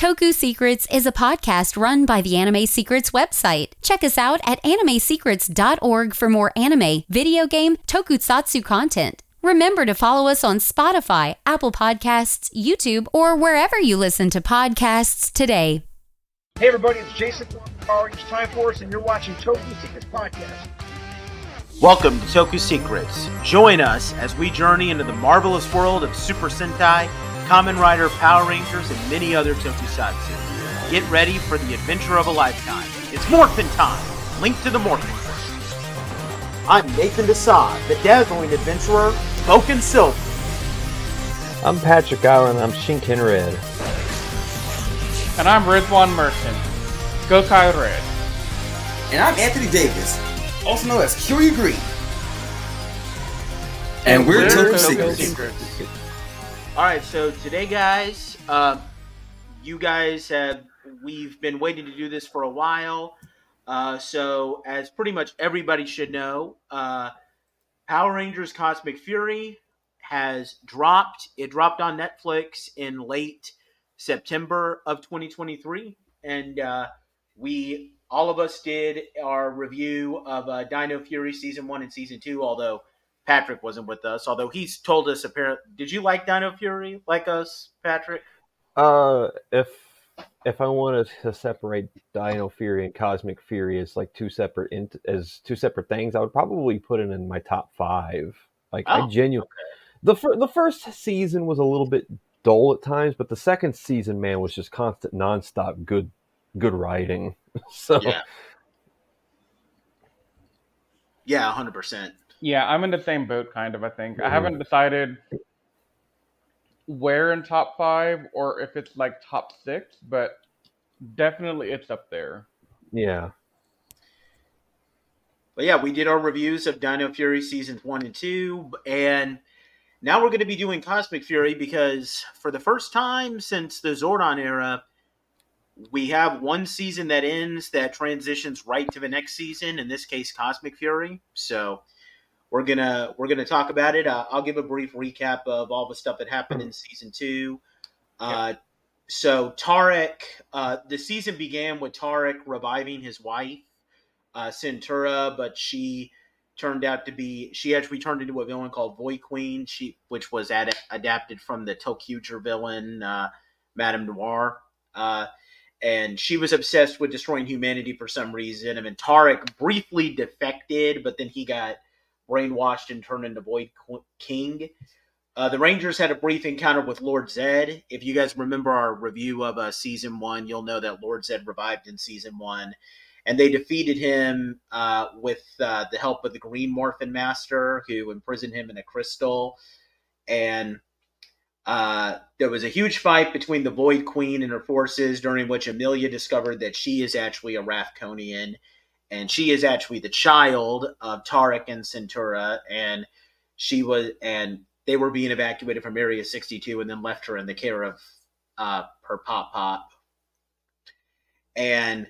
Toku Secrets is a podcast run by the Anime Secrets website. Check us out at animesecrets.org for more anime, video game, tokusatsu content. Remember to follow us on Spotify, Apple Podcasts, YouTube, or wherever you listen to podcasts today. Hey everybody, it's Jason from Power Rangers Time Force, and you're watching Toku Secrets Podcast. Welcome to Toku Secrets. Join us as we journey into the marvelous world of Super Sentai, Kamen Rider, Power Rangers, and many other tokusatsu. Get ready for the adventure of a lifetime. It's Morphin time! Link to the Morphin Force. I'm Nathan Desai, the dazzling adventurer, Bouken Silver. I'm Patrick Allen, I'm Shinken Red. And I'm Rizwan Merchant, Gokai Red. And I'm Anthony Davis, also known as Curie Green. And, we're, Toku Secrets. All right, so today, guys, uh, you guys have we've been waiting to do this for a while. Uh, so, as pretty much everybody should know, uh, Power Rangers Cosmic Fury has dropped. It dropped on Netflix in late September of 2023, and uh, we all of us did our review of uh, Dino Fury season one and season two. Although Patrick wasn't with us, although he's told us apparently. Did you like Dino Fury like us, Patrick? Uh, if if I wanted to separate Dino Fury and Cosmic Fury as like two separate int- as two separate things, I would probably put it in my top five. Like Oh, I genuinely, the fir- the first season was a little bit dull at times, but the second season, man, was just constant, nonstop good good writing. so Yeah. Yeah, hundred percent. Yeah, I'm in the same boat, kind of. I think I haven't mm-hmm. decided where in top five or if it's like top six, but definitely it's up there. yeah, But yeah, we did our reviews of Dino Fury seasons one and two, and now we're going to be doing Cosmic Fury because for the first time since the Zordon era, we have one season that ends that transitions right to the next season. In this case, Cosmic Fury. So we're gonna we're gonna talk about it. Uh, I'll give a brief recap of all the stuff that happened in season two. Uh, So Tarrick, uh, the season began with Tarrick reviving his wife uh, Santaura, but she turned out to be she actually turned into a villain called Void Queen, she which was ad- adapted from the ToQger villain uh, Madame Noir. Uh, and she was obsessed with destroying humanity for some reason. And then Tarrick briefly defected, but then he got brainwashed and turned into Void King. Uh, the Rangers had a brief encounter with Lord Zed. If you guys remember our review of uh, season one, you'll know that Lord Zed revived in season one and they defeated him uh, with uh, the help of the Green Morphin Master, who imprisoned him in a crystal. And uh, there was a huge fight between the Void Queen and her forces, during which Amelia discovered that she is actually a Rafkonian, and she is actually the child of Tarrick and Santaura, and she was and they were being evacuated from Area 62 and then left her in the care of uh, her pop pop. And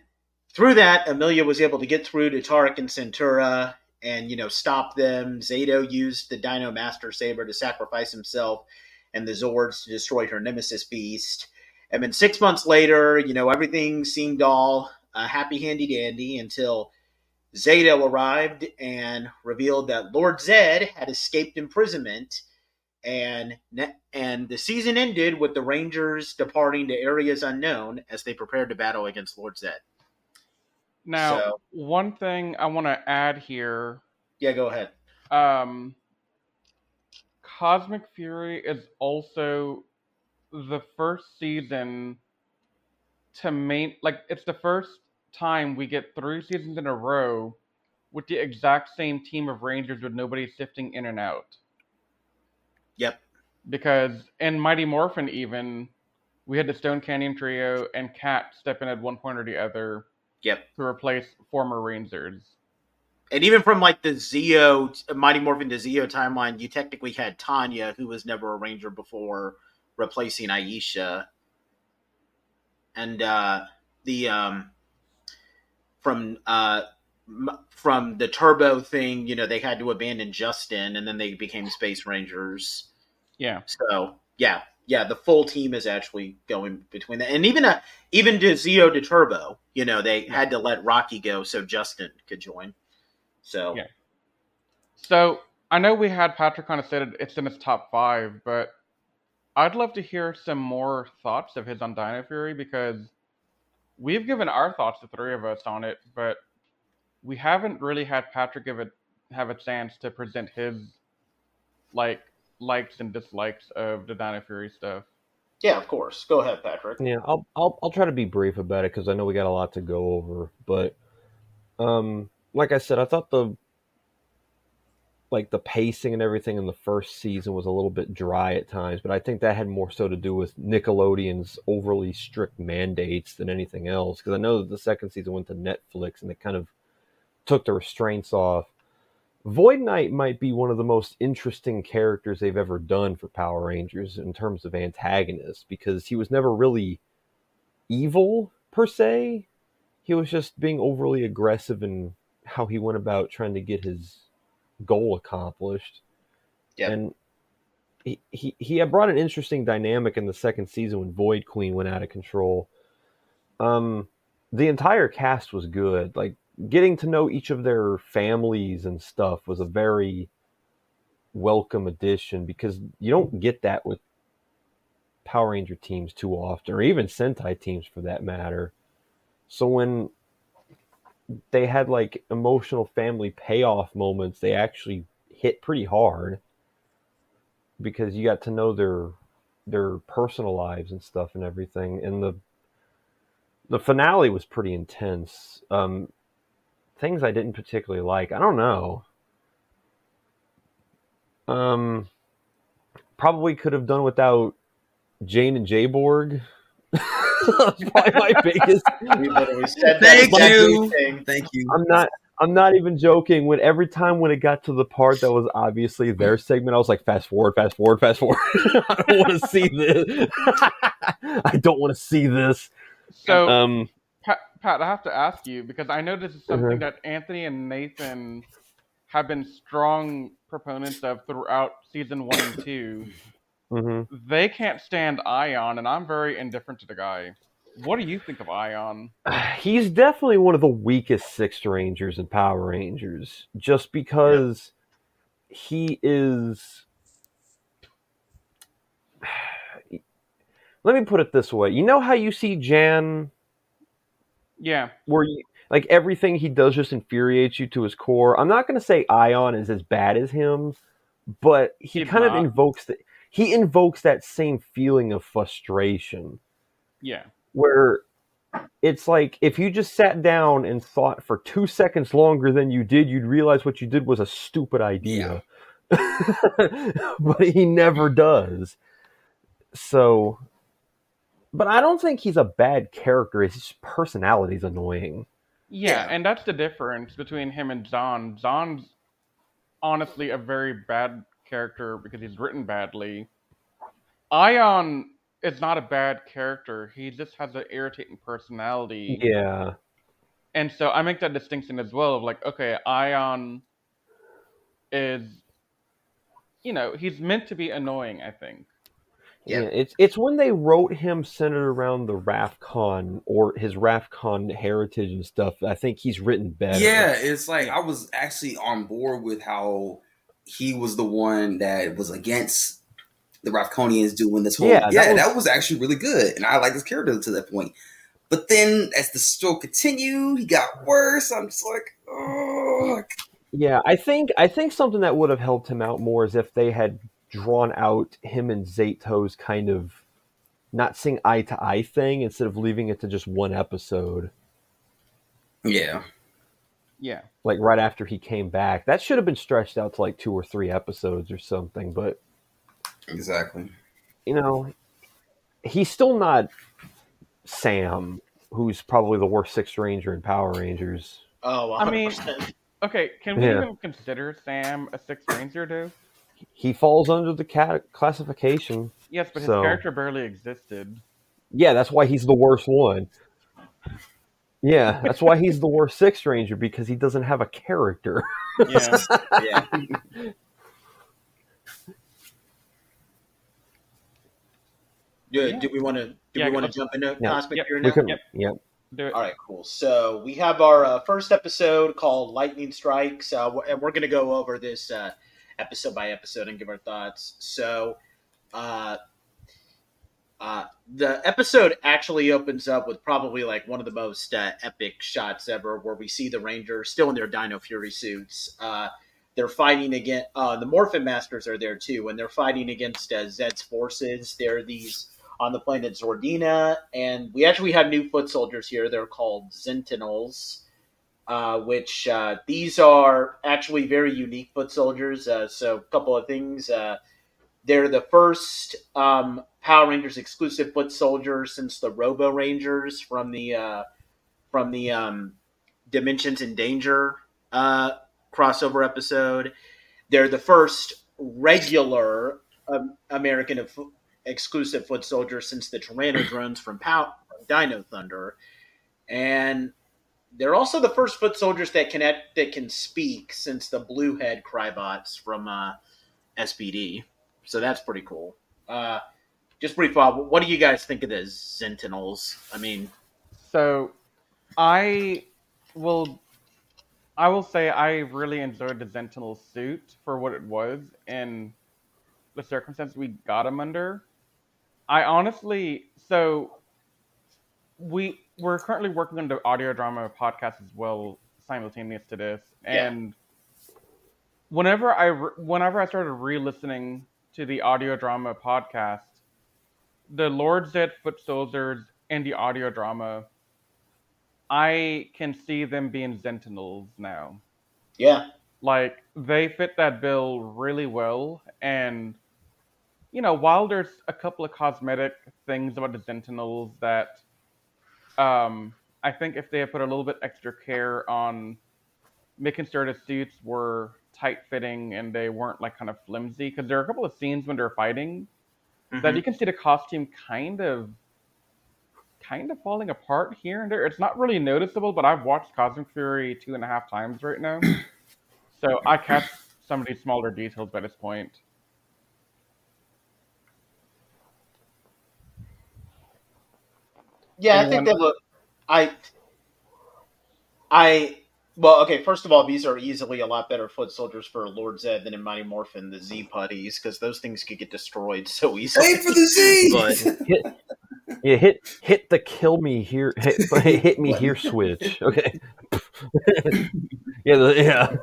through that, Amelia was able to get through to Tarrick and Santaura and, you know, stop them. Zayto used the Dino Master Saber to sacrifice himself and the Zords to destroy her Nemesis Beast. And then six months later, you know, everything seemed all uh, happy handy dandy until Zayto arrived and revealed that Lord Zed had escaped imprisonment. And and the season ended with the Rangers departing to areas unknown as they prepared to battle against Lord Zed. Now, So- one thing I want to add here Yeah, go ahead. um, Cosmic Fury is also the first season to main like it's the first time we get three seasons in a row with the exact same team of Rangers with nobody sifting in and out. Yep. Because in Mighty Morphin even we had the Stone Canyon trio and Kat step in at one point or the other Yep. to replace former Rangers. And even from like the Zeo Mighty Morphin to Zeo timeline, you technically had Tanya, who was never a Ranger before, replacing Aisha. And uh the um from uh from the Turbo thing, you know, they had to abandon Justin, and then they became Space Rangers. Yeah. So yeah, yeah, the full team is actually going between that, and even a even to Zeo de Turbo, you know, they had to let Rocky go so Justin could join. So Yeah. So I know we had Patrick kind of said it's in his top five, but I'd love to hear some more thoughts of his on Dino Fury because we've given our thoughts, the three of us, on it, but we haven't really had Patrick give it have a chance to present his like likes and dislikes of the Dino Fury stuff. yeah, of course. Go ahead, Patrick. Yeah, I'll I'll I'll try to be brief about it because I know we got a lot to go over. But um, like I said, I thought the like the pacing and everything in the first season was a little bit dry at times, but I think that had more so to do with Nickelodeon's overly strict mandates than anything else. Because I know that the second season went to Netflix and they kind of took the restraints off. Void Knight might be one of the most interesting characters they've ever done for Power Rangers in terms of antagonists because he was never really evil per se. He was just being overly aggressive in how he went about trying to get his goal accomplished. Yep. And he, he he had brought an interesting dynamic in the second season when Void Queen went out of control. Um the entire cast was good. Like getting to know each of their families and stuff was a very welcome addition because you don't get that with Power Ranger teams too often, or even Sentai teams for that matter. So when they had like emotional family payoff moments, they actually hit pretty hard because you got to know their their personal lives and stuff and everything. And the the finale was pretty intense. Um, things I didn't particularly like. I don't know. Um, probably could have done without Jane and Jayborg. That's probably my biggest. We literally said Thank exact you. thing. Thank you. I'm not. I'm not even joking. When every time when it got to the part that was obviously their segment, I was like, "Fast forward, fast forward, fast forward." I don't want to see this. I don't want to see this. So Um, Pat, Pat, I have to ask you because I know this is something Mhm. that Anthony and Nathan have been strong proponents of throughout season one and two. Mhm. They can't stand Aiyon, and I'm very indifferent to the guy. What do you think of Aiyon? He's definitely one of the weakest Sixth Rangers in Power Rangers, just because he is. Let me put it this way. You know how you see Jan Yeah, where you, like everything he does just infuriates you to his core. I'm not going to say Aiyon is as bad as him, but he He's kind of invokes the, he invokes that same feeling of frustration yeah, where it's like if you just sat down and thought for 2 seconds longer than you did, you'd realize what you did was a stupid idea. but he never does. So but I don't think he's a bad character. His just personality's annoying. yeah, Yeah. and that's the difference between him and Zahn. Zahn's honestly a very bad character because he's written badly. Aiyon is not a bad character. He just has an irritating personality. Yeah. And so I make that distinction as well of like, okay, Aiyon is, you know, he's meant to be annoying, I think. Yeah. Yeah, it's it's when they wrote him centered around the Rafkon or his Rafkon heritage and stuff. I think he's written better. Yeah, it's like I was actually on board with how he was the one that was against the Rafkonians doing this whole. Yeah, Yeah, that that, was- was, actually really good, and I like his character to that point. But then, as the show continued, he got worse. I'm just like, oh, Yeah, I think I think something that would have helped him out more is if they had drawn out him and Zayto's kind of not seeing eye to eye thing instead of leaving it to just one episode. yeah, Yeah. Like right after he came back. That should have been stretched out to like two or three episodes or something, but exactly. you know, he's still not Sam, who's probably the worst Sixth Ranger in Power Rangers. Oh, I mean- Okay, can we Yeah. even consider Sam a Sixth Ranger, though? He falls under the cat classification. Yes, but his So- character barely existed. Yeah, that's why he's the worst one. Yeah, that's why he's the worst Sixth Ranger because he doesn't have a character. Yeah. yeah. Do, Yeah. do we want to do Yeah, we want to let's- jump into Yeah. Cosmic Yep. Fury We now? can, Yep. yep. All right, cool. So we have our uh, first episode called Lightning Strikes, uh, and we're going to go over this uh, episode by episode and give our thoughts. So, uh, the episode actually opens up with probably like one of the most uh, epic shots ever, where we see the Rangers still in their Dino Fury suits. Uh, they're fighting against uh, the Morphin Masters are there too, and they're fighting against uh, Zed's forces. They're these on the planet Zordina, and we actually have new foot soldiers here. They're called Sentinels, uh, which these are actually very unique foot soldiers. So, a couple of things. They're the first um, Power Rangers exclusive foot soldiers since the Robo Rangers from the uh, from the um, Dimensions in Danger uh, crossover episode. They're the first regular um, American exclusive foot soldier since the Tyrannodrones from Pow- Dino Thunder, and they're also the first foot soldiers that can that can speak since the Bluehead Krybots from uh, SPD. So that's pretty cool. Uh, just brief thought. What do you guys think of the Sentinels? I mean, So, I will, I will say I really enjoyed the Sentinel suit for what it was and the circumstances we got him under. I honestly, so we we're currently working on the audio drama podcast as well, simultaneous to this, Yeah. and whenever I re- whenever I started re-listening to the audio drama podcast, the Lord Zed Foot Soldiers and the audio drama, I can see them being Sentinels now. yeah, Like they fit that bill really well, and you know, while there's a couple of cosmetic things about the Sentinels that, um, I think if they had put a little bit extra care on making sure the suits were tight fitting and they weren't like kind of flimsy, because there are a couple of scenes when they're fighting that Mhm. you can see the costume kind of kind of falling apart here and there. It's not really noticeable, but I've watched Cosmic Fury two and a half times right now. so I catch some of these smaller details by this point. yeah. I think they look. I, I. Well, okay. First of all, these are easily a lot better foot soldiers for Lord Zed than in Mighty Morphin the Z putties because those things could get destroyed so easily. Aim for the Z. But- Hit, yeah, hit hit the kill me here, hit, hit me here switch. Okay. yeah, the, yeah.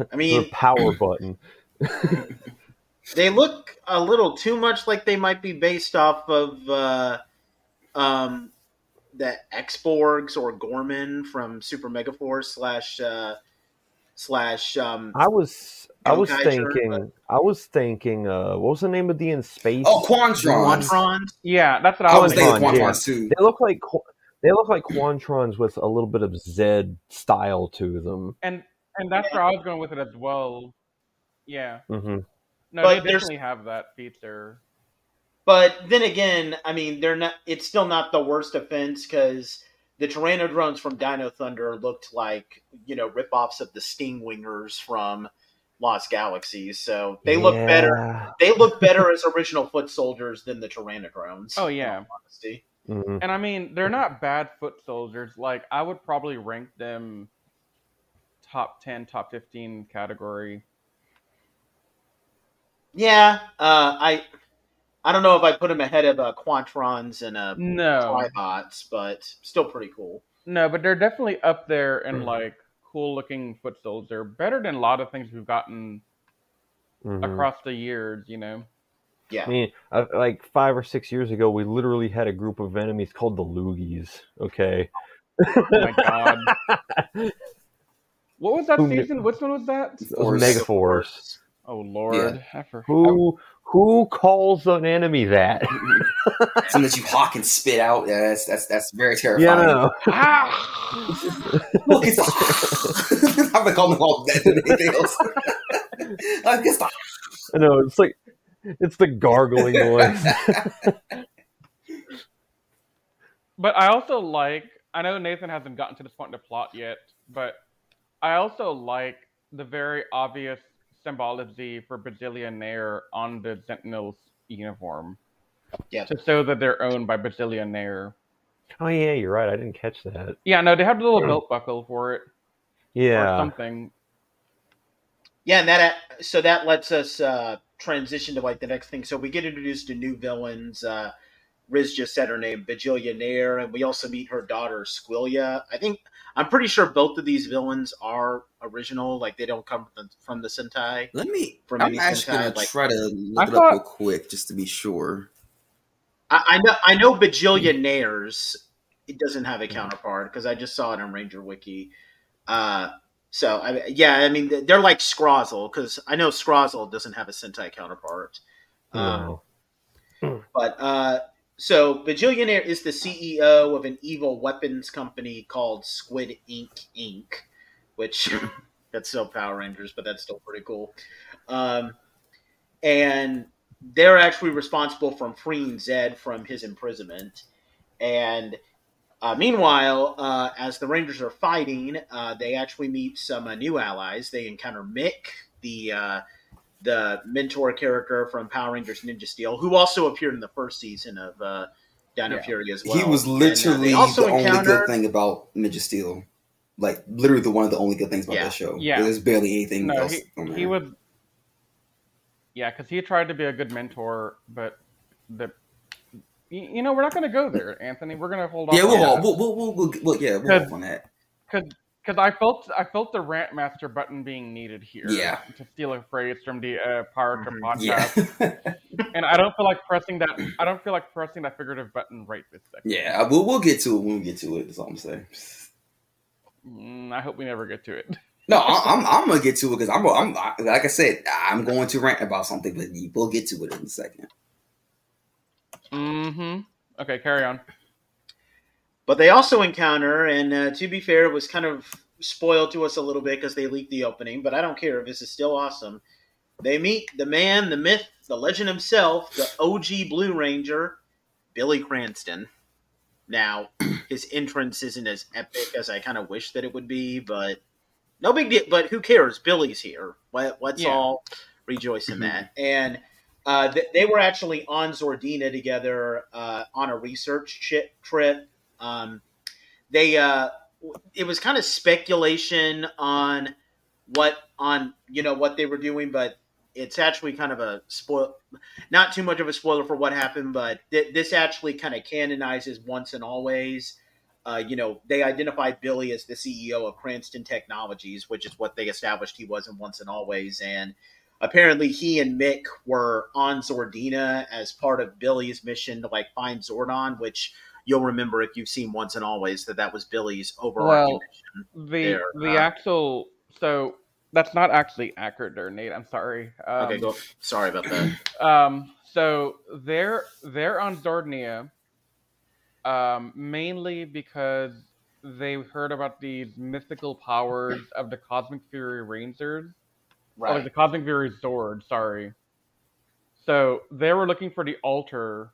I The mean, power button. they look a little too much like they might be based off of uh, um, the Xborgs or Gormin from Super Megaforce slash uh, slash. Um, I was I was Gokaiger, thinking I was thinking uh what was the name of the in space? Oh, Quantrons. Quantrons. Yeah, that's what I, I was was thinking Quantrons, Quantrons too. They look like they look like Quantrons with a little bit of Zed style to them. and and that's where I was going with it as well. Yeah. Mm-hmm. No, But they definitely have that feature. But then again, I mean, they're not. It's still not the worst offense because the Tyrannodrones from Dino Thunder looked like you know ripoffs of the Stingwingers from Lost Galaxies. So they look better. They look better as original foot soldiers than the Tyrannodrones. Oh, yeah. in all honesty. hmm And I mean, they're not bad foot soldiers. Like I would probably rank them top 10, top 15 category. Yeah, uh, I I don't know if I put them ahead of uh, Quantrons and uh, No. Tribots, but still pretty cool. No, but they're definitely up there in Mhm. like cool looking foot soldiers. They're better than a lot of things we've gotten hmm across the years, you know. Yeah. I mean, uh, like five or six years ago, we literally had a group of enemies called the Loogies. Okay. Oh my god. What was that Who knew- season? Which one was that? It was Megaforce. Oh lord. I for- Who who calls an enemy that? Something that you hawk and spit out. Yeah, that's that's that's very terrifying. yeah, no. Look, it's a. I'm gonna call them all dead than anything else. I guess the. I know it's like it's the gargling noise. But I also like. I know Nathan hasn't gotten to this point in the plot yet, but I also like the very obvious symbology for Bajillionaire on the Sentinel's uniform. Yeah. to show that they're owned by Bajillionaire. Oh yeah, you're right. I didn't catch that. Yeah, no, they have the little belt buckle for it or Yeah. something. Yeah, and that so that lets us uh, transition to like the next thing. So we get introduced to new villains. Uh, Riz just said her name, Bajillionaire, and we also meet her daughter Squilia. I think I'm pretty sure both of these villains are original. Like they don't come from the, from the Sentai. Let me. From I'm any actually gonna like- try to look I it thought- up real quick just to be sure. I, I know I know Bajillionaires. It doesn't have a counterpart because I just saw it on Ranger Wiki. Uh, so I, yeah, I mean they're like Scrozzle because I know Scrozzle doesn't have a Sentai counterpart. Um, No. But uh, so Bajillionaire is the CEO of an evil weapons company called Squid Ink Inc., which that's still Power Rangers, but that's still pretty cool. Um, and they're actually responsible for freeing Zed from his imprisonment. And uh, meanwhile, uh, as the Rangers are fighting, uh, they actually meet some uh, new allies. They encounter Mick, the uh, the mentor character from Power Rangers Ninja Steel, who also appeared in the first season of uh, Dino Yeah. Fury as well. he was And, uh, they literally also the only good thing about Ninja Steel. Like literally the one of the only good things about Yeah. that show. Yeah. There's barely anything No, else he, on there. he was. Yeah, because he tried to be a good mentor, but the. You you know, we're not going to go there, Anthony. We're going to hold on. yeah, we'll, to we'll, we'll, we'll, we'll, we'll, yeah, we'll Because- hold on that. because I felt I felt the rant master button being needed here. Yeah. To steal a phrase from the uh, Power Trip Mhm. podcast, Yeah, and I don't feel like pressing that. I don't feel like pressing that figurative button right this second. yeah, we'll, we'll get to it when we get to it. That's all I'm saying. Mm, I hope we never get to it. No, I- I'm I'm gonna get to it because I'm, I'm like I said, I'm going to rant about something, but we'll get to it in a second. Mm-hmm. Okay, carry on. But they also encounter, and uh, to be fair, it was kind of spoiled to us a little bit because they leaked the opening, but I don't care. This is still awesome. They meet the man, the myth, the legend himself, the OG Blue Ranger, Billy Cranston. Now, his entrance isn't as epic as I kind of wish that it would be, but no big deal. But who cares? Billy's here. Let, let's Yeah. all rejoice in that. And uh, th- they were actually on Zordina together uh, on a research trip. Um, they uh, it was kind of speculation on what on you know what they were doing, but it's actually kind of a spoil, not too much of a spoiler for what happened, but th- this actually kind of canonizes once and always. Uh, you know, they identified Billy as the CEO of Cranston Technologies, which is what they established he was in Once and Always. And apparently, he and Mick were on Zordina as part of Billy's mission to like find Zordon, which you'll remember if you've seen Once and Always that that was Billy's overarching Well, mission. The There, the uh, actual so that's not actually accurate there, Nate. I'm sorry. Um, Okay, go. Sorry about that. Um, so they're they're on Zordnia, um, mainly because they heard about these mystical powers of the Cosmic Fury Rangers, or like the Cosmic Fury Zord. Sorry. So they were looking for the altar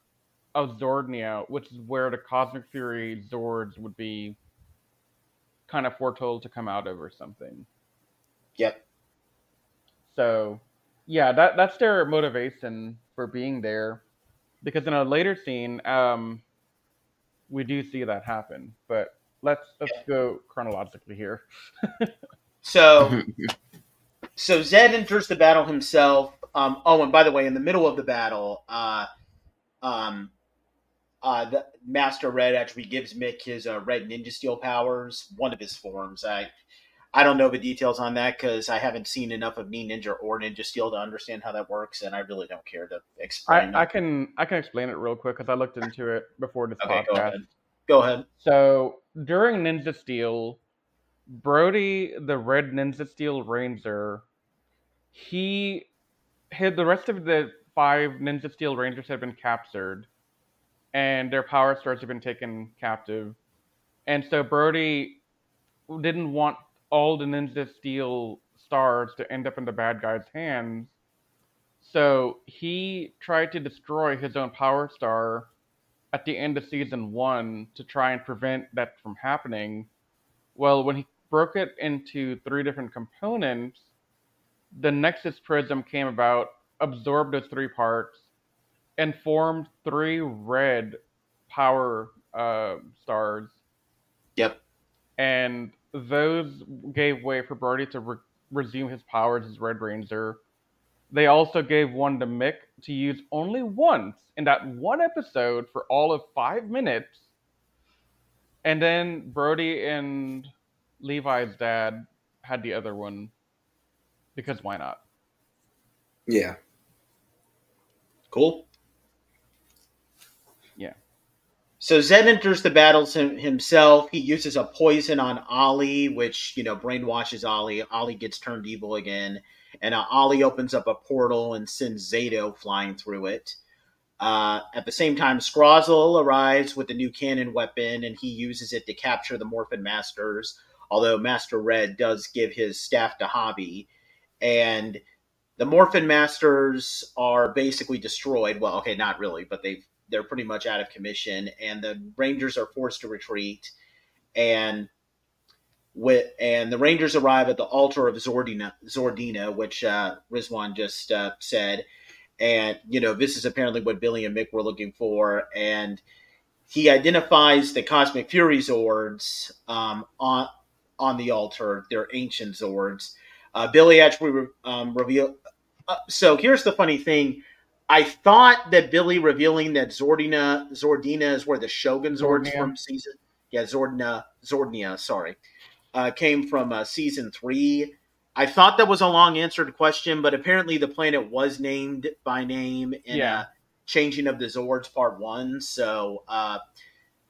of Zordnia, which is where the Cosmic Fury Zords would be kind of foretold to come out of or something. Yep. So, yeah, that that's their motivation for being there. Because in a later scene, um, we do see that happen. But let's let's go chronologically here. So, so Zed enters the battle himself. Um, oh, and by the way, in the middle of the battle, uh, um, uh, the Master Red actually gives Mick his uh, red ninja steel powers, one of his forms. I, I don't know the details on that because I haven't seen enough of Ninninger or Ninja Steel to understand how that works, and I really don't care to explain. I, I can I can explain it real quick because I looked into it before this Okay, go podcast. ahead. Go ahead. So during Ninja Steel, Brody, the Red Ninja Steel Ranger, he had the rest of the five Ninja Steel Rangers had been captured, and their power stars have been taken captive, and so Brody didn't want all the Ninja Steel stars to end up in the bad guy's hands. So he tried to destroy his own power star at the end of season one to try and prevent that from happening. Well, when he broke it into three different components, the Nexus Prism came about, absorbed those three parts, and formed three red power uh, stars, Yep. and those gave way for Brody to re- resume his powers as Red Ranger. They also gave one to Mick to use only once in that one episode for all of five minutes. And then Brody and Levi's dad had the other one because why not? Yeah. Cool. Yeah. So Zed enters the battles himself. He uses a poison on Ollie, which you know brainwashes Ollie. Ollie gets turned evil again, and uh, Ollie opens up a portal and sends Zayto flying through it. Uh, at the same time, Scrozzle arrives with a new cannon weapon, and he uses it to capture the Morphin Masters. Although Master Red does give his staff to Javi, and the Morphin Masters are basically destroyed. Well, okay, not really, but they they're pretty much out of commission, and the Rangers are forced to retreat. And with and the Rangers arrive at the altar of Zordina, Zordina, which uh, Rizwan just uh, said, and you know this is apparently what Billy and Mick were looking for, and he identifies the Cosmic Fury Zords um, on on the altar. They're ancient Zords. Uh, Billy actually re- um, revealed. Uh, so here's the funny thing. I thought that Billy revealing that Zordina Zordina is where the Shogun Zords Zornia. from season yeah Zordina Zordnia sorry uh, came from uh, season three. I thought that was a long answered question, but apparently the planet was named by name in Yeah. uh, Changing of the Zords Part One. So, uh,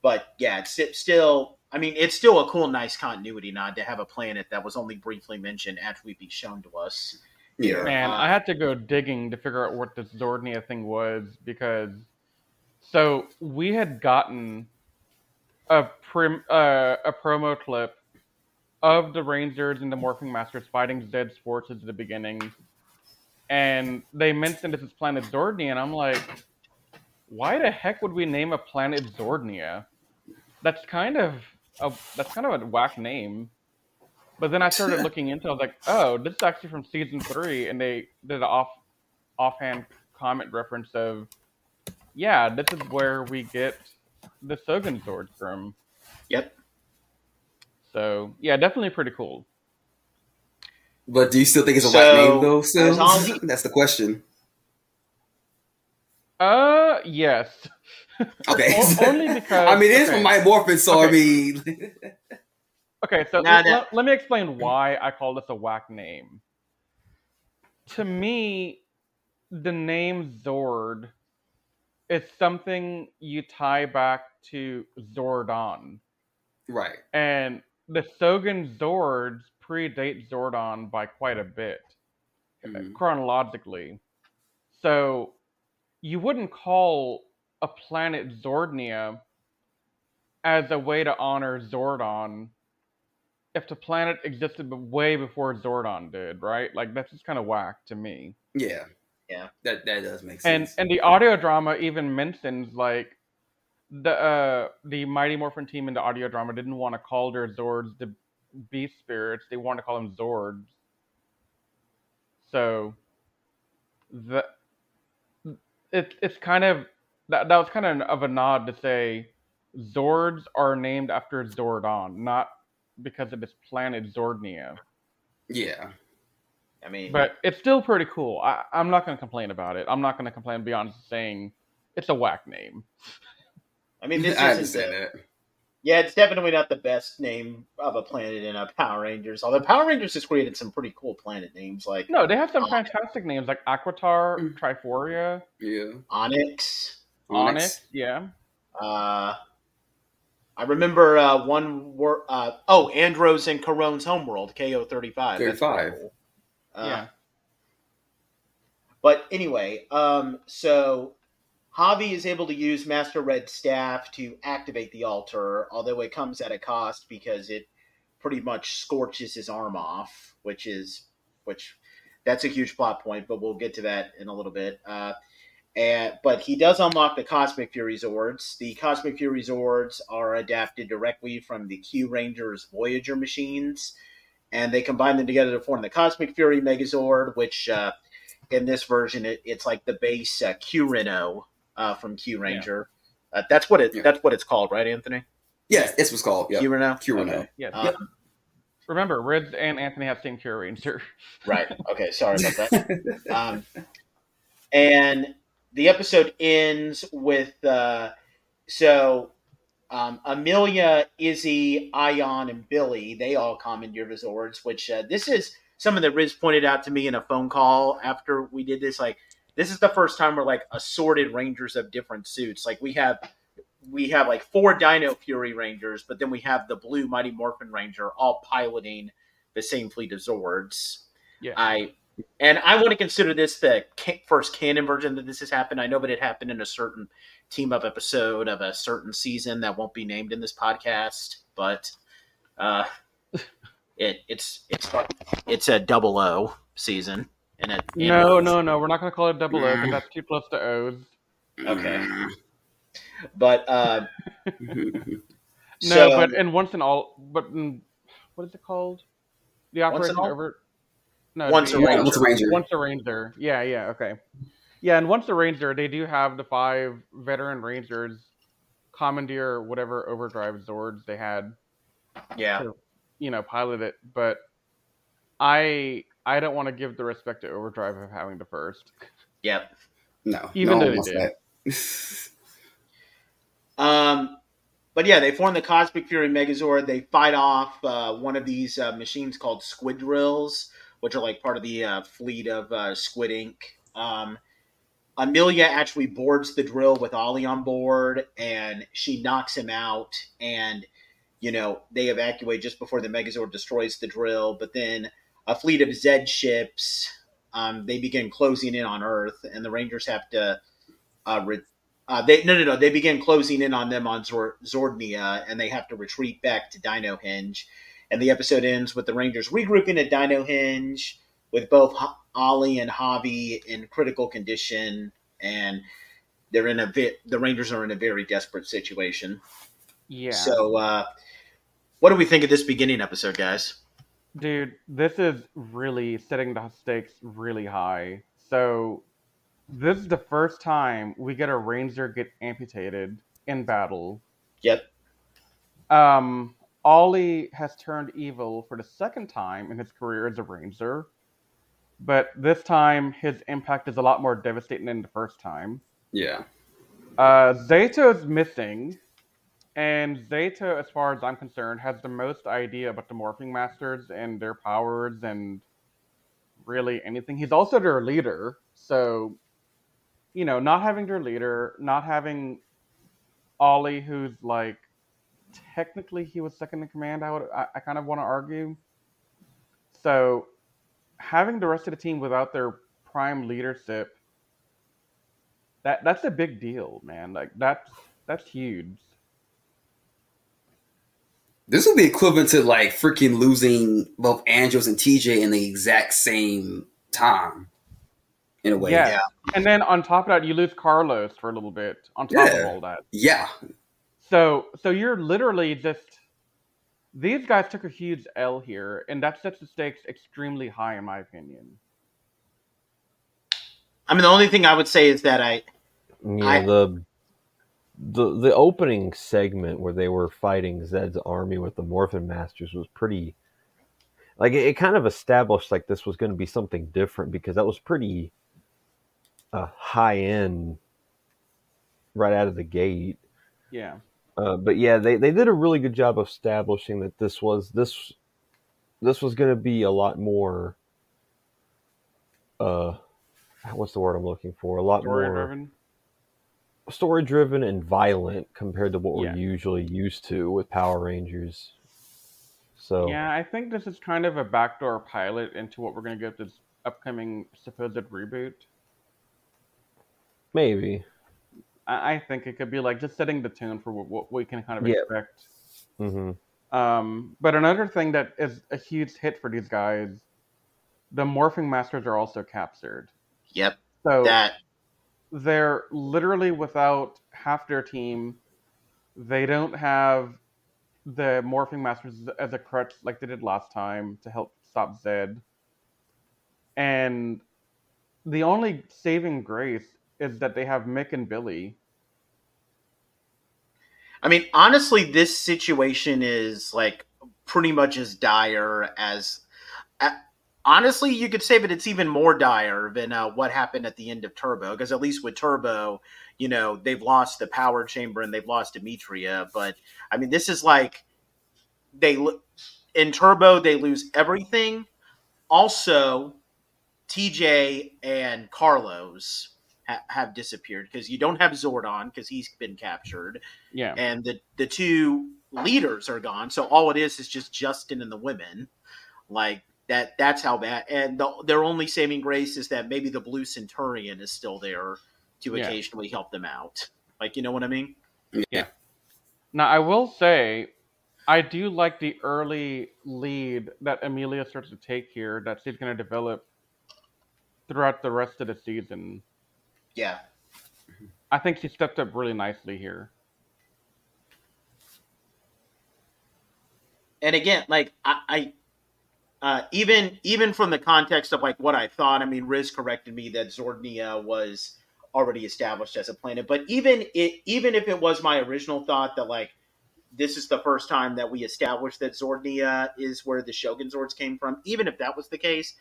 but yeah, it's, it's still. I mean, it's still a cool, nice continuity nod to have a planet that was only briefly mentioned after we be shown to us. Yeah. Man, Uh, I had to go digging to figure out what this Zordnia thing was because so we had gotten a prim uh, a promo clip of the Rangers and the Morphing Masters fighting Zed forces at the beginning, and they mentioned this is planet Zordnia, and I'm like, why the heck would we name a planet Zordnia? That's kind of a that's kind of a whack name. But then I started looking into. it, I was like, oh, this is actually from season three, and they did an off offhand comment reference of, yeah, this is where we get the Shogun Zords from. Yep. So yeah, definitely pretty cool. But do you still think it's a So, white name though? as Still, Ollie- that's the question. Uh, yes. Okay. O- only because I mean, it is okay. from my morphin, so I mean, Okay, so let, let- let me explain why I call this a whack name. To me, the name Zord is something you tie back to Zordon. right? And the Shogun Zords predate Zordon by quite a bit, Mhm. chronologically. So you wouldn't call a planet Zordnia as a way to honor Zordon if the planet existed way before Zordon did, right? Like that's just kind of whack to me. Yeah, Yeah. that that does make sense. And and the audio drama even mentions like the uh the Mighty Morphin team in the audio drama didn't want to call their Zords the beast spirits; they wanted to call them Zords. So the it's it's kind of that that was kind of of a nod to say Zords are named after Zordon, not because of its planet Zordnia. yeah, I mean, But it's still pretty cool. I, I'm not going to complain about it. I'm not going to complain beyond saying it's a whack name. I mean, this I isn't understand the- that. Yeah, it's definitely not the best name of a planet in a Power Rangers. Although Power Rangers has created some pretty cool planet names like No, they have some fantastic names like Aquitar, Mm. Triforia, Yeah, Onyx. Onyx. Yeah. Uh, I remember uh, one wor- uh, oh Andros and Karone's Homeworld KO thirty five. 35. Uh, yeah. But anyway, um, so Javi is able to use Master Red's staff to activate the altar, although it comes at a cost because it pretty much scorches his arm off, which is which that's a huge plot point, but we'll get to that in a little bit. Uh, and but he does unlock the Cosmic Fury Zords. The Cosmic Fury Zords are adapted directly from the Kyurangers Voyager machines, and they combine them together to form the Cosmic Fury Megazord, which uh, in this version it, it's like the base uh, Kyurenoh uh, from Kyuranger. Uh, that's what it. Yeah. That's what it's called, right, Anthony? Yes, this was called. Yeah. Kyurenoh. Q Reno. Okay. Yes. Um, Remember, Riz and Anthony have same Kyuranger. Right. Okay. Sorry about that. Um, and the episode ends with uh, so um, Amelia, Izzy, Aiyon, and Billy. They all commandeer your resorts. Which uh, this is something that Riz pointed out to me in a phone call after we did this. Like this is the first time we're like assorted Rangers of different suits. Like we have. We have like four Dino Fury Rangers, but then we have the Blue Mighty Morphin Ranger all piloting the same fleet of Zords. Yeah. I and I want to consider this the ca- first canon version that this has happened. I know but it happened in a certain team up episode of a certain season that won't be named in this podcast, but uh, it it's it's it's a double O season. And it, and no, it- no, no. We're not going to call it double O because that's too close to O's. Okay. But uh, No, so- but in once and all, but in, what is it called? The Once operation and All? over. No, Once the- a Yeah, Ranger. Once a Ranger. Once a Ranger. Yeah, yeah, okay. Yeah, and once a Ranger, they do have the five veteran Rangers commandeer whatever overdrive Zords they had, yeah, you know, pilot it. But I I don't want to give the respect to overdrive of having the first. yep. No. Even no though they did. Um, but yeah, they form the Cosmic Fury Megazord. They fight off uh, one of these uh, machines called Squid Drills, which are like part of the uh, fleet of uh, Squid Ink. Um, Amelia actually boards the drill with Ollie on board, and she knocks him out. And you know they evacuate just before the Megazord destroys the drill. But then a fleet of Zed ships, um, they begin closing in on Earth, and the Rangers have to uh, re- uh, they no no no they begin closing in on them on Zor- Zordnia and they have to retreat back to Dino Hinge, and the episode ends with the Rangers regrouping at Dino Hinge with both Ollie and Javi in critical condition, and they're in a vi- the Rangers are in a very desperate situation. Yeah. So, uh, what do we think of this beginning episode, guys? Dude, this is really setting the stakes really high. So, this is the first time we get a ranger get amputated in battle. Yep. Um, Ollie has turned evil for the second time in his career as a ranger, but this time his impact is a lot more devastating than the first time. Yeah. Uh, Zayto's missing, and Zeto, as far as I'm concerned, has the most idea about the Morphing Masters and their powers and really anything. He's also their leader, so you know, not having their leader, not having Ollie, who's like technically he was second in command. I would, I, I kind of want to argue. So having the rest of the team without their prime leadership that that's a big deal, man. Like that's that's huge. This would be equivalent to like freaking losing both Andros and TJ in the exact same time. In a way. yeah. yeah. And then on top of that, you lose Carlos for a little bit. On top of all that, Yeah. So so you're literally just these guys took a huge L here, and that sets the stakes extremely high, in my opinion. I mean, the only thing I would say is that I yeah, I- the the the opening segment where they were fighting Zed's army with the Morphin Masters was pretty like it, it kind of established like this was going to be something different because that was pretty uh, high end right out of the gate. Yeah. Uh, but yeah, they, they did a really good job of establishing that this was this this was going to be a lot more. Uh, what's the word I'm looking for? A lot Story more driven. story driven and violent compared to what Yeah. we're usually used to with Power Rangers. So Yeah, I think this is kind of a backdoor pilot into what we're gonna get this upcoming supposed reboot. maybe. I, I think it could be like just setting the tone for what, what we can kind of Yeah. expect. hmm Um, but another thing that is a huge hit for these guys, the morphing masters are also captured. yep So that they're literally without half their team. They don't have the morphing masters as a crutch like they did last time to help stop Zed. And the only saving grace is that they have Mick and Billy. I mean, honestly, this situation is like pretty much as dire as. Uh, honestly, you could say that it's even more dire than uh, what happened at the end of Turbo, because at least with Turbo, you know, they've lost the power chamber and they've lost Dimitria. But I mean, this is like they in Turbo they lose everything. Also, TJ and Carlos ha- have disappeared because you don't have Zordon because he's been captured. Yeah, and the the two leaders are gone. So all it is is just Justin and the women. Like that. That's how bad. And the, their only saving grace is that maybe the Blue Centurion is still there to Yeah. occasionally help them out. Like you know what I mean? Yeah. Now, I will say, I do like the early lead that Amelia starts to take here that she's going to develop throughout the rest of the season. Yeah. I think she stepped up really nicely here. and again, like I, I uh, even even from the context of like what I thought, I mean, Riz corrected me that Zordnia was already established as a planet, but even it even if it was my original thought that like this is the first time that we established that Zordnia is where the Shogun Zords came from, even if that was the case,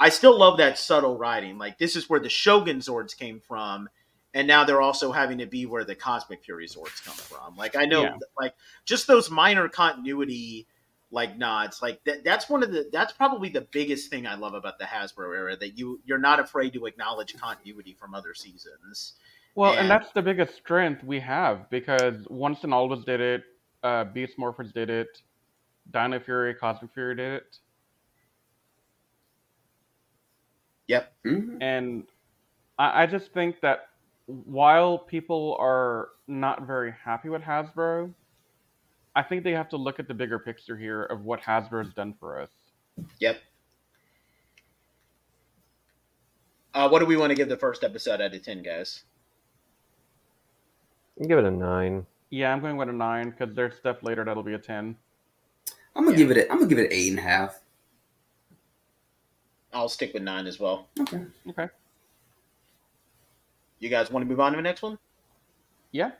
I still love that subtle writing. Like this is where the Shogun Zords came from. And now they're also having to be where the Cosmic Fury Zords come from. Like I know, Yeah. like just those minor continuity like nods like that that's one of the that's probably the biggest thing i love about the hasbro era that you you're not afraid to acknowledge continuity from other seasons Well, And- and that's the biggest strength we have because Once and Always did it, uh, Beast Morphers did it, Dino Fury, Cosmic Fury did it, yep Mhm. and I, I just think that while people are not very happy with Hasbro, I think they have to look at the bigger picture here of what Hasbro has done for us. yep uh, what do we want to give the first episode out of 10 guys I'll give it a nine. Yeah, I'm going with a nine because there's stuff later that'll be a ten. I'm gonna give it. A, I'm gonna give it an eight and a half. I'll stick with nine as well Okay. Okay. you guys want to move on to the next one Yeah.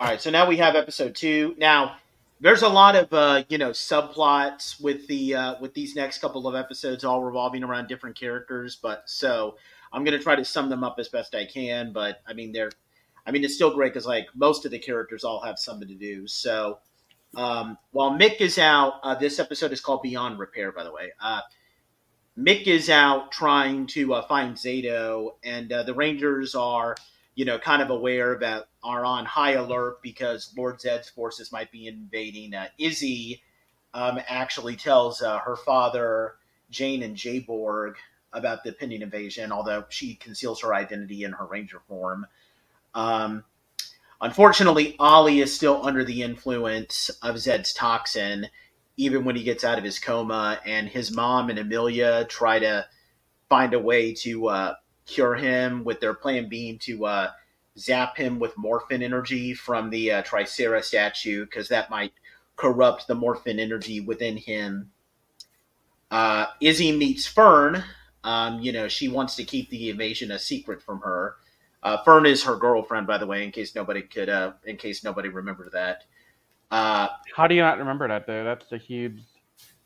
All right, so now we have episode two. Now, there's a lot of uh, you know subplots with the uh, with these next couple of episodes, all revolving around different characters. But so I'm gonna try to sum them up as best I can. But I mean, they're, I mean, it's still great because like most of the characters all have something to do. So um, while Mick is out, uh, this episode is called Beyond Repair. By the way, uh, Mick is out trying to uh, find Zayto, and uh, the Rangers are you know, kind of aware that are on high alert because Lord Zed's forces might be invading. Uh, Izzy um, actually tells uh, her father, Jane and Jayborg, about the pending invasion, although she conceals her identity in her ranger form. Um, unfortunately, Ollie is still under the influence of Zed's toxin, even when he gets out of his coma, and his mom and Amelia try to find a way to uh, cure him with their plan being to uh, zap him with morphin energy from the uh, Tricera statue because that might corrupt the morphin energy within him. Uh, Izzy meets Fern. Um, you know, she wants to keep the invasion a secret from her. Uh, Fern is her girlfriend, by the way, in case nobody could, uh, in case nobody remembered that. Uh, How do you not remember that though? That's a huge.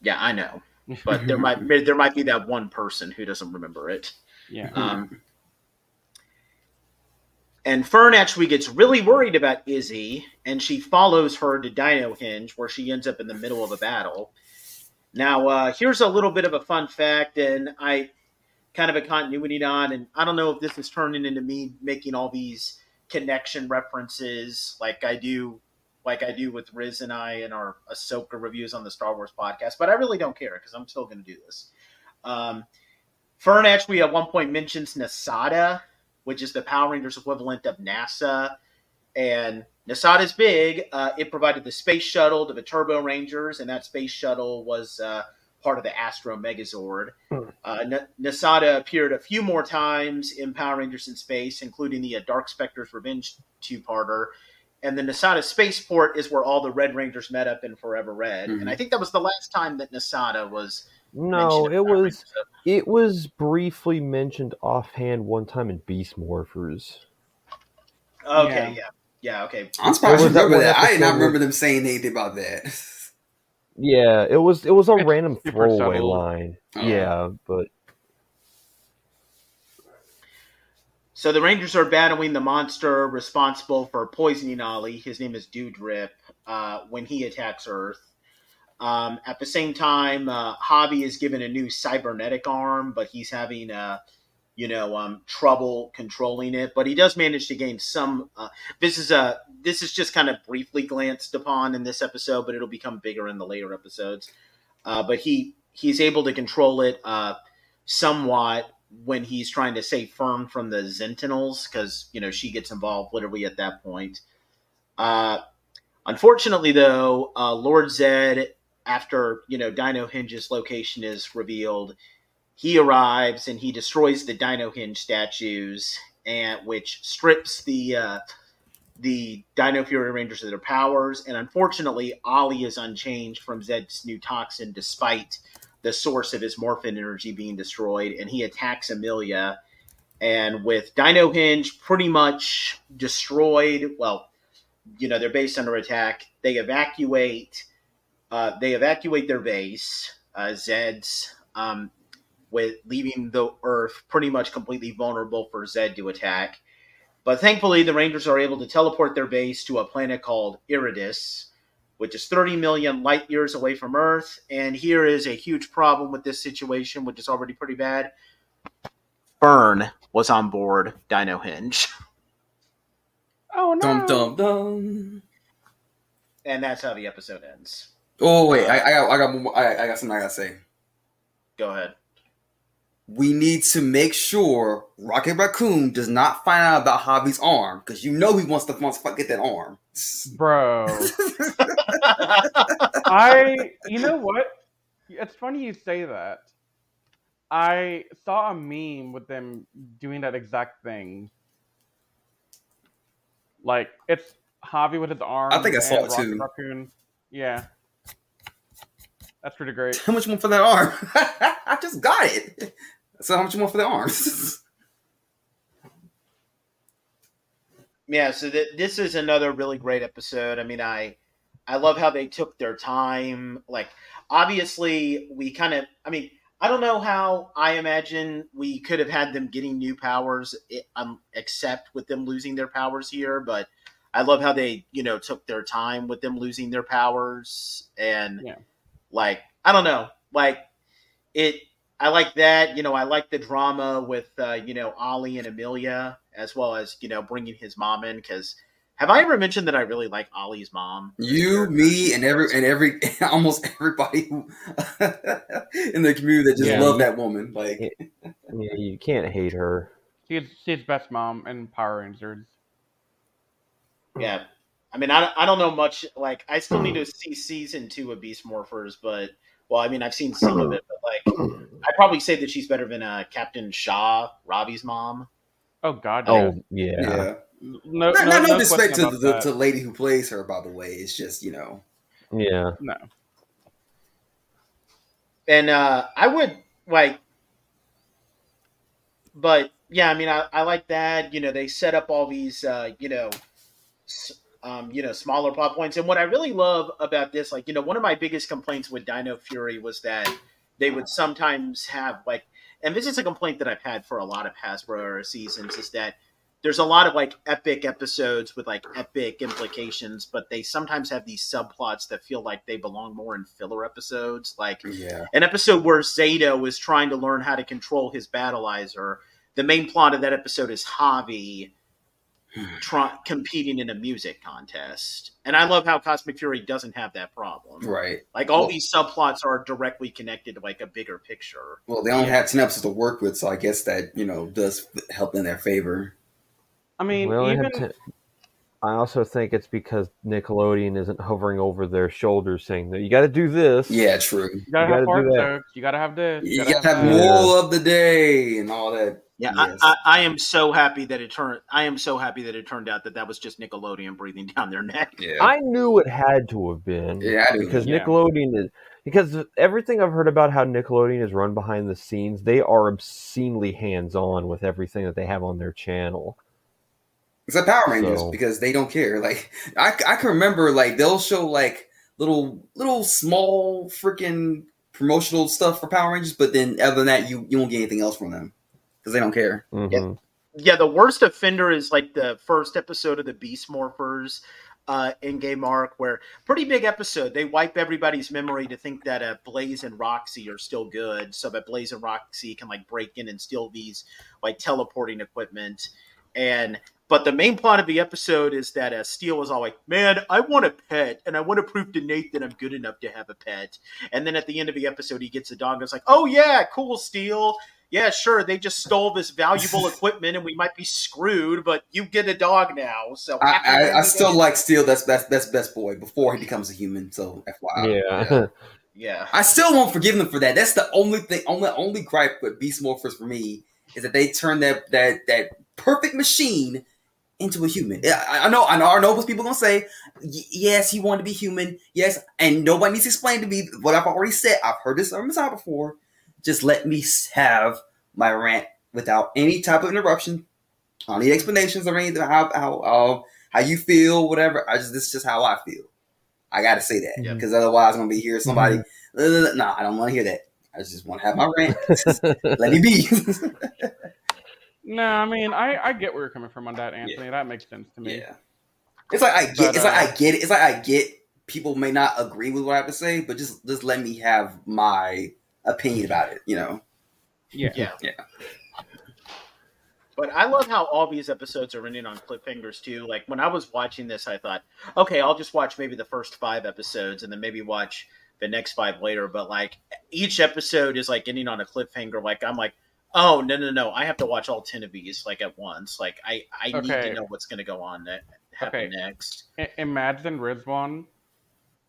yeah, I know, but there might there might be that one person who doesn't remember it. yeah. Um, and Fern actually gets really worried about Izzy, and she follows her to Dino Hinge, where she ends up in the middle of a battle. Now, uh, here's a little bit of a fun fact, and I kind of a continuity on, and I don't know if this is turning into me making all these connection references like I do, like I do with Riz and I in our Ahsoka reviews on the Star Wars podcast, but I really don't care because I'm still going to do this. Um, Fern actually at one point mentions Nasada, which is the Power Rangers equivalent of NASA. And Nasada's big. Uh, it provided the space shuttle to the Turbo Rangers, and that space shuttle was uh, part of the Astro Megazord. Hmm. Uh, N- Nasada appeared a few more times in Power Rangers in Space, including the uh, Dark Specter's Revenge two-parter. And the Nasada spaceport is where all the Red Rangers met up in Forever Red. Mhm. And I think that was the last time that Nasada was No, it was it was briefly mentioned offhand one time in Beast Morphers. Okay, Yeah. yeah, yeah, okay. I'm surprised you was that remember that. I did not remember them saying anything about that. Yeah, it was it was a random throwaway line. Oh. Yeah, but So the Rangers are battling the monster responsible for poisoning Ollie. His name is Dewdrip. Uh, when he attacks Earth. Um, at the same time, uh, Javi is given a new cybernetic arm, but he's having uh, you know um, trouble controlling it. But he does manage to gain some. Uh, this is a this is just kind of briefly glanced upon in this episode, but it'll become bigger in the later episodes. Uh, but he he's able to control it uh, somewhat when he's trying to save Fern from the Sentinels because you know she gets involved literally at that point. Uh, unfortunately, though, uh, Lord Zed, after you know Dino Hinge's location is revealed, he arrives and he destroys the Dino Hinge statues, and which strips the uh, the Dino Fury Rangers of their powers. And unfortunately, Ollie is unchanged from Zed's new toxin, despite the source of his morphin energy being destroyed, and he attacks Amelia. And with Dino Hinge pretty much destroyed, well, you know, they're based under attack. They evacuate. Uh, they evacuate their base, uh, Zed's, um, with leaving the Earth pretty much completely vulnerable for Zed to attack. But thankfully, the Rangers are able to teleport their base to a planet called Iridis, which is 30 million light years away from Earth. And here is a huge problem with this situation, which is already pretty bad. Fern was on board Dino Hinge. Oh no! Dum dum dum. And that's how the episode ends. Oh wait, I, I got I got more- I, I got something I gotta say. Go ahead. We need to make sure Rocket Raccoon does not find out about Javi's arm because you know he wants to wants to get that arm. Bro, I. You know what? It's funny you say that. I saw a meme with them doing that exact thing. Like it's Javi with his arm. I think I saw it Rocket too. Raccoon. Yeah, that's pretty great. how much more for that arm? I just got it. So how much more for the arms? yeah so th- this is another really great episode i mean i i love how they took their time like obviously we kind of i mean i don't know how i imagine we could have had them getting new powers i- um, except with them losing their powers here but i love how they you know took their time with them losing their powers and Yeah. Like i don't know like it I like that. You know, I like the drama with uh, you know Ollie and Amelia, as well as you know bringing his mom in. Because have I ever mentioned that I really like Ollie's mom? you, me, and every and every almost everybody in the community that just Yeah. love that woman. Like yeah, you can't hate her. She's she's best mom in Power Rangers. Yeah, I mean, I, don't- I don't know much. Like, I still need to see season two of Beast Morphers, but well, I mean, I've seen some of it, but like, I'd probably say that she's better than uh, Captain Shaw, Ravi's mom. Oh God, yeah. Oh yeah. yeah, No, not, no, not no no disrespect to the, to lady who plays her. By the way, it's just you know Yeah. No. and uh i would like but yeah i mean i, I like that you know they set up all these uh you know s- um you know smaller plot points and what i really love about this like you know one of my biggest complaints with dino fury was that they would sometimes have like and this is a complaint that i've had for a lot of hasbro seasons is that there's a lot of like epic episodes with like epic implications but they sometimes have these subplots that feel like they belong more in filler episodes like yeah. an episode where Zayto is trying to learn how to control his battleizer. The main plot of that episode is Javi Hmm. try, competing in a music contest. And I love how Cosmic Fury doesn't have that problem. Right. Like all Well- these subplots are directly connected to like a bigger picture. Well, they only have ten episodes to work with, so I guess that you know does help in their favor. I mean, we only even have ten. I also think it's because Nickelodeon isn't hovering over their shoulders saying that you got to do this. Yeah, true. You gotta have gotta do that. jokes. You gotta have this. You gotta gotta have that. Yeah. moral of the day and all that. Yeah, Yes. I, I, I am so happy that it turned. I am so happy that it turned out that that was just Nickelodeon breathing down their neck. Yeah. I knew it had to have been. Yeah, I do. because Yeah. Nickelodeon is because everything I've heard about how Nickelodeon is run behind the scenes, they are obscenely hands on with everything that they have on their channel. It's like Power Rangers So- because they don't care. Like I, I can remember like they'll show like little little small freaking promotional stuff for Power Rangers, but then other than that, you you won't get anything else from them because they don't care. Mhm. Yeah, the worst offender is like the first episode of the Beast Morphers uh, in Game Arc, where pretty big episode. They wipe everybody's memory to think that uh, Blaze and Roxy are still good, so that Blaze and Roxy can like break in and steal these like teleporting equipment. And but the main plot of the episode is that uh, Steel was all like, "Man, I want a pet, and I want to prove to Nate that I'm good enough to have a pet." And then at the end of the episode, he gets a dog. and It's like, "Oh yeah, cool, Steel." yeah, sure, they just stole this valuable equipment and we might be screwed, but you get a dog now. So I, happy I, I still like Steel. That's best that's best boy before he becomes a human. So FYI. yeah. Yeah. I still won't forgive them for that. That's the only thing, only only gripe with Beast Morphers for me is that they turn that that that perfect machine into a human. I, I know, I know, I know what people gonna say. Y- yes, he wanted to be human. Yes, and nobody needs to explain to me what I've already said. I've heard this on time before. Just let me have my rant without any type of interruption. I don't need explanations or anything. How how uh, how you feel, whatever. I just this is just how I feel. I got to say that because otherwise I'm gonna be here somebody. "Uh, No, I don't want to hear that. I just want to have my rant. Let me be. No, I mean I, I get where you're coming from on that, Anthony. That makes sense to me. yeah, it's like I get. But, it's like uh, I get it. It's like I get. People may not agree with what I have to say, but just just let me have my opinion about it. You know. Yeah. Yeah. Yeah. But I love how all these episodes are ending on cliffhangers too. Like when I was watching this, I thought, okay, I'll just watch maybe the first five episodes and then maybe watch the next five later. But like each episode is like ending on a cliffhanger. Like I'm like, oh no no no, I have to watch all ten of these like at once. Like I I need to know what's going to go on ne- happen Okay. next. I- imagine Rizwan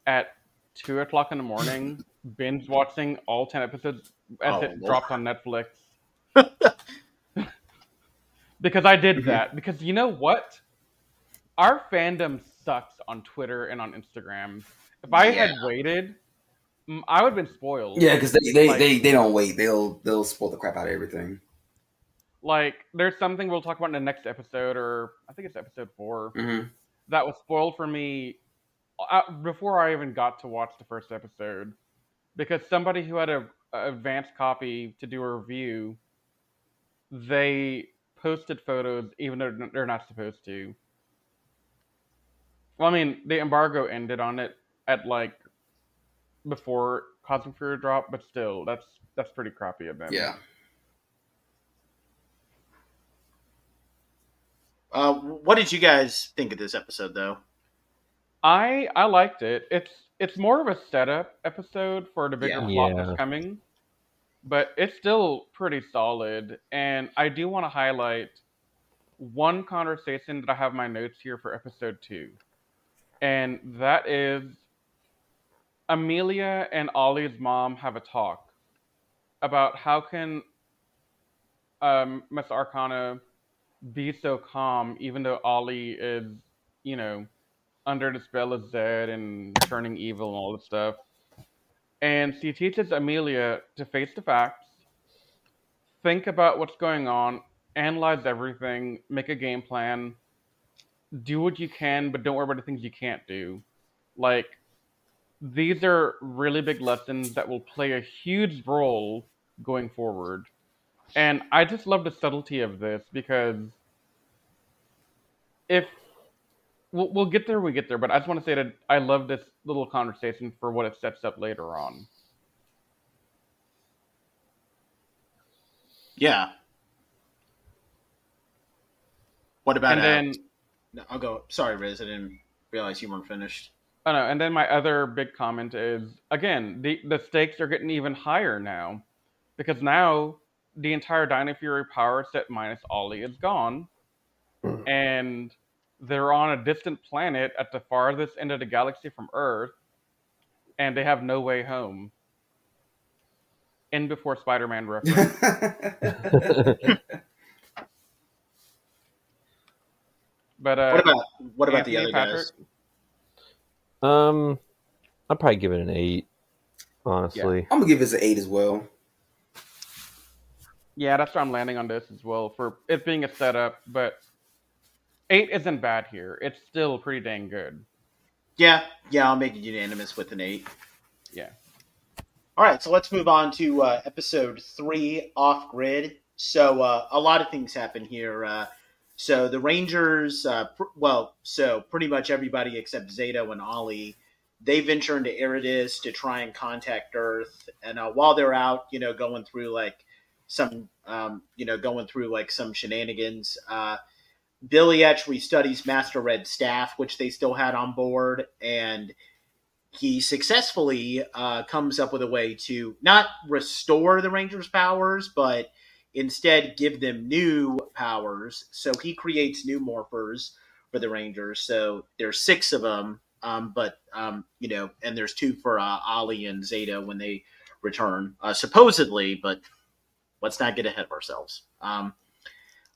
at two o'clock in the morning binge watching all ten episodes as Oh, it Lord. dropped on Netflix. because I did Mhm. that. Because you know what? Our fandom sucks on Twitter and on Instagram. If I had waited, I would have been spoiled. Yeah, because they, they, Like- they, they don't wait. They'll they'll spoil the crap out of everything. Like, there's something we'll talk about in the next episode, or I think it's episode four. Mm-hmm. that was spoiled for me uh, before I even got to watch the first episode because somebody who had a, a advanced copy to do a review, they posted photos even though they're not supposed to. Well, I mean, the embargo ended on it at like before Cosmic Fury drop, but still, that's that's pretty crappy of them. Yeah. Uh, what did you guys think of this episode though? I I liked it. It's it's more of a setup episode for the bigger Yeah. plot Yeah. that's coming, but it's still pretty solid. And I do want to highlight one conversation that I have in my notes here for episode two, and that is Amelia and Ollie's mom have a talk about how can um, Miss Akana be so calm even though Ollie is, you know, under the spell of Zed and turning evil and all this stuff. And she teaches Amelia to face the facts, think about what's going on, analyze everything, make a game plan, do what you can, but don't worry about the things you can't do. Like, these are really big lessons that will play a huge role going forward. And I just love the subtlety of this because if we'll, we'll get there, we get there. But I just want to say that I love this little conversation for what it sets up later on. Yeah. What about and uh, then, No, I'll go. Sorry, Riz. I didn't realize you weren't finished. Oh no, and then my other big comment is again the the stakes are getting even higher now, because now the entire Dino Fury power set minus Ollie is gone, and they're on a distant planet at the farthest end of the galaxy from Earth, and they have no way home. In before Spider-Man reference. but uh, What about what about the other Patrick? guys? Um, I'd probably give it an eight. Honestly, I'm gonna give this an eight as well. Yeah, that's where I'm landing on this as well for it being a setup, but eight isn't bad here. It's still pretty dang good. Yeah, yeah, I'll make it unanimous with an eight. Yeah. All right, so let's move on to uh, episode three, off grid. So uh, a lot of things happen here. Uh, so the Rangers, uh, pr- well, so pretty much everybody except Zayto and Ollie, they venture into Eridus to try and contact Earth. And uh, while they're out, you know, going through like some, um, you know, going through like some shenanigans, uh, Billy actually studies Master Red staff, which they still had on board, and he successfully uh, comes up with a way to not restore the Rangers' powers, but instead give them new powers. So he creates new morphers for the Rangers. So there's six of them, um, but um, you know, and there's two for uh, Ollie and Zayto when they return, uh, supposedly. But let's not get ahead of ourselves. Um,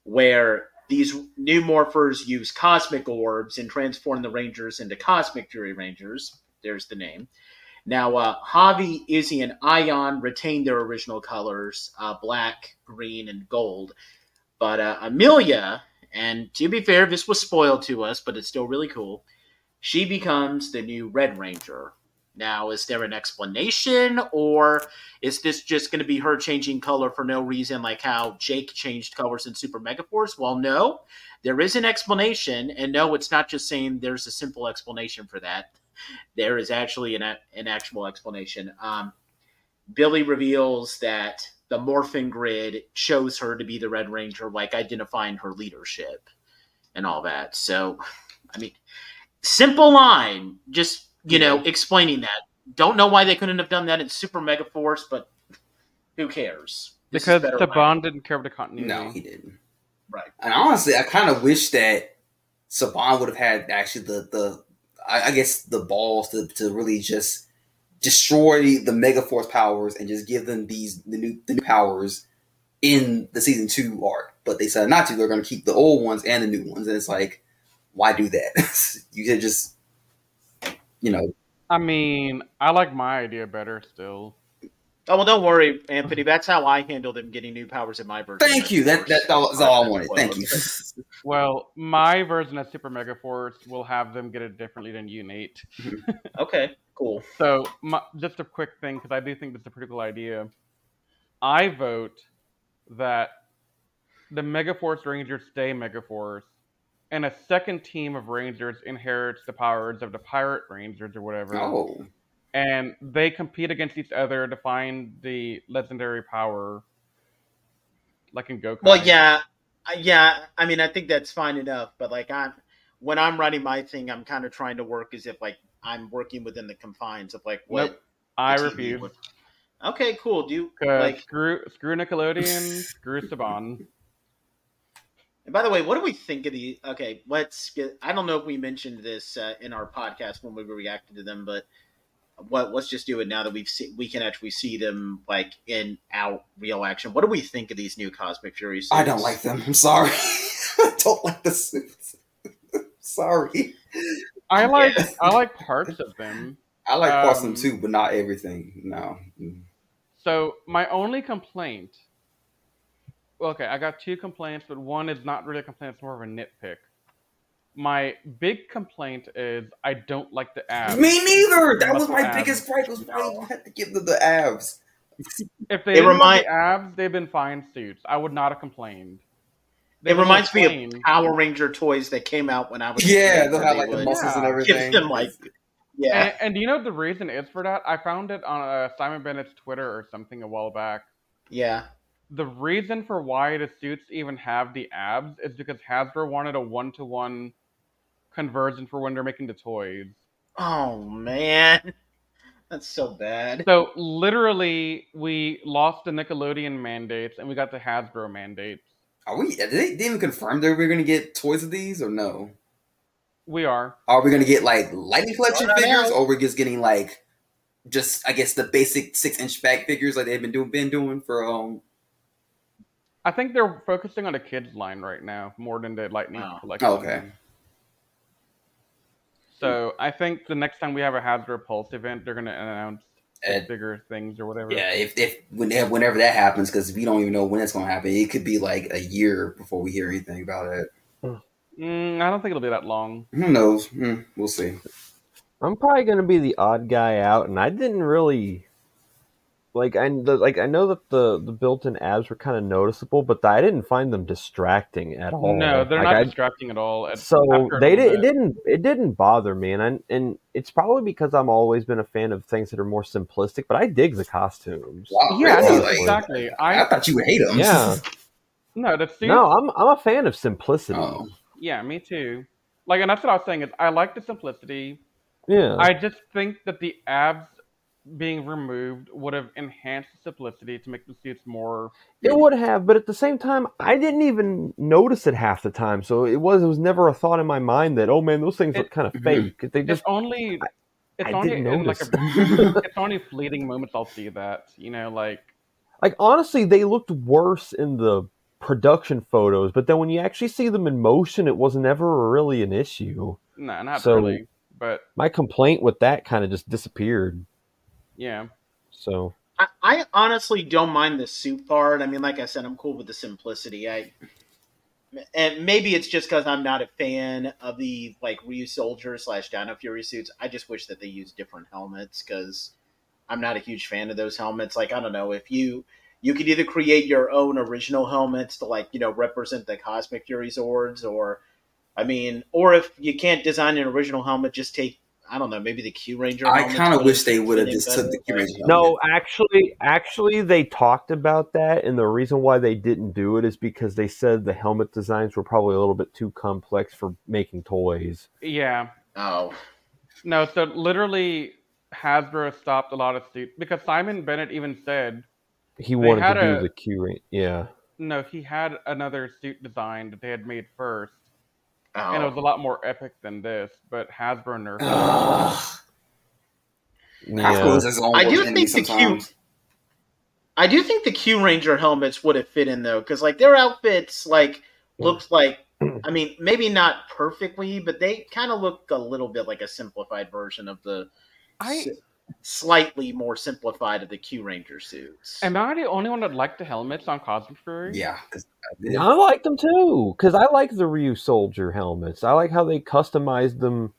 where these new morphers use cosmic orbs and transform the Rangers into Cosmic Fury Rangers. There's the name. Now, uh, Javi, Izzy, and Aiyon retain their original colors uh, black, green, and gold. But uh, Amelia, and to be fair, this was spoiled to us, but it's still really cool. She becomes the new Red Ranger. Now, is there an explanation, or is this just going to be her changing color for no reason, like how Jake changed colors in Super Megaforce? Well, no, there is an explanation, and no, it's not just saying there's a simple explanation for that. There is actually an, an actual explanation. Um, Billy reveals that the morphing grid chose her to be the Red Ranger, like identifying her leadership and all that. So, I mean, simple line, just you know, explaining that. Don't know why they couldn't have done that in Super Mega Force, but who cares? This because the writing. Bond didn't care about the continuity. No, he didn't. Right. And honestly, I kind of wish that Saban would have had actually the the I, I guess the balls to, to really just destroy the Mega Force powers and just give them these the new the new powers in the season two arc. But they decided not to. They're going to keep the old ones and the new ones, and it's like, why do that? you could just, you know, I mean, I like my idea better still. Oh well, don't worry, Anthony. That's how I handle them getting new powers in my version. thank you. That that's all, that's all I wanted. Thank you. Well, my version of Super Mega Force will have them get it differently than you, Nate. Mm-hmm. Okay, cool. So, my, just a quick thing, because I do think that's a pretty cool idea. I vote that the Megaforce Rangers stay Megaforce, and a second team of Rangers inherits the powers of the Pirate Rangers or whatever, oh, and they compete against each other to find the legendary power, like in Goku. Well, yeah, yeah. I mean, I think that's fine enough. But like, I'm when I'm writing my thing, I'm kind of trying to work as if like I'm working within the confines of like what. Nope, I refuse. would- Okay, cool. Do you like? screw, screw Nickelodeon, screw Saban. And by the way, what do we think of the? Okay, let's get. I don't know if we mentioned this uh, in our podcast when we reacted to them, but what? Let's just do it now that we've seen. We can actually see them like in out real action. What do we think of these new Cosmic Fury suits? I don't like them. I'm sorry. I don't like the suits. sorry. I like Yeah. I like parts of them. I like parts of Um, them too, but not everything. No. So my only complaint. Okay, I got two complaints, but one is not really a complaint; it's more of a nitpick. My big complaint is I don't like the abs. Me neither. That was my abs. biggest gripe. Was why you had to give them the abs. If they It didn't remind- the abs, they've been fine suits. I would not have complained. They It reminds me plain. of Power Ranger toys that came out when I was a Yeah, they'll have like the would muscles and everything. Give them like, yeah, And, and do you know what the reason is for that? I found it on uh, Simon Bennett's Twitter or something a while back. yeah. The reason for why the suits even have the abs is because Hasbro wanted a one-to-one conversion for when they're making the toys. Oh man, that's so bad. So literally, we lost the Nickelodeon mandates and we got the Hasbro mandates. Are we? Did they, they even confirm that we are going to get toys of these or no? We are. Are we gonna get like lightning collection Run figures, or we're just getting like just I guess the basic six inch back figures like they've been doing been doing for um I think they're focusing on a kids line right now more than the Lightning Oh. collection. Oh, okay. So I think the next time we have a Hasbro Pulse event, they're gonna announce uh, bigger things or whatever. yeah if if whenever, whenever that happens because we don't even know when it's gonna happen it could be like a year before we hear anything about it Mm, I don't think it'll be that long. who knows Hmm, we'll see I'm probably gonna be the odd guy out, and I didn't really like. I the, like. I know that the the built-in abs were kind of noticeable, but I didn't find them distracting at all. No, they're Like, not I- distracting at all. At- so they did, it didn't it didn't bother me, and I, and it's probably because I'm always been a fan of things that are more simplistic. But I dig the costumes. wow Yeah, really? Like, exactly. I, I thought you would hate them Yeah. no, the suits. No, I'm I'm a fan of simplicity. oh Yeah, me too. Like, and that's what I was saying is I like the simplicity. Yeah, I just think that the abs being removed would have enhanced the simplicity to make the suits more. It would have, but at the same time, I didn't even notice it half the time. So it was it was never a thought in my mind that oh man, those things look kind of fake. They It's just only. It's I only didn't in like notice. a. it's only fleeting moments I'll see that. You know, like like honestly, they looked worse in the production photos, but then when you actually see them in motion, it was never really an issue. no, not So- really. But My complaint with that kind of just disappeared. Yeah, So I, I honestly don't mind the suit part. I mean, like I said, I'm cool with the simplicity. I and maybe it's just because I'm not a fan of the like Ryusoulger slash Dino Fury suits. I just wish that they used different helmets because I'm not a huge fan of those helmets. Like I don't know if you you could either create your own original helmets to like you know represent the Cosmic Fury Zords, or I mean, or if you can't design an original helmet, just take I don't know maybe the Kyuranger. I kind of wish they would have just took the Kyuranger no, actually, actually, they talked about that, and the reason why they didn't do it is because they said the helmet designs were probably a little bit too complex for making toys. yeah. Oh, No, so literally Hasbro stopped a lot of suits because Simon Bennett even said He wanted to do a- the Kyuranger. Yeah. no, he had another suit design that they had made first, oh. and it was a lot more epic than this. But Hasbro nerfed. it. Yeah. Hasbro is his own I do think the Q- sometimes. I do think the Kyuranger helmets would have fit in though, because like their outfits like looked like I mean maybe not perfectly, but they kind of look a little bit like a simplified version of the I s- slightly more simplified of the Kyuranger suits. am I the only one that liked the helmets on Cosmic Fury? Yeah, I like them too because I like the Ryusoulger helmets. I like how they customized them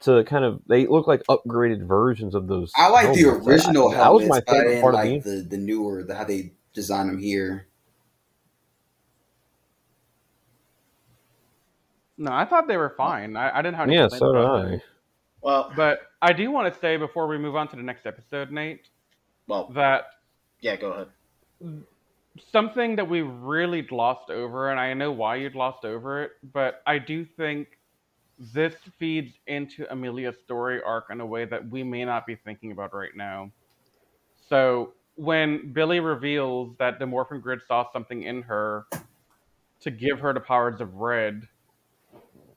to kind of they look like upgraded versions of those. I like the helmets. I- original I- helmets. That was my favorite didn't part of like the. the, the newer, the, how they design them here. No, I thought they were fine. I, I didn't have any Yeah, so did. I. well, But I do want to say before we move on to the next episode, Nate, well, that yeah, go ahead. something that we really glossed over, and I know why you'd glossed over it, but I do think this feeds into Amelia's story arc in a way that we may not be thinking about right now. So when Billy reveals that the Morphin Grid saw something in her to give her the powers of red,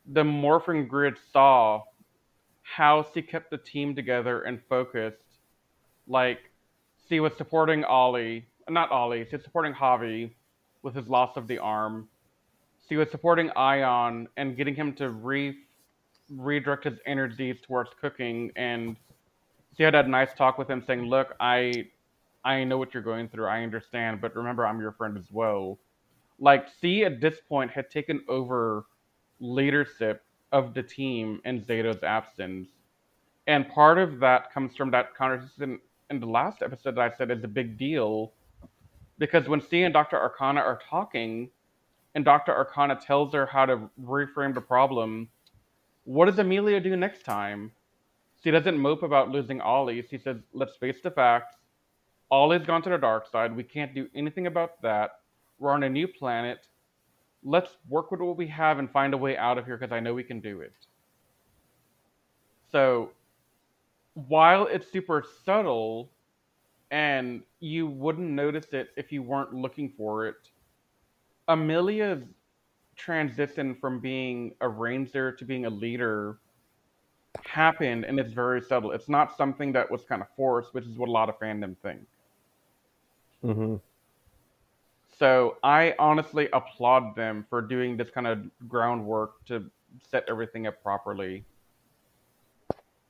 the Morphin Grid saw how she kept the team together and focused. Like, she was supporting Ollie, not Ollie, she was supporting Javi with his loss of the arm. She was supporting Aiyon and getting him to re redirect his energies towards cooking and she had that nice talk with him saying, Look, I I know what you're going through, I understand, but remember I'm your friend as well. Like she at this point had taken over leadership of the team in Zayto's absence. And part of that comes from that conversation in the last episode that I said is a big deal because when she and Dr. Akana are talking, and Dr. Akana tells her how to reframe the problem, what does Amelia do next time? She doesn't mope about losing Ollie. She says, let's face the facts. Ollie's gone to the dark side. We can't do anything about that. We're on a new planet. Let's work with what we have and find a way out of here because I know we can do it. So, while it's super subtle and you wouldn't notice it if you weren't looking for it, Amelia's transition from being a ranger to being a leader happened and it's very subtle. It's not something that was kind of forced, which is what a lot of fandom think. hmm So I honestly applaud them for doing this kind of groundwork to set everything up properly.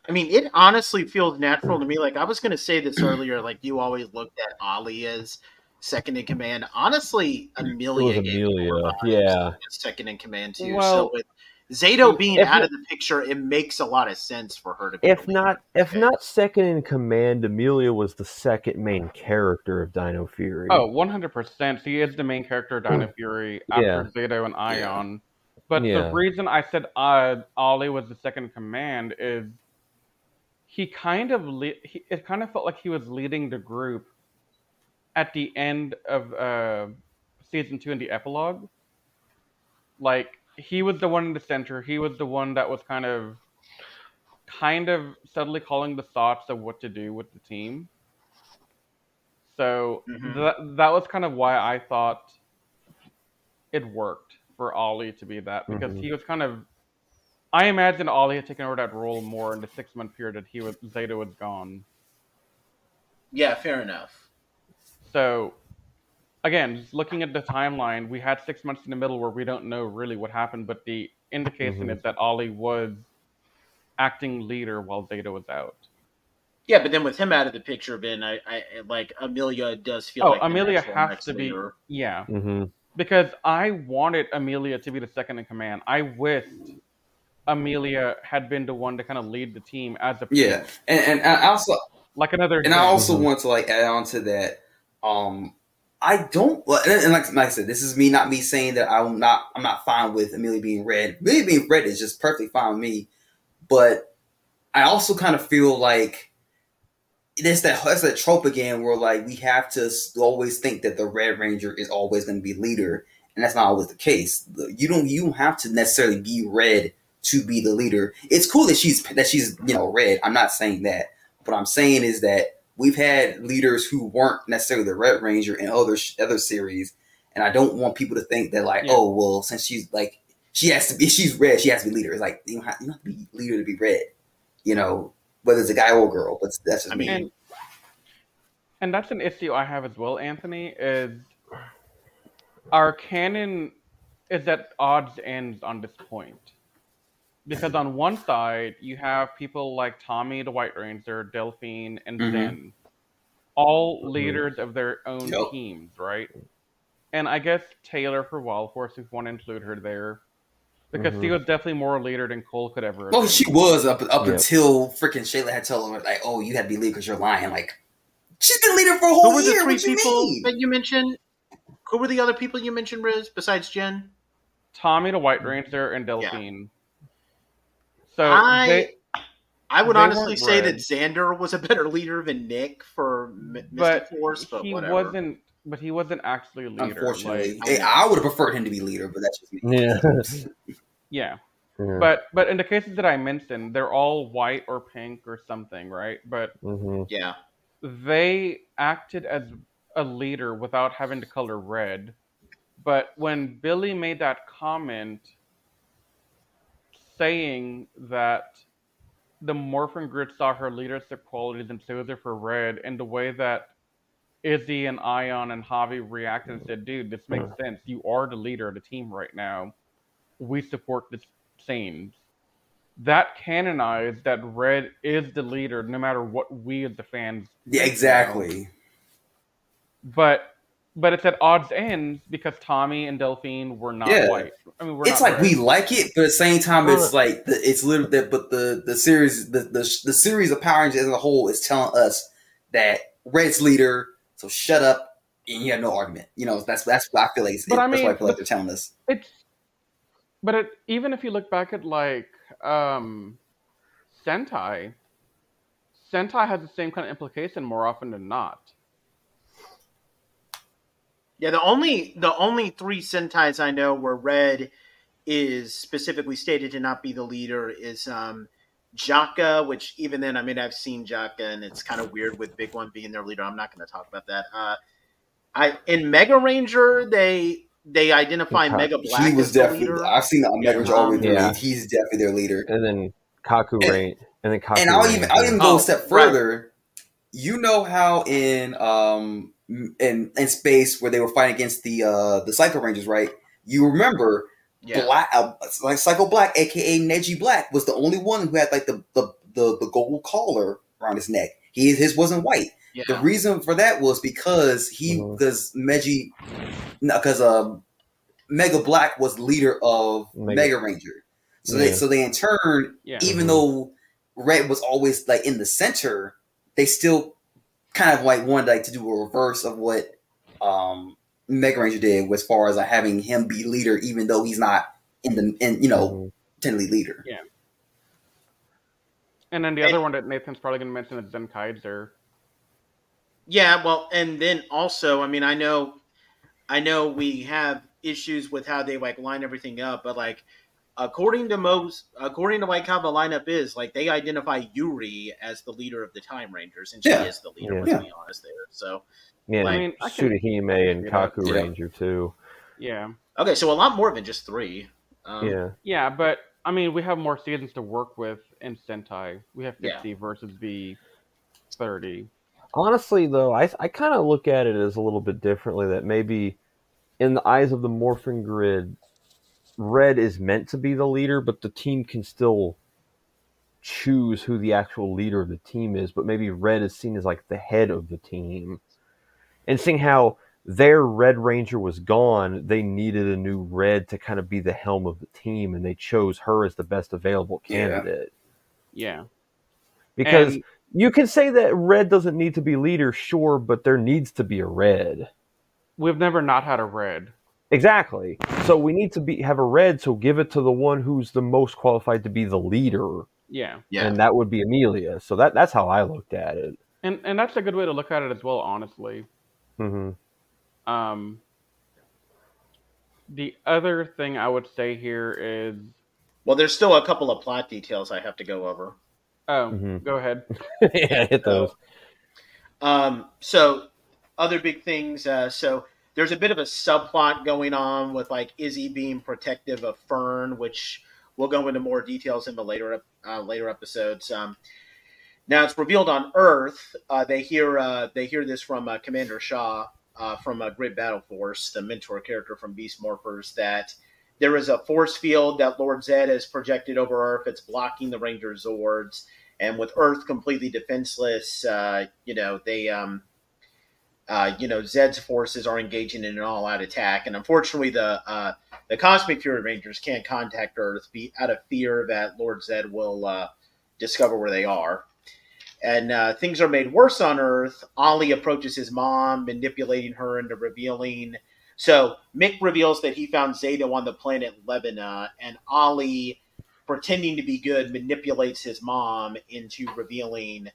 I mean, it honestly feels natural to me. Like I was going to say this earlier. Like you always looked at Ollie as second in command. Honestly, Amelia, It was gave me more Amelia, yeah. second in command too. Well, so with Zayto being if out of the picture, it makes a lot of sense for her to be. If not, if Okay. not second in command, Amelia was the second main character of Dino Fury. Oh, 100%. She is the main character of Dino Fury after Yeah. Zayto and Aiyon. But Yeah. the reason I said uh, Ollie was the second in command is he kind of le- he, it kind of felt like he was leading the group at the end of uh, season two in the epilogue. Like he was the one in the center. He was the one that was kind of kind of subtly calling the thoughts of what to do with the team. So Mhm. that that was kind of why I thought it worked for Ollie to be that because Mhm. he was kind of. I imagine Ollie had taken over that role more in the six month period that he was Zayto was gone. yeah, fair enough. So, again, looking at the timeline, we had six months in the middle where we don't know really what happened, but the indication Mhm. is that Ollie was acting leader while Zayto was out. Yeah, but then with him out of the picture, Ben, I, I like Amelia does feel Oh, like the Amelia natural has next to be. leader. Yeah, hmm because I wanted Amelia to be the second in command. I wished Amelia had been the one to kind of lead the team as a Yeah, and and I also like another. and I Zen. also Mhm. want to like add on to that. Um, I don't, and, like, like I said, this is me not me saying that I'm not I'm not fine with Amelia being red. Amelia being red is just perfectly fine with me, but I also kind of feel like there's that that's that trope again where like we have to always think that the Red Ranger is always going to be leader, and that's not always the case. You don't you don't have to necessarily be red to be the leader. It's cool that she's that she's you know red. I'm not saying that. What I'm saying is that we've had leaders who weren't necessarily the Red Ranger in other other series, and I don't want people to think that like, Yeah. oh well, since she's like she has to be, she's red, she has to be leader. It's like you don't have, you don't have to be leader to be red, you know, whether it's a guy or a girl. But that's just I me. mean, and, and that's an issue I have as well, Anthony. Is our canon is at odds ends on this point. Because on one side you have people like Tommy the White Ranger, Delphine, and Mhm. Zen, all Mhm. leaders of their own Yep. teams, right? And I guess Taylor for Wild Force, if you want to include her there, because she Mhm. was definitely more a leader than Cole could ever. have Well, been. she was up up Yep. until freaking Shayla had told her like, oh, you had to be leader because you're lying. Like she's been leader for a whole who whole were the year. three What you people mean? that you mentioned? Who were the other people you mentioned, Riz, besides Jen? Tommy the White Ranger and Delphine. So I they, I would honestly say red. that Xander was a better leader than Nick for M- Mystic but Force, but he whatever. wasn't. But he wasn't actually a leader. Unfortunately, Like, Hey, I would have preferred him to be leader, but that's just me. Yeah. yeah. Yeah. But but in the cases that I mentioned, they're all white or pink or something, right? But hmm Yeah, they acted as a leader without having to color red. But when Billy made that comment saying that the Morphin Grid saw her leadership qualities and chose her for red, and the way that Izzy and Aiyon and Javi reacted and said, dude, this makes sense. You are the leader of the team right now. We support this change. That canonized that Red is the leader no matter what we as the fans Yeah, exactly. But but it's at odds ends because Tommy and Delphine were not Yeah. white. I mean, we're It's not like red. we like it, but at the same time, it's like the, it's literally that. But the the series, the, the the series of Power Rangers as a whole is telling us that Red's leader. So shut up, and you have no argument. You know, that's that's what I feel like. It's, But I that's what I feel like they're telling us. It's but it, even if you look back at like um Sentai, Sentai has the same kind of implication more often than not. Yeah. The only the only three Sentais I know where Red is specifically stated to not be the leader is um Jaka, which even then, I mean, I've seen Jaka, and it's kind of weird with Big One being their leader. I'm not going to talk about that. Uh, I in Mega Ranger, they they identify Okay. Mega Black he was as the definitely. leader. I've seen the Mega Yeah. all the way through. Yeah. He's definitely their leader. and then Kaku And- Rain, and then Kaku and I'll Rain, even I'll even go Oh, a step right. further. You know how in um in in space where they were fighting against the uh the Psycho Rangers, right? You remember yeah. Black, uh, like Psycho Black, aka Neji Black, was the only one who had like the the the, the gold collar around his neck. He his wasn't white. yeah. The reason for that was because he because Meji because um Mega Black was leader of Mega- Mega, Ranger. So they so they in turn Yeah. even Mhm. though Red was always like in the center, they still kind of like wanted like to do a reverse of what um Mega Ranger did as far as like having him be leader, even though he's not in the in you know Mhm. technically leader. Yeah. And then the And- other one that Nathan's probably going to mention is Zen Kaiser. Yeah, well, and then also, I mean, I know, I know we have issues with how they like line everything up, but like, according to most, according to like how the lineup is, like they identify Yuri as the leader of the Time Rangers, and she Yeah. is the leader. Yeah. Let's be honest there. So, Yeah, I mean, I can- Tsuruhime and Kaku Yeah. Ranger too. Yeah. okay, so a lot more than just three. Um, yeah, Yeah, but I mean, we have more seasons to work with in Sentai. We have Yeah. 50 versus the 30. honestly though, I I kind of look at it as a little bit differently. That maybe in the eyes of the Morphin Grid, Red is meant to be the leader, but the team can still choose who the actual leader of the team is. But maybe Red is seen as like the head of the team, and seeing how their Red Ranger was gone, they needed a new Red to kind of be the helm of the team, and they chose her as the best available Yeah. candidate. Yeah. Because And- you can say that red doesn't need to be leader, sure, but there needs to be a red. We've never not had a red. Exactly. So we need to be have a red, so give it to the one who's the most qualified to be the leader, Yeah. yeah, and that would be Amelia. So that that's how I looked at it. And and that's a good way to look at it as well, honestly. hmm Um, the other thing I would say here is, Well, there's still a couple of plot details I have to go over. oh, Mhm. go ahead. yeah, hit those. Um, so other big things. Uh, so there's a bit of a subplot going on with like Izzy being protective of Fern, which we'll go into more details in the later uh, later episodes. Um, now it's revealed on Earth. Uh, they hear uh, they hear this from uh, Commander Shaw uh, from uh, Grid Battle Force, the mentor character from Beast Morphers, that there is a force field that Lord Zed has projected over Earth. It's blocking the Ranger Zords and with Earth completely defenseless, you know they, um, uh, you know, Zed's forces are engaging in an all-out attack, and unfortunately, the uh, the Cosmic Fury Rangers can't contact Earth, be out of fear that Lord Zed will uh, discover where they are. And uh, things are made worse on Earth. Ollie approaches his mom, manipulating her into revealing. So Mick reveals that he found Zayto on the planet Levina, and Ollie pretending to be good manipulates his mom into revealing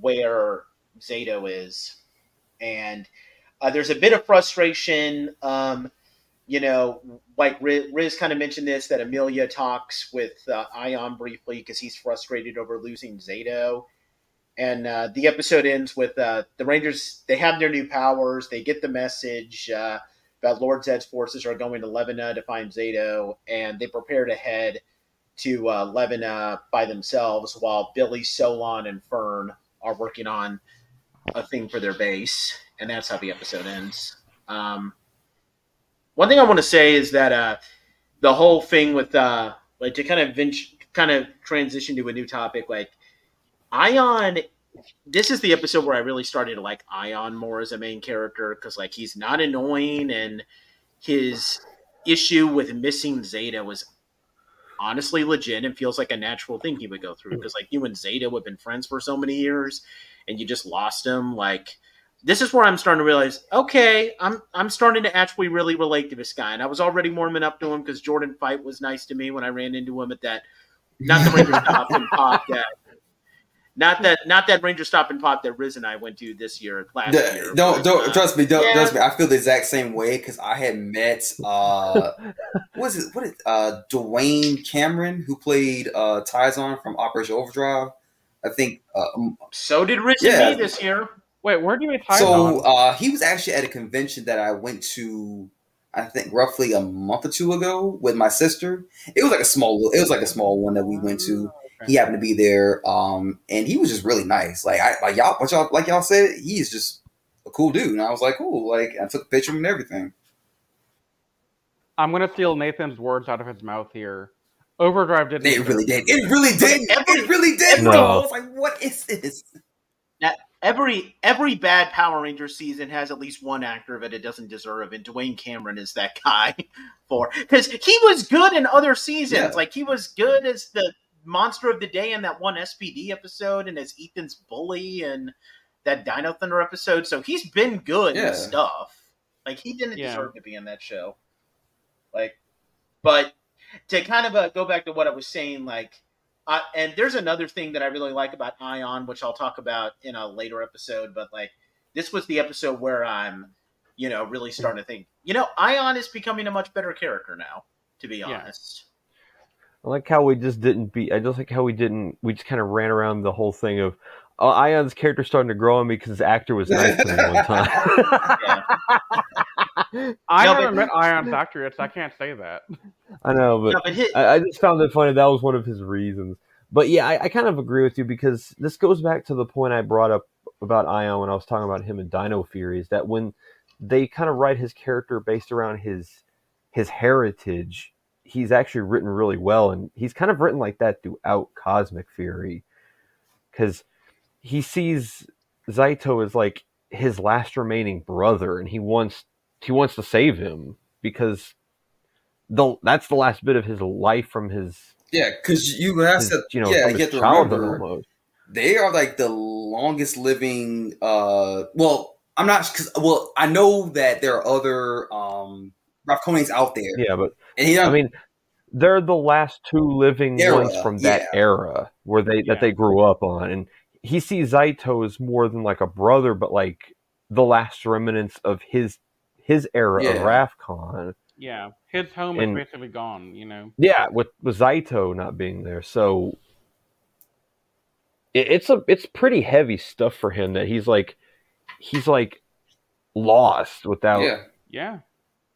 where Zayto is. And uh, there's a bit of frustration. Um, you know, like Riz, kind of mentioned this that Amelia talks with uh, Aiyon briefly because he's frustrated over losing Zayto. And uh, the episode ends with uh, the Rangers, they have their new powers, they get the message uh, that Lord Zed's forces are going to Levina to find Zayto, and they prepare to head to uh, Levina by themselves while Billy, Solon, and Fern are working on a thing for their base, and that's how the episode ends. Um, one thing I want to say is that uh, the whole thing with uh, like to kind of kind of transition to a new topic, like Aiyon. This is the episode where I really started to like Aiyon more as a main character because like he's not annoying and his issue with missing Zayto was honestly legit and feels like a natural thing he would go through because like you and Zayto have been friends for so many years and you just lost him like this is where I'm starting to realize okay I'm I'm starting to actually really relate to this guy and I was already warming up to him because Jordon Fite was nice to me when I ran into him at that not the Ranger stop and pop that not that not that Ranger stop and pop that Riz and I went to this year last The- year don't but, don't uh, trust me. Don't yeah. trust me. I feel the exact same way because I had met uh, what is it? What is uh, Dwayne Cameron who played uh, Tyzonn from Operation Overdrive? I think uh, um, so did Riz Yeah. this year Wait, where do you meet Tyzonn? so. Uh, he was actually at a convention that I went to. I think roughly a month or two ago with my sister. It was like a small, it was like a small one that we went to. He happened to be there, um, and he was just really nice. Like I, like y'all, what y'all, like y'all said, he's just a cool dude. And I was like, cool. Like I took a picture of him and everything. I'm gonna steal Nathan's words out of his mouth here. Overdrive didn't. It really did. It really did. Every- it really did. No. bro. I was like, what is this? Every every bad Power Ranger season has at least one actor that it doesn't deserve, and Dwayne Cameron is that guy for because he was good in other seasons. Yeah. Like he was good as the monster of the day in that one SPD episode, and as Ethan's bully and that Dino Thunder episode. So he's been good Yeah. in stuff. Like he didn't Yeah. deserve to be in that show. Like, but to kind of uh, go back to what I was saying, like, uh, and there's another thing that I really like about Aiyon, which I'll talk about in a later episode. But like, this was the episode where I'm, you know, really starting to think, you know, Aiyon is becoming a much better character now. To be Yeah. honest, I like how we just didn't be. I just like how we didn't. We just kind of ran around the whole thing of oh, Aiyon's character starting to grow on me because his actor was nice to me one time. I No, haven't but- met Aiyon's actor yet, so I can't say that. I know, but no, but his, I, I just found it funny. That was one of his reasons. But yeah, I, I kind of agree with you because this goes back to the point I brought up about Aiyon when I was talking about him in Dino Fury. Is that when they kind of write his character based around his his heritage, he's actually written really well, and he's kind of written like that throughout Cosmic Fury, because he sees Zayto as like his last remaining brother, and he wants he wants to save him because the that's the last bit of his life from his, Yeah, because you have his to, you know yeah, from you his have to remember almost. they are like the longest living. uh Well, I'm not because well, I know that there are other um Rafkonians out there, Yeah, but and he, I mean, they're the last two living Era, ones from that yeah. era where they Yeah. that they grew up on, and he sees Zayto as more than like a brother, but like the last remnants of his his era of Yeah. Rafkon. Yeah, his home And- is basically gone. You know. Yeah, with with Zayto not being there, so it, it's a it's pretty heavy stuff for him that he's like he's like lost without yeah, Yeah.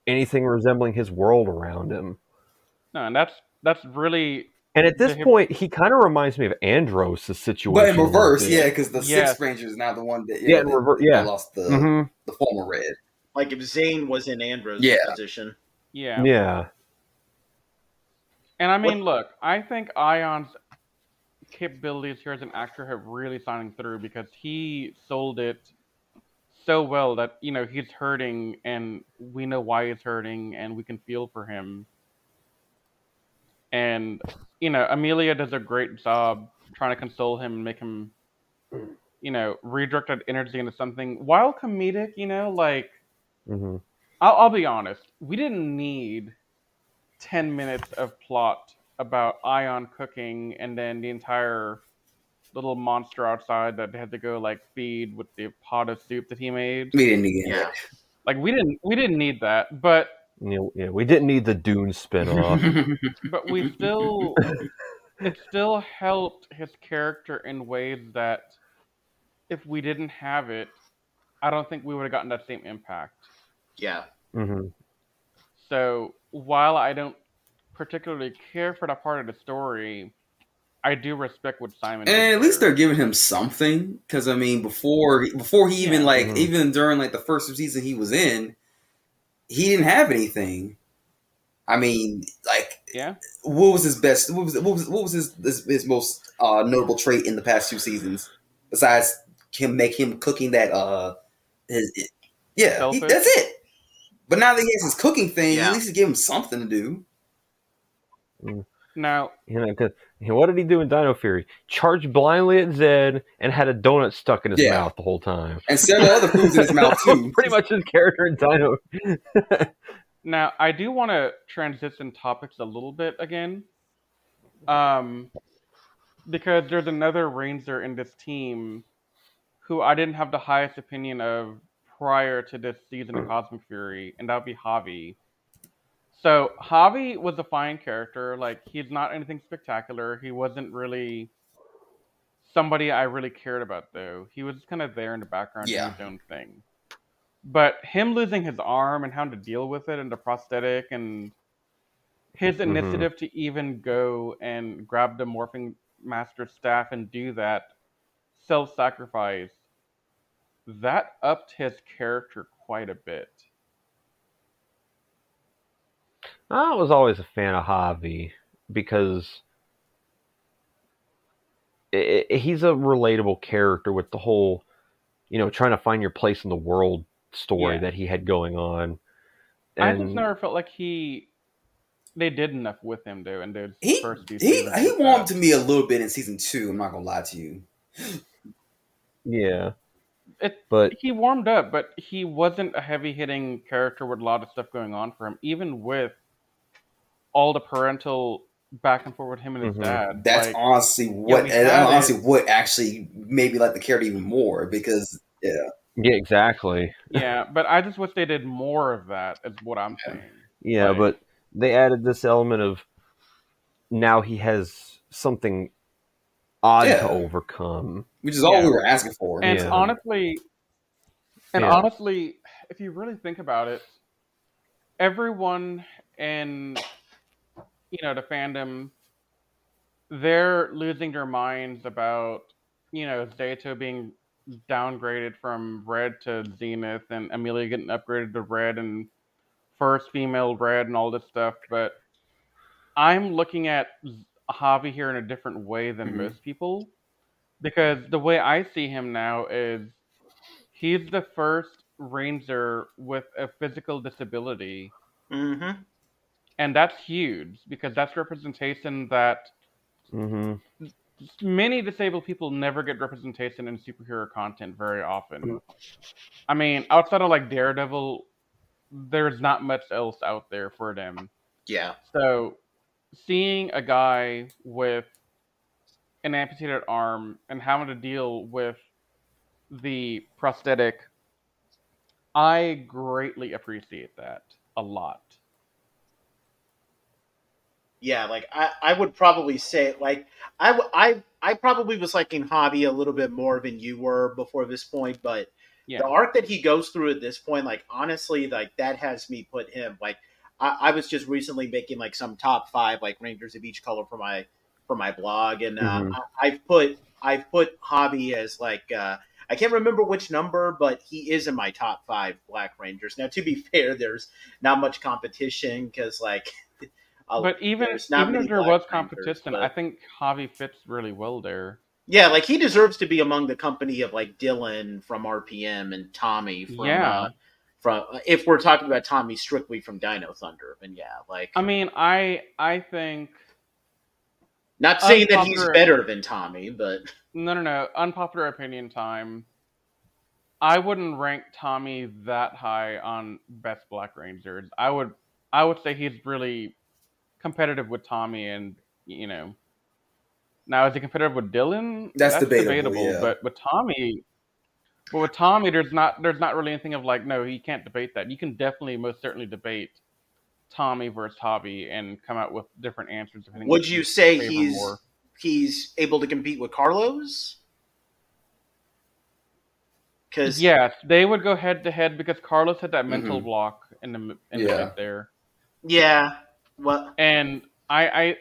anything resembling his world around him. No, and that's that's really And at this The point, he kind of reminds me of Andros' situation. but in reverse, yeah, because the Yeah. Sixth Ranger is now the one that Yeah, in that- rever- yeah. lost the Mhm. the former Red. Like if Zane was in Andros' Yeah. position, yeah. yeah, And I mean, look, I think Aiyon's capabilities here as an actor have really shining through because he sold it so well that you know he's hurting and we know why he's hurting and we can feel for him. And you know, Amelia does a great job trying to console him and make him, you know, redirect that energy into something while comedic. You know, like hmm I'll, I'll be honest, we didn't need 10 minutes of plot about Aiyon cooking and then the entire little monster outside that had to go like feed with the pot of soup that he made. We didn't need yeah, Like we didn't we didn't need that, but yeah. We didn't need the Dune spinoff. it. but we still it still helped his character in ways that if we didn't have it, I don't think we would have gotten that same impact. Yeah. hmm So while I don't particularly care for that part of the story, I do respect what Simon. And at least they're giving him something, because I mean, before before he even Yeah. like Mhm. even during like the first season he was in, he didn't have anything. I mean, like yeah. what was his best? What was what was what was his his, his most uh, notable trait in the past two seasons besides him make him cooking that uh his yeah he, that's it. But now that he has his cooking thing, Yeah. at least give him something to do. Now, You know, 'cause- you know, what did he do in Dino Fury? Charged blindly at Zed and had a donut stuck in his Yeah. mouth the whole time. And several other foods in his mouth too. Pretty much his character in Dino. now I do want to transition topics a little bit again, um, because there's another Ranger in this team who I didn't have the highest opinion of prior to this season of Cosmic Fury, and that would be Javi. So Javi was a fine character. Like he's not anything spectacular. He wasn't really somebody I really cared about though. He was kind of there in the background Yeah. doing his own thing. But him losing his arm and having to deal with it and the prosthetic and his Mhm. initiative to even go and grab the morphing master staff and do that self sacrifice, that upped his character quite a bit. I was always a fan of Javi because i i he's a relatable character with the whole, you know, trying to find your place in the world story Yeah. that he had going on. I just never felt like he they did enough with him though in those He first few he he warmed to me a little bit in season two. I'm not gonna lie to you. yeah, It, but he warmed up, but he wasn't a heavy hitting character with a lot of stuff going on for him, even with all the parental back and forth with him and his Mhm. dad. That's Like, honestly what we and honestly it. what actually made me like the character even more because yeah. yeah, exactly. yeah, but I just wish they did more of that. Is what I'm saying. Yeah, Right. but they added this element of now he has something odd Yeah. to overcome. Which is all Yeah. we were asking for. And Yeah. honestly, and Yeah. honestly, if you really think about it, everyone in you know the fandom, they're losing their minds about you know Zayto being downgraded from red to zenith, and Amelia getting upgraded to red, and first female red, and all this stuff. But I'm looking at Z- Javi here in a different way than Mhm. most people because the way I see him now is he's the first ranger with a physical disability, Mm-hmm. and that's huge because that's representation that hmm many disabled people never get representation in superhero content very often. I mean, outside of like Daredevil, there's not much else out there for them. Yeah. So, seeing a guy with an amputated arm and having to deal with the prosthetic, I greatly appreciate that a lot. Yeah, like I, I would probably say like I, I, I probably was liking Javi a little bit more than you were before this point, but Yeah. the arc that he goes through at this point, like honestly, like that has me put him like I, I was just recently making like some top five like Rangers of each color for my for my blog, and uh, Mhm. I, I've put I've put Javi as like uh, I can't remember which number, but he is in my top five Black Rangers. Now, to be fair, there's not much competition because like. a- But even not even if there Black was competition, but- I think Javi fits really well there. Yeah, like he deserves to be among the company of like Dylan from RPM and Tommy from Yeah. uh, from if we're talking about Tommy strictly from Dino Thunder, then yeah, like I mean, I I think not saying that he's better than Tommy, but no no no unpopular opinion time. I wouldn't rank Tommy that high on best Black Rangers. I would I would say he's really competitive with Tommy, and you know. Now is he competitive with Dylan? That's debatable, yeah. But with Tommy, but with Tommy, there's not there's not really anything of like no, you can't debate that. You can definitely most certainly debate Tommy versus Javi and come out with different answers. would which you say he's more. he's able to compete with Carlos? Because Yes, they would go head to head because Carlos had that mental Mhm. block in the in the Yeah. mid there, yeah, well, and I I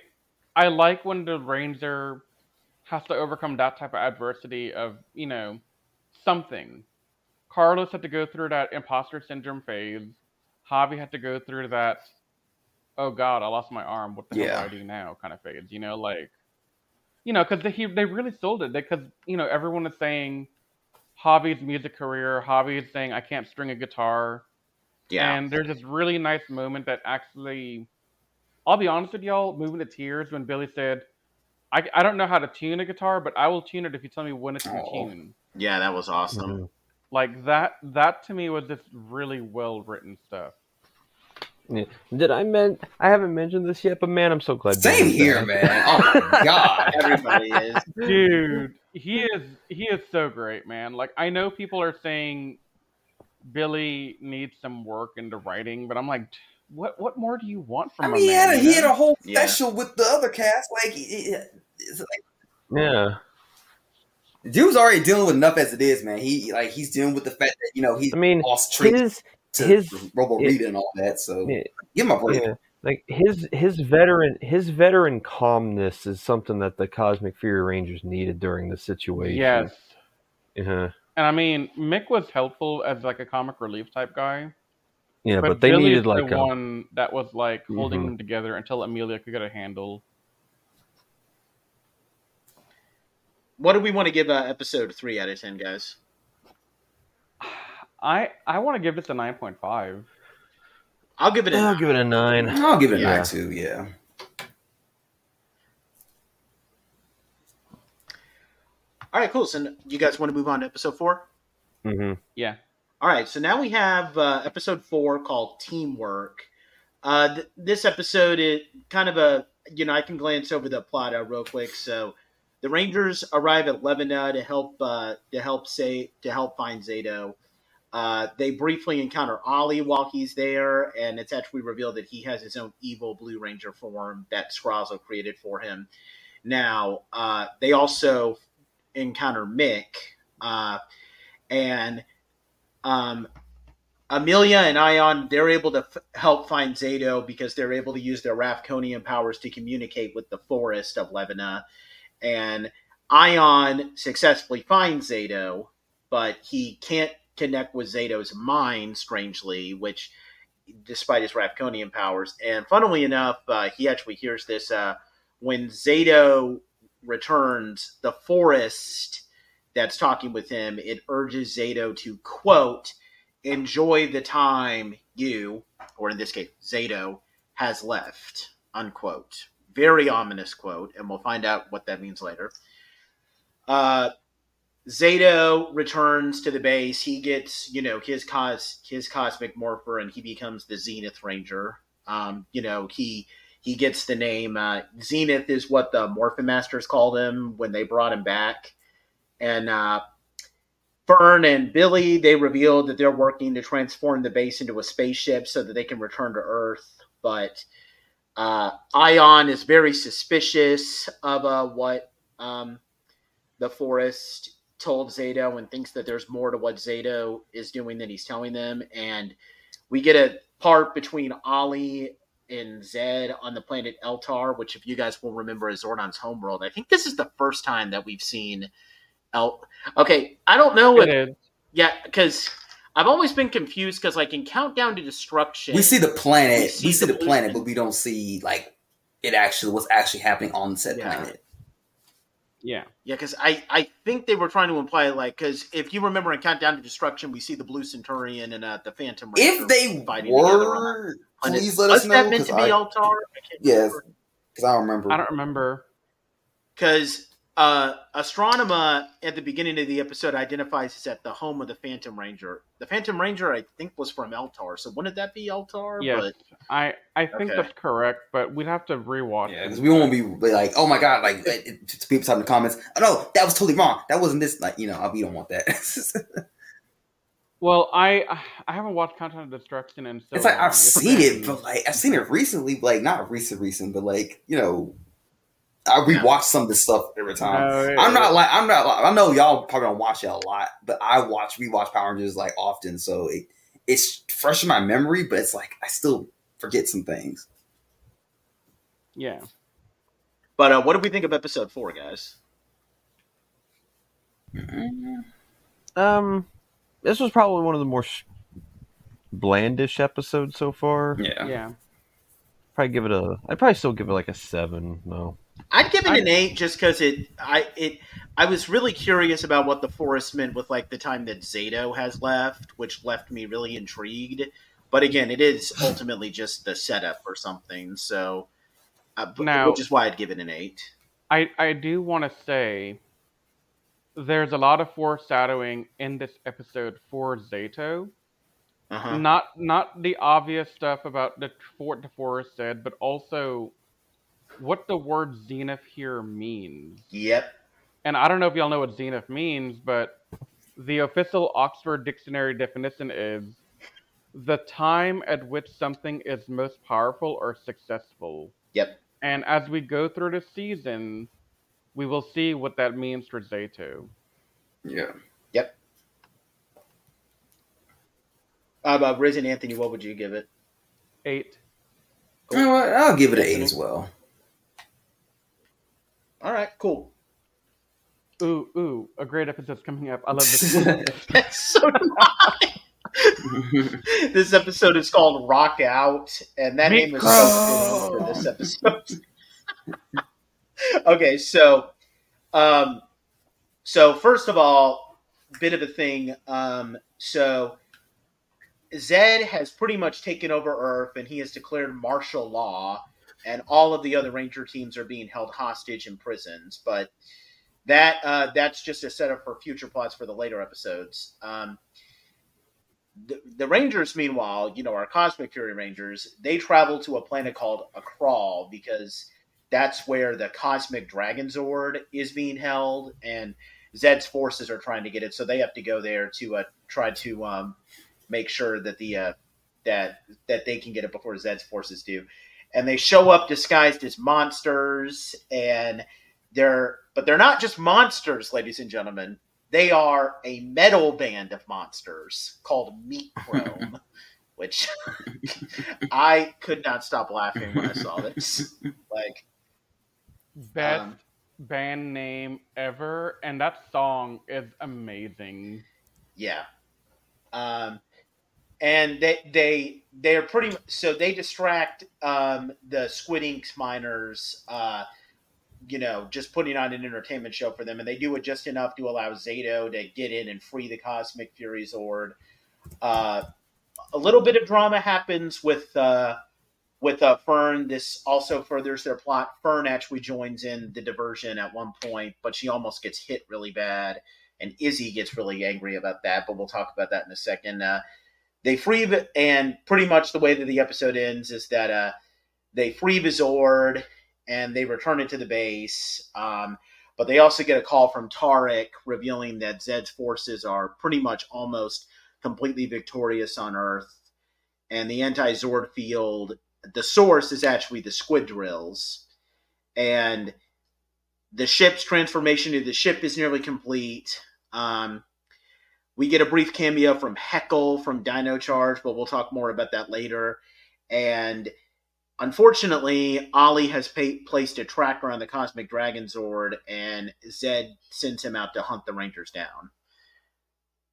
I like when the Ranger has to overcome that type of adversity of you know something. Carlos had to go through that imposter syndrome phase. Javi had to go through that. Oh God, I lost my arm. What the hell Yeah. do I do now? Kind of phase. You know, like you know, because they they really sold it. Because you know everyone is saying Javi's music career. Javi is saying I can't string a guitar. yeah, And there's this really nice moment that actually, I'll be honest with y'all, moving to tears when Billy said, I, I don't know how to tune a guitar, but I will tune it if you tell me when it's in Aw. Oh. Tune. yeah, that was awesome. Mhm. Like that, that to me was just really well written stuff. Yeah. Did I men? I haven't mentioned this yet, but man, I'm so glad. Same Billy's here, back. man. Oh my god. Everybody is. Dude, he is he is so great, man. Like I know people are saying Billy needs some work into writing, but I'm like, what what more do you want from I a mean, he man? had a, he had a whole Yeah. special with the other cast. Like, it- it- it's like Yeah. Dude's already dealing with enough as it is, man. He like he's dealing with the fact that you know he's I mean, lost traits his to his Robo it- and all that. So yeah, give him a break. yeah, like his his veteran his veteran calmness is something that the Cosmic Fury Rangers needed during the situation. Yes. Uh-huh. And I mean, Mick was helpful as like a comic relief type guy. Yeah, but, they Billy's needed like the a one that was like holding Mhm. them together until Amelia could get a handle. What do we want to give uh, episode three out of ten, guys? I I want to give this a nine point five. I'll give it a I'll nine. give it a nine. I'll give it a nine too. Yeah. All right, cool. So you guys want to move on to episode four? mm-hmm. Yeah. All right, so now we have uh, episode four called Teamwork. Uh, th- this episode is kind of a, you know, I can glance over the plot out real quick. So the Rangers arrive at Levina to help uh, to help say to help find Zayto. Uh, they briefly encounter Ollie while he's there, and it's actually revealed that he has his own evil Blue Ranger form that Scrazzo created for him. Now, uh, they also encounter Mick, uh, and um, Amelia and Aiyon, they're able to f- help find Zayto because they're able to use their Rafkonian powers to communicate with the forest of Levina. And Aiyon successfully finds Zayto, but he can't connect with Zayto's mind, strangely, which, despite his Rafkonian powers. And funnily enough, uh, he actually hears this uh, when Zayto returns, the forest that's talking with him, it urges Zayto to quote, enjoy the time you, or in this case, Zayto, has left, unquote. Very ominous quote, and we'll find out what that means later. Uh, Zayto returns to the base. He gets, you know, his cos his cosmic morpher, and he becomes the Zenith Ranger. Um, you know, he he gets the name uh, Zenith is what the Morphin Masters called him when they brought him back and uh, Fern and Billy they revealed that they're working to transform the base into a spaceship so that they can return to Earth. But uh, Aiyon is very suspicious of uh, what um, the Forest told Zayto and thinks that there's more to what Zayto is doing than he's telling them. And we get a part between Ollie and Zed on the planet Eltar, which, if you guys will remember, is Zordon's homeworld. I think this is the first time that we've seen El. Okay, I don't know if yeah, because I've always been confused because like in Countdown to Destruction, We see the planet. We We see see, the the, planet, but we don't see like it actually what's actually happening on said Yeah. planet. Yeah. Yeah, because I, I think they were trying to imply like because if you remember in Countdown to Destruction, we see the Blue Centurion and uh, the Phantom. Ranger If they fighting together on were, that planet. please let was us know. that meant to be I, Eltar? I can't Yes. because I don't remember. I don't remember. Because uh, Astronema at the beginning of the episode identifies as at the home of the Phantom Ranger. The Phantom Ranger, I think, was from Eltar. So wouldn't that be Eltar? Yes. But I I think Okay. that's correct, but we'd have to rewatch. Yeah, it. because we won't be like, oh my god, like it- it- to people type in the comments. Oh no, that was totally wrong. That wasn't this. Like you know, we don't want that. Well, I I haven't watched Countdown of Destruction and so it's like long. I've It's seen it, but like I've seen it recently, like not recent, recent, but like you know, I rewatch some of this stuff every time. No, I'm not like I'm not. Like, I know y'all probably don't watch it a lot, but I watch rewatch Power Rangers like often, so it it's fresh in my memory. But it's like I still forget some things. Yeah. but uh, what do we think of episode four, guys? Um, this was probably one of the more sh- blandish episodes so far. Yeah, Yeah. Probably give it a. I'd probably still give it like a seven. No. I'd give it I- an eight just because it I it I was really curious about what the forest meant with like the time that Zayto has left, which left me really intrigued. But again, it is ultimately just the setup or something. So, uh, Now- which is why I'd give it an eight. I I do want to say there's a lot of foreshadowing in this episode for Zayto. Uh-huh. Not not the obvious stuff about the Fort DeForest said, but also what the word zenith here means. Yep. And I don't know if y'all know what zenith means, but the official Oxford Dictionary definition is the time at which something is most powerful or successful. Yep. And as we go through the season, we will see what that means for Zayto. Yeah. Uh, but Riz and Anthony, what would you give it? Eight. You know what? I'll give it an eight as well. All right, cool. Ooh, ooh, a great episode's coming up. I love this. so do I. this episode is called Rock Out, and that Meat name is so fitting for this episode. okay, so, um, so first of all, bit of a thing. Um, so Zed has pretty much taken over Earth, and he has declared martial law, and all of the other Ranger teams are being held hostage in prisons. But that uh, that's just a setup for future plots for the later episodes. Um, the, the Rangers, meanwhile, you know, our Cosmic Fury Rangers, they travel to a planet called Akral because that's where the Cosmic Dragon Zord is being held, and Zed's forces are trying to get it, so they have to go there to uh, try to um, make sure that the uh, that that they can get it before Zed's forces do. And they show up disguised as monsters, and they're but they're not just monsters, ladies and gentlemen. They are a metal band of monsters called Meat Chrome, which I could not stop laughing when I saw this. Like, Best Um, band name ever, and that song is amazing. yeah. Um, and they they they're pretty mu- so they distract um, the Squid Ink miners. Uh, you know, just putting on an entertainment show for them, and they do it just enough to allow Zato to get in and free the Cosmic Fury Zord. Uh, a little bit of drama happens with uh, with uh, Fern. This also furthers their plot. Fern actually joins in the diversion at one point, but she almost gets hit really bad, and Izzy gets really angry about that. But we'll talk about that in a second. They free, and pretty much the way that the episode ends is that uh, they free Vizord and they return it to the base. Um, but they also get a call from Tarrick revealing that Zed's forces are pretty much almost completely victorious on Earth. And the anti Zord field, the source is actually the squid drills. And the ship's transformation of the ship is nearly complete. Um, we get a brief cameo from Heckyl from Dino Charge, but we'll talk more about that later. And Unfortunately, Ollie has pa- placed a tracker on the Cosmic Dragon Zord, and Zed sends him out to hunt the Rangers down.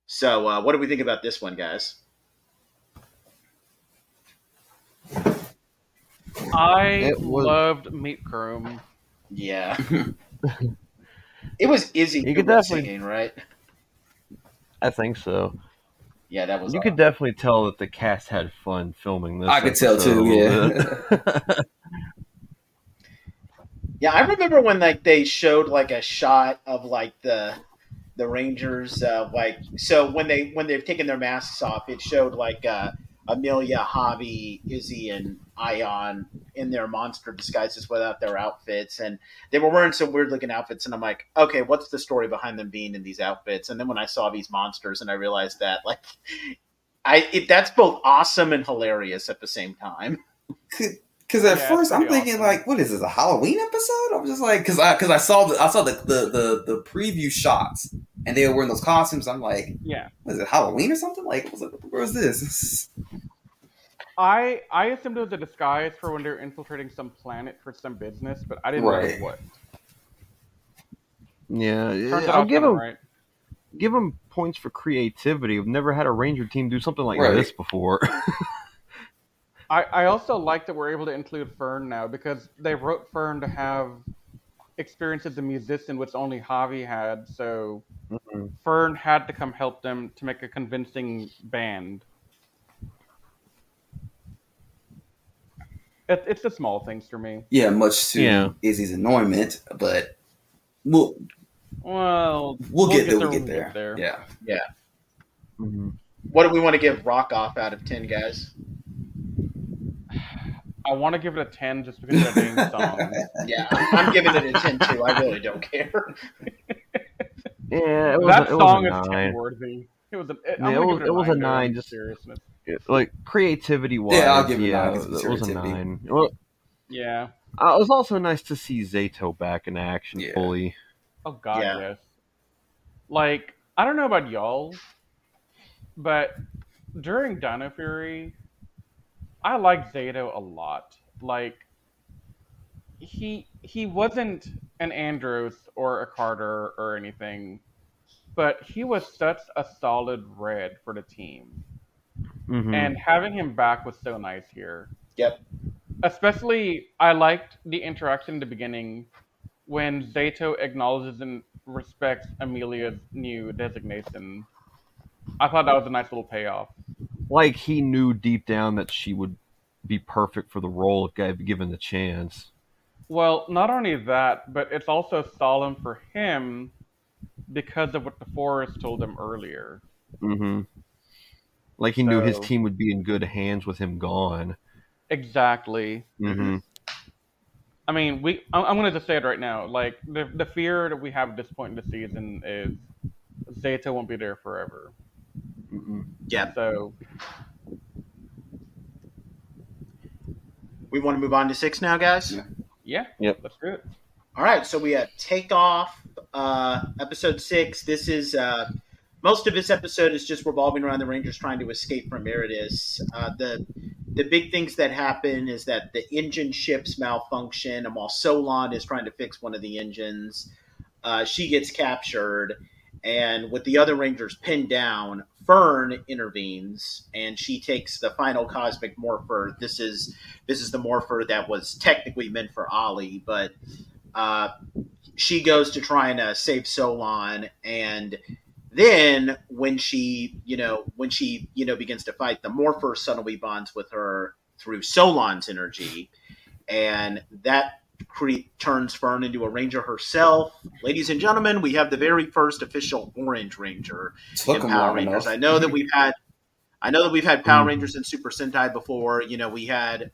So, uh, what do we think about this one, guys? I It was- loved Meat Chrome. Yeah, it was Izzy You who could definitely- singing, right? I think so. Yeah, that was. You uh, could definitely tell that the cast had fun filming this. I could tell too, episode. Yeah, I remember when like they showed like a shot of like the the Rangers uh, like so when they when they've taken their masks off, it showed like uh, Amelia, Javi, Izzy, and Aiyon in their monster disguises without their outfits, and they were wearing some weird looking outfits, and I'm like, okay, what's the story behind them being in these outfits? And then when I saw these monsters, and I realized that like. I it, that's both awesome and hilarious at the same time. Because at Yeah, first I'm thinking awesome. like, what is this a Halloween episode? I'm just like, because I because I saw the I saw the, the the the preview shots and they were wearing those costumes. I'm like, Yeah. was it Halloween or something? Like, I was like, where's this? I I assumed it was a disguise for when they're infiltrating some planet for some business, but I didn't Right. know what. yeah, Turns I'll give kinda right. give him points for creativity. I've never had a Ranger team do something like Right. this before. I, I also like that we're able to include Fern now because they wrote Fern to have experience as a musician, which only Javi had. So Mhm. Fern had to come help them to make a convincing band. It, it's the small things for me. Yeah, much to Yeah. Izzy's annoyment, but we'll Well, we'll, get, there. there We'll when get there. Yeah. Mhm. What do we want to give Rock off out of ten, guys? I want to give it a 10 just because of the main song. Yeah, I'm giving it a ten too. I really don't care. Yeah, it was, that a, it song was is nine. 10 worthy. It was a, it, Yeah, it was- give it was a nine, just- seriousness. It- like creativity wise. Yeah, I'll give it yeah, nine, it was a nine. Well, Yeah. uh, it was also nice to see Zayto back in action Yeah. fully. Oh god, Yeah. yes. Like I don't know about y'all, but during Dino Fury, I like Zayto a lot. Like he he wasn't an Andros or a Carter or anything, but he was such a solid red for the team. Mhm. And having him back was so nice here. Yep. Especially, I liked the interaction in the beginning when Zayto acknowledges and respects Amelia's new designation. I thought that was a nice little payoff. like he knew deep down that she would be perfect for the role if given the chance. Well, not only that, but it's also solemn for him because of what the Forest told him earlier. hmm Like he knew his team would be in good hands with him gone. Exactly. hmm I mean, we. I'm, I'm going to just say it right now. Like the the fear that we have at this point in the season is Zayto won't be there forever. Yeah. So We want to move on to six now, guys. Yeah. yeah, Yep. let's do it. All right, so we have Take Off, uh, episode six. This is uh, most of this episode is just revolving around the Rangers trying to escape from Meredith. Uh, the the big things that happen is that the engine ships malfunction, and while Solon is trying to fix one of the engines, uh, she gets captured, and with the other Rangers pinned down, Fern intervenes, and she takes the final cosmic morpher. This is this is the morpher that was technically meant for Ollie, but uh, she goes to try and uh, save Solon, and then when she, you know, when she, you know, begins to fight, the Morpher suddenly bonds with her through Solon's energy, and that cre- turns Fern into a ranger herself. Ladies and gentlemen, we have the very first official Orange Ranger in Power Rangers. enough. I know that we've had, I know that we've had Power Mm. Rangers and Super Sentai before. You know, we had,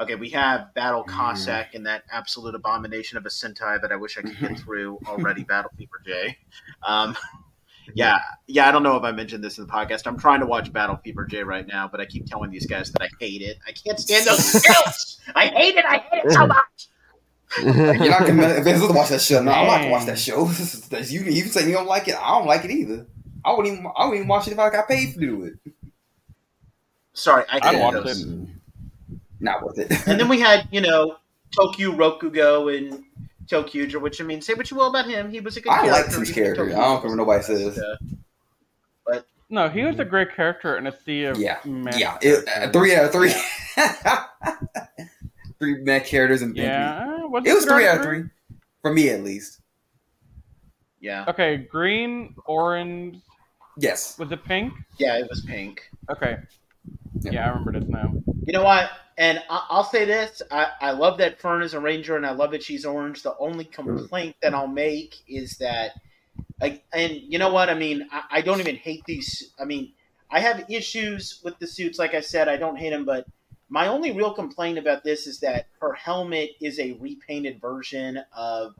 okay, we have Battle Mm. Cossack and that absolute abomination of a Sentai that I wish I could get through already. Battle Fever J. Um, yeah, yeah. I don't know if I mentioned this in the podcast. I'm trying to watch Battle Fever J right now, but I keep telling these guys that I hate it. I can't stand those skills. I hate it. I hate it so much. You're not gonna if it's to watch that show. No, I'm not gonna watch that show. You. You say you don't like it. I don't like it either. I wouldn't even. I wouldn't even watch it if I got paid to do it. Sorry, I I'd watch those. it. Not worth it. and then we had, you know, Tokyo Rokugo and Tokyo, which I mean, say what you will about him, he was a good character. I character. like his character. Tokyo. I don't care what nobody says. Uh, No, he was a great character in a sea of Yeah, meh yeah. It, uh, three out of three. three mech characters and Yeah, was It was three out of three for me at least. yeah, Okay, green, orange. Yes. Was it pink? yeah, it was pink. Okay. Yeah. Yeah, I remember this now. You know what? And I- I'll say this: I, I love that Fern is a ranger, and I love that she's orange. The only complaint that I'll make is that, like, and you know what? I mean, I, I don't even hate these. I mean, I have issues with the suits. Like I said, I don't hate them, but my only real complaint about this is that her helmet is a repainted version of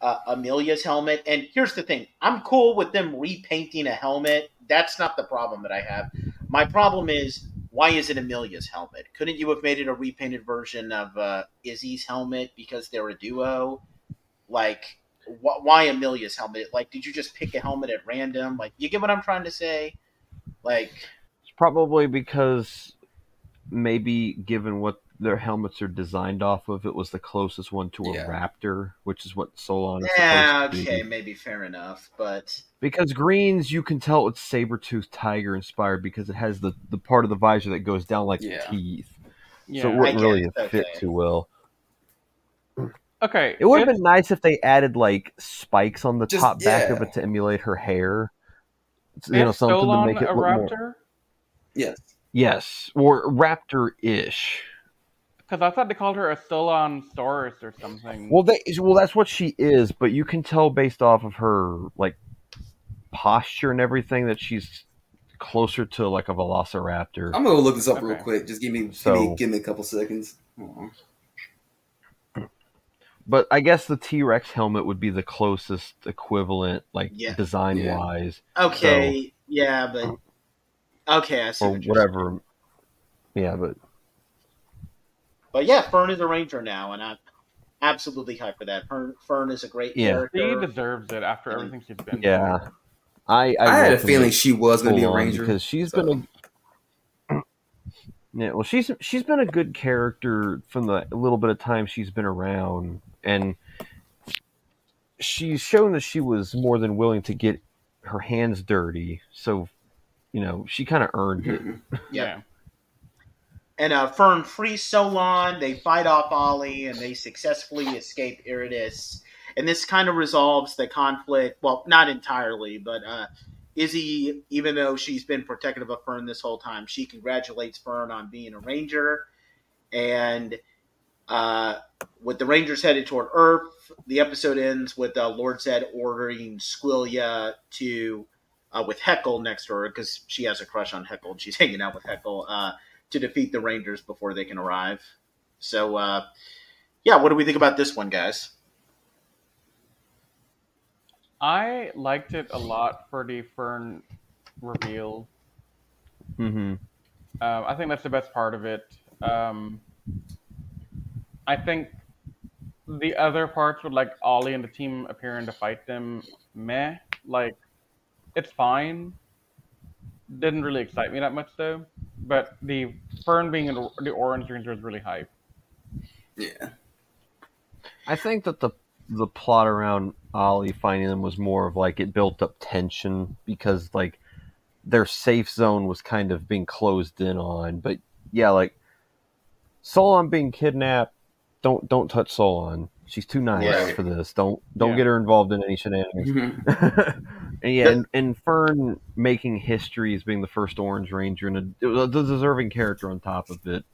uh, Amelia's helmet. And here's the thing: I'm cool with them repainting a helmet. That's not the problem that I have. My problem is why is it Amelia's helmet? Couldn't you have made it a repainted version of uh, Izzy's helmet because they're a duo? Like, wh- why Amelia's helmet? Like, did you just pick a helmet at random? Like, you get what I'm trying to say? Like, It's probably because maybe given what their helmets are designed off of, it was the closest one to a Yeah. raptor, which is what Solon is yeah, to okay, be. maybe fair enough, but Because greens, you can tell it's saber tooth tiger inspired because it has the, the part of the visor that goes down like Yeah. teeth. Yeah. So it wouldn't really guess, have fit too well. okay. It would have been nice if they added like spikes on the Just- top back of it to emulate her hair. You know, something Solon to make it a look more. raptor? Yes. Yes, or raptor-ish. Because I thought they called her a Solon Saurus or something. Well, they, well, that's what she is, but you can tell based off of her like posture and everything that she's closer to like a velociraptor. I'm gonna look this up real quick. Just give me, give me, give me a couple seconds. Hold. But I guess the T Rex helmet would be the closest equivalent, like Yeah. design Yeah. wise, okay, yeah, but okay, I see or what you're saying. whatever. Yeah, but But yeah, Fern is a ranger now, and I'm absolutely hyped for that. Fern, Fern is a great Yeah. she deserves it after everything she's been yeah, through. I I, I, had a feeling she was going to be a ranger. because she's so. been a yeah. Well, she's she's been a good character from the little bit of time she's been around, and she's shown that she was more than willing to get her hands dirty. So, you know, she kind of earned it. Yeah. And uh, Fern frees Solon. They fight off Ollie, and they successfully escape Iridis. And this kind of resolves the conflict. Well, not entirely, but uh, Izzy, even though she's been protective of Fern this whole time, she congratulates Fern on being a ranger. And uh, with the Rangers headed toward Earth, the episode ends with uh, Lord Zed ordering Squilia to, uh, with Heckyl next to her, because she has a crush on Heckyl. and She's hanging out with Heckyl uh, to defeat the Rangers before they can arrive. So, uh, yeah, what do we think about this one, guys? I liked it a lot for the Fern reveal. Mm-hmm. Um, I think that's the best part of it. Um, I think the other parts with like Ollie and the team appearing to fight them, meh. Like, it's fine. Didn't really excite me that much though. But the Fern being in the, the Orange Ranger is really hype. Yeah. I think that the the plot around Ollie finding them was more of like it built up tension because like their safe zone was kind of being closed in on. But yeah, like Solon being kidnapped, don't don't touch Solon. She's too nice Right. for this. Don't don't Yeah. get her involved in any shenanigans. Mhm. and yeah, and, and Fern making history as being the first Orange Ranger and a, deserving character on top of it.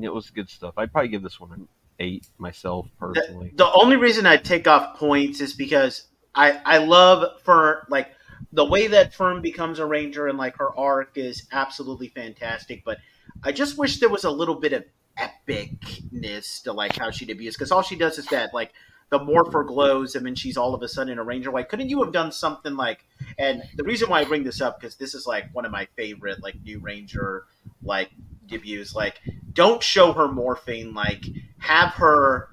It was good stuff. I'd probably give this one an eight myself personally. The only reason I take off points is because I I love Fern like the way that Fern becomes a ranger and like her arc is absolutely fantastic. But I just wish there was a little bit of epicness to like how she debuts because all she does is that like the morpher glows and then she's all of a sudden a ranger. Like, couldn't you have done something like? And the reason why I bring this up because this is like one of my favorite like new ranger like debuts. Like, don't show her morphing. Like, have her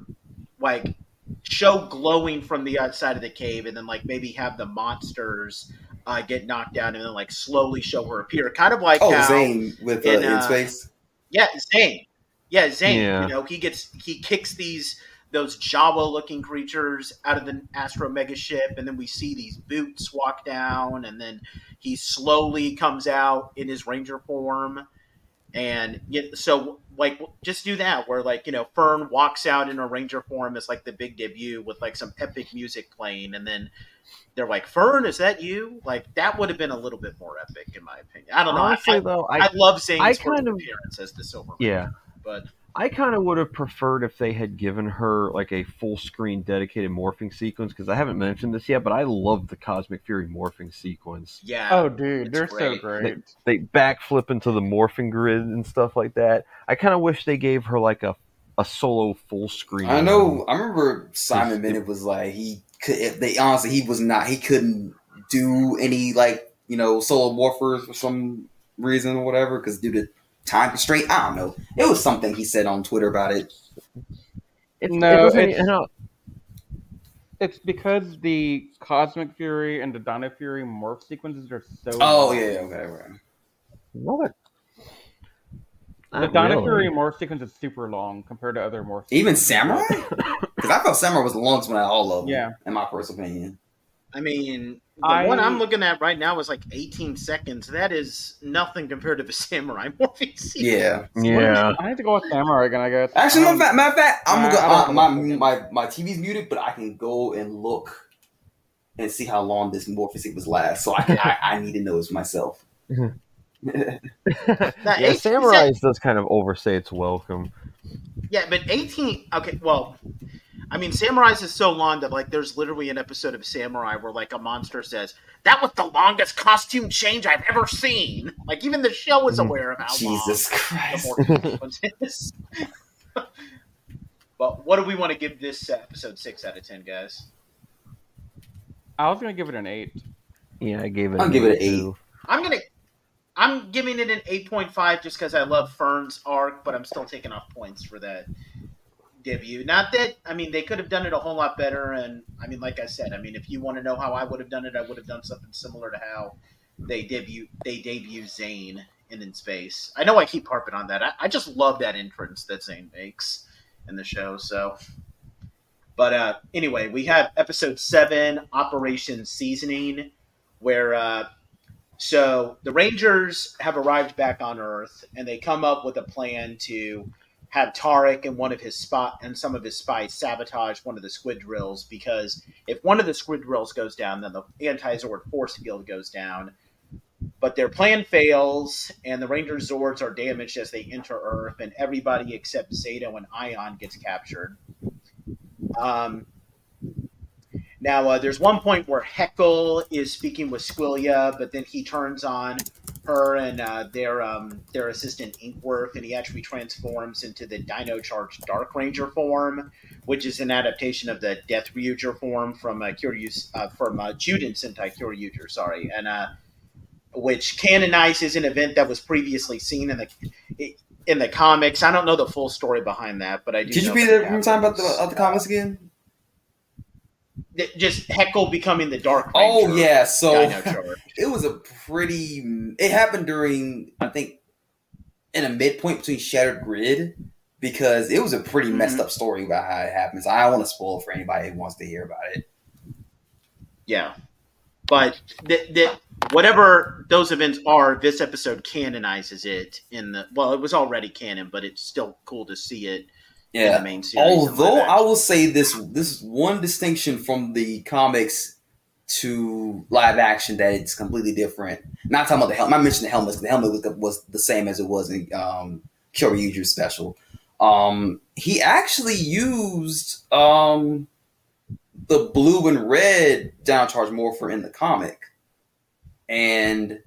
like show glowing from the outside of the cave, and then like maybe have the monsters uh, get knocked down, and then like slowly show her appear. Kind of like Oh, how, Zhane with uh, in, in, uh, space. yeah, Zhane. Yeah, Zhane. Yeah. You know, he gets he kicks these those Jawa looking creatures out of the Astro Mega ship, and then we see these boots walk down, and then he slowly comes out in his ranger form. And so like just do that where like, you know, Fern walks out in a ranger form as like the big debut with like some epic music playing and then they're like, Fern, is that you? Like that would have been a little bit more epic in my opinion. I don't know. I- Honestly, I, though, I, I love Zhane's I kind of- appearance as the Silver yeah. But I kind of would have preferred if they had given her like a full screen dedicated morphing sequence because I haven't mentioned this yet, but I love the Cosmic Fury morphing sequence. yeah. Oh, dude, they're great. so great. They backflip into the morphing grid and stuff like that. I kind of wish they gave her like a a solo full screen. I know. I remember Simon Bennett was like he could. if They honestly, he was not. He couldn't do any like you know solo morphers for some reason or whatever because due to time constraint. I don't know. It was something he said on Twitter about it. It's, No, it it's- you know, It's because the Cosmic Fury and the Dino Fury morph sequences are so. Oh long. yeah, okay, okay. what? The Not Dino really. Fury morph sequence is super long compared to other morph. Even. Samurai, because I felt Samurai was the longest one out of all of them. Yeah. in my personal opinion. I mean, the I- one I'm looking at right now is like 18 seconds. That is nothing compared to the Samurai morphing sequence. Yeah. Yeah. I need to go with Samurai again. I guess. Actually, Um, matter of fact, matter of fact, I'm Nah, gonna go. Uh, know. my, my my TV's muted, but I can go and look and see how long this morphin sequence lasts. So I can, I, I need to know this myself. Yeah, 18 Samurai does kind of overstay its welcome. Yeah, but 18. Okay, well, I mean, Samurai's is so long that, like, there's literally an episode of Samurai where, like, a monster says, That was the longest costume change I've ever seen. Like, even the show is aware of how Jesus long Christ! the morphing sequence is. but what do we want to give this episode 6 out of 10, guys? I was gonna give it an eight. Yeah, I gave it. I'll an give it an eight, eight. too. I'm going to. I'm giving it an 8.5 just because I love Fern's arc, but I'm still taking off points for that debut. Not that I mean they could have done it a whole lot better. And I mean, like I said, I mean if you want to know how I would have done it, I would have done something similar to how they debut they debut Zhane in In Space. I know I keep harping on that. I, I just love that entrance that Zhane makes in the show. So, but uh, anyway, we have episode seven, Operation Seasoning, where uh, so the Rangers have arrived back on Earth, and they come up with a plan to have Tarrick and one of his spot and some of his spies sabotage one of the squid drills because if one of the squid drills goes down, then the anti-Zord force field goes down. But their plan fails, and the Ranger Zords are damaged as they enter Earth, and everybody except Zayto and Aiyon gets captured. Um, now, uh, there's one point where Heckyl is speaking with Squillia, but then he turns on her and uh, their um, their assistant Inkworth, and he actually transforms into the Dino Charge Dark Ranger form, which is an adaptation of the Death Ryuger form from uh, Kyoryu, uh, from uh, Juden Sentai Kyoryuger, sorry, and uh, which canonizes an event that was previously seen in the in the comics. I don't know the full story behind that, but I do. Did you read the time about the, uh, the comics again? Th- Just Heckyl becoming the Dark Oh yeah, so it was a pretty. It happened during I think in a midpoint between Shattered Grid because it was a pretty Mm-hmm. messed up story about how it happens. I don't want to spoil it for anybody who wants to hear about it. Yeah, but that whatever those events are, this episode canonizes it in the. Well, it was already canon, but it's still cool to see it in the Yeah. main series. Although I will say this, this is one distinction from the comics to live action that it's completely different. Not talking about the helmet. I mentioned the helmet. The helmet was the, was the same as it was in um, Kyoryuger's special. Um, he actually used um, the blue and red down charge morpher in the comic, and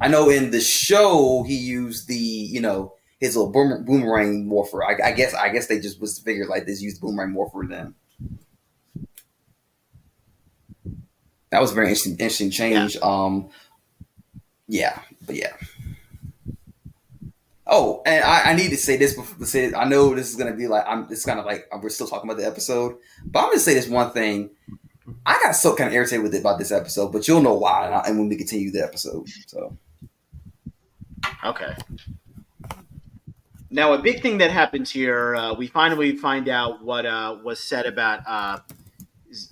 I know in the show he used the you know his little boom, boomerang morpher. I, I guess I guess they just was figured like this used boomerang morpher then. That was a very interesting interesting change. Um, yeah, but yeah. Oh, and I, I need to say this before to say I know this is gonna be like I'm. It's kind of like we're still talking about the episode, but I'm gonna say this one thing. I got so kind of irritated with it about this episode, but you'll know why, and, I, and when we continue the episode. So Okay. Now, a big thing that happens here, uh, we finally find out what uh, was said about uh,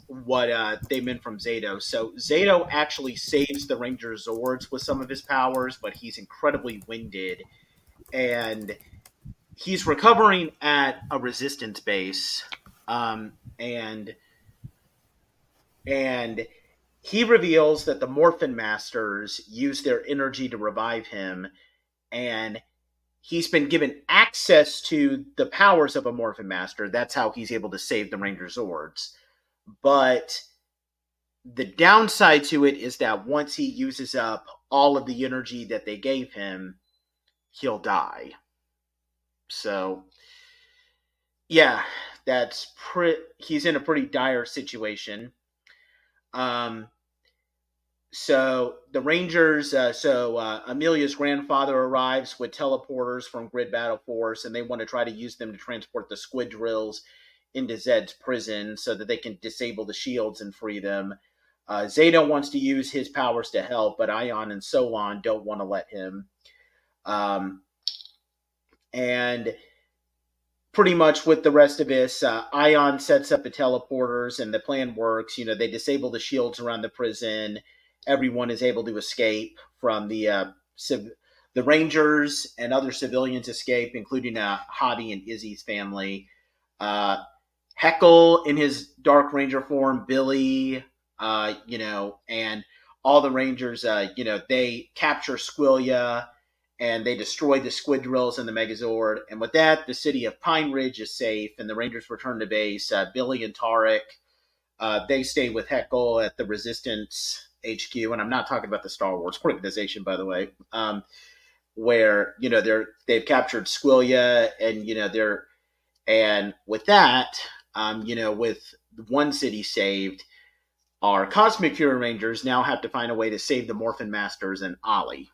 what uh, they meant from Zayto. So, Zayto actually saves the Ranger Zords with some of his powers, but he's incredibly winded. And he's recovering at a resistance base. Um, and and he reveals that the Morphin Masters use their energy to revive him, and he's been given access to the powers of a Morphin Master. That's how he's able to save the Ranger Zords. But the downside to it is that once he uses up all of the energy that they gave him, he'll die. So, yeah, that's pretty. He's in a pretty dire situation. Um, so the Rangers, uh, so uh, Amelia's grandfather arrives with teleporters from Grid Battle Force, and they want to try to use them to transport the squid drills into Zedd's prison so that they can disable the shields and free them. Uh, Zayto wants to use his powers to help, but Aiyon and Solon don't want to let him. Um, and pretty much with the rest of this, uh, Aiyon sets up the teleporters, and the plan works. You know, they disable the shields around the prison. Everyone is able to escape from the uh, civ- the Rangers and other civilians escape, including uh, Javi and Izzy's family. Uh, Heckyl in his Dark Ranger form, Billy, uh, you know, and all the Rangers, uh, you know, they capture Squillia and they destroy the squid drills and the Megazord. And with that, the city of Pine Ridge is safe, and the Rangers return to base. Uh, Billy and Tarrick, uh, they stay with Heckyl at the Resistance HQ, and I'm not talking about the Star Wars organization, by the way, um, where you know they're they've captured Squillia, and you know they're and with that, um, you know, with one city saved, our Cosmic Fury Rangers now have to find a way to save the Morphin Masters and Ollie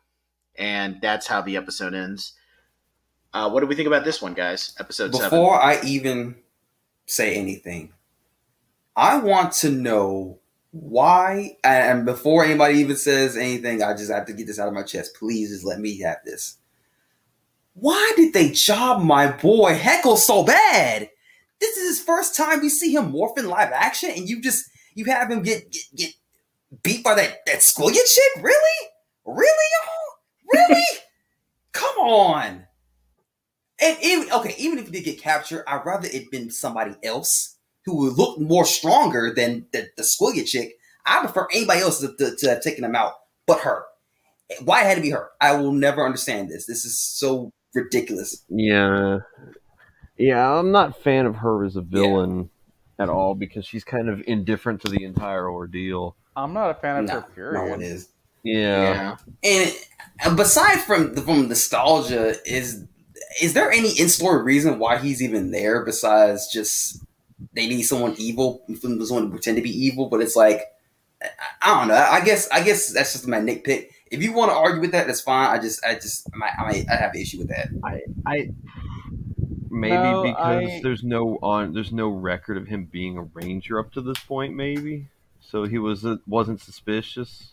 and that's how the episode ends. Uh, what do we think about this one, guys? Episode seven. before I even say anything. I want to know why. And before anybody even says anything, I just have to get this out of my chest. Please, just let me have this. Why did they job my boy Heckyl so bad? This is his first time we see him morph in live action, and you just you have him get get, get beat by that that Squilliam chick? Really? Really, y'all? Really? Come on. And even okay, even if he did get captured, I'd rather it been somebody else who would look more stronger than the, the Squilliam chick. I prefer anybody else to, to, to have taken him out, but her. Why it had to be her? I will never understand this. This is so ridiculous. Yeah, yeah. I'm not a fan of her as a villain at all because she's kind of indifferent to the entire ordeal. I'm not a fan of No, her. no Period. one is. Yeah. And, uh, and beside from the, from nostalgia, is is there any in story reason why he's even there besides just they need someone evil, someone to pretend to be evil? But it's like I, I don't know. I guess I guess that's just my nitpick. If you want to argue with that, that's fine. I just I just I might, I, might, I have an issue with that. I, I maybe No, because I- there's no on there's no record of him being a ranger up to this point. Maybe so he was uh, wasn't suspicious.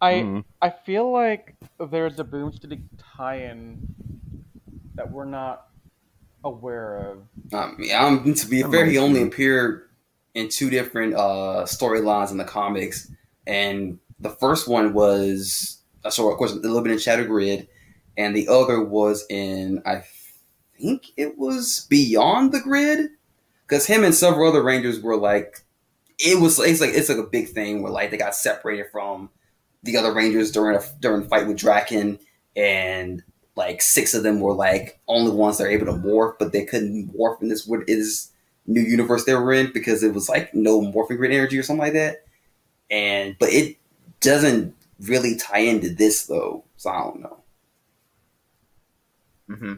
I Hmm. I feel like there's a Boomstick tie-in that we're not aware of. Um, yeah, um, to be That fair, he only appeared in two different uh, storylines in the comics, and the first one was uh, so of course a little bit in Shattered Grid, and the other was in I think it was Beyond the Grid, because him and several other Rangers were like, it was it's like it's like a big thing where like they got separated from the other Rangers during a during a fight with Drakkon, and like six of them were like only ones that are able to morph, but they couldn't morph in this what is new universe they were in because it was like no morphing grid energy or something like that. And but it doesn't really tie into this though, so I don't know. Mm-hmm.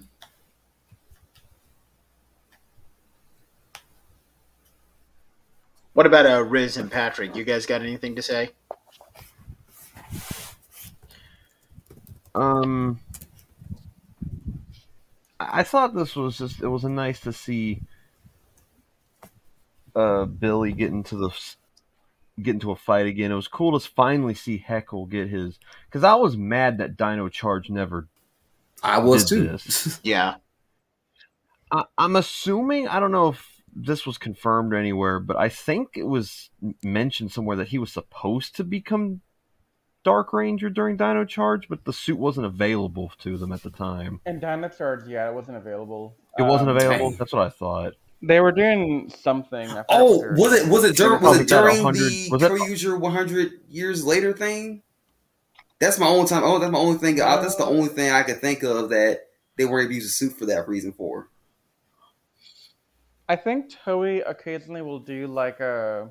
What about uh, Riz and Patrick? You guys got anything to say? Um, I I thought this was just it was nice to see uh Billy get into the get into a fight again. It was cool to finally see Heckyl get his because I was mad that Dino Charge never. I was Did too. this. Yeah. I, I'm assuming I don't know if this was confirmed anywhere, but I think it was mentioned somewhere that he was supposed to become Dark Ranger during Dino Charge, but the suit wasn't available to them at the time. And Dino Charge, yeah, it wasn't available. It wasn't Um, available. dang. That's what I thought. They were doing something. Oh, what they was it doing. was it during was it got during 100 the was that- Kyoryuger 100 years later thing? That's my only time. Oh, that's my only thing. uh, that's the only thing I could think of that they were able to use a suit for that reason for. I think Toei occasionally will do like a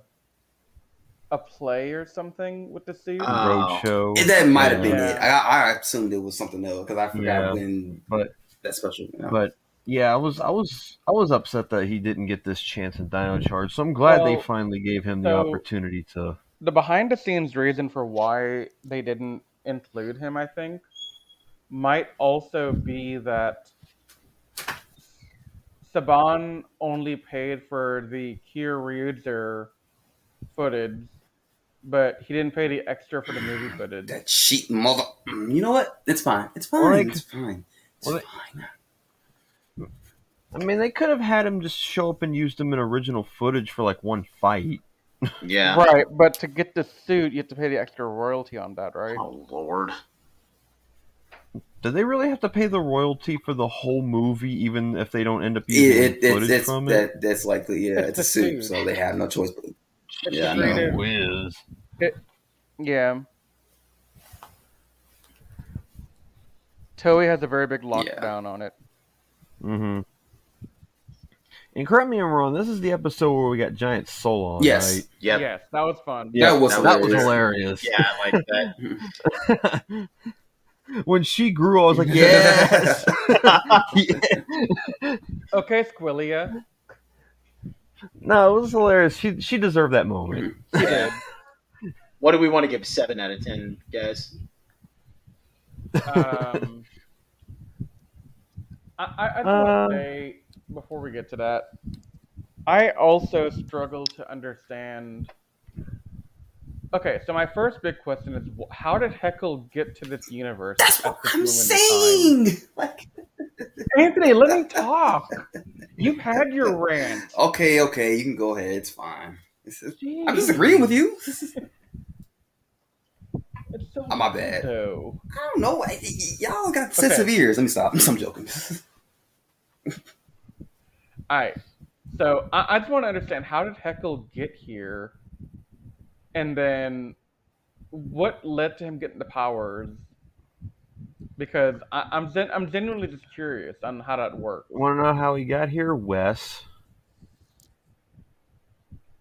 a play or something with the series? Uh, Roadshow. And that might have been Yeah. it. I, I assumed it was something else because I forgot Yeah, when but- that special. You know. But yeah, I was I was I was upset that he didn't get this chance in Dino Charge. So I'm glad they finally gave him the opportunity to. the behind the scenes reason for why they didn't include him, I think, might also be that Saban only paid for the Kyoryuger footage, but he didn't pay the extra for the movie footage. that cheap mother. Mm, You know what? It's fine. It's fine. Like- it's fine. It's well, fine. I mean, they could have had him just show up and used him in original footage for like one fight. Yeah. Right, but to get the suit, you have to pay the extra royalty on that, right? Oh Lord. Do they really have to pay the royalty for the whole movie, even if they don't end up using It, it, footage it's, it's, from it? that, that's likely, yeah, It's it's, a the suit, suit. so they have no choice. But, It's yeah, I the know. creative- Whiz. Yeah. Toei has a very big lockdown on it. Mm-hmm. And correct me if I'm wrong. This is the episode where we got giant Solon, Yes. right? Yep. Yes, that was fun. That was that was hilarious. hilarious. Yeah, I like that. when she grew, I was like, yes. Yeah. Okay, Squillia. No, it was hilarious. She she deserved that moment. She did. What do we want to give seven out of ten, guys? Um, I, I, I just Uh, want to say before we get to that, I also struggle to understand. Okay, so my first big question is how did Heckyl get to this universe? That's what I'm moment in time? saying. Like, Anthony, let me talk. You've had your rant. okay, okay, you can go ahead. It's fine. It's- it's- I'm Jeez. just agreeing with you. It's so Oh, my bad. I don't know. I- y- y- Y'all got sensitive ears. Let me stop. I'm joking. Alright. So I, I just want to understand how did Heckyl get here? And then what led to him getting the powers? Because I, I'm gen- I'm genuinely just curious on how that worked. Want to know how he got here, Wes?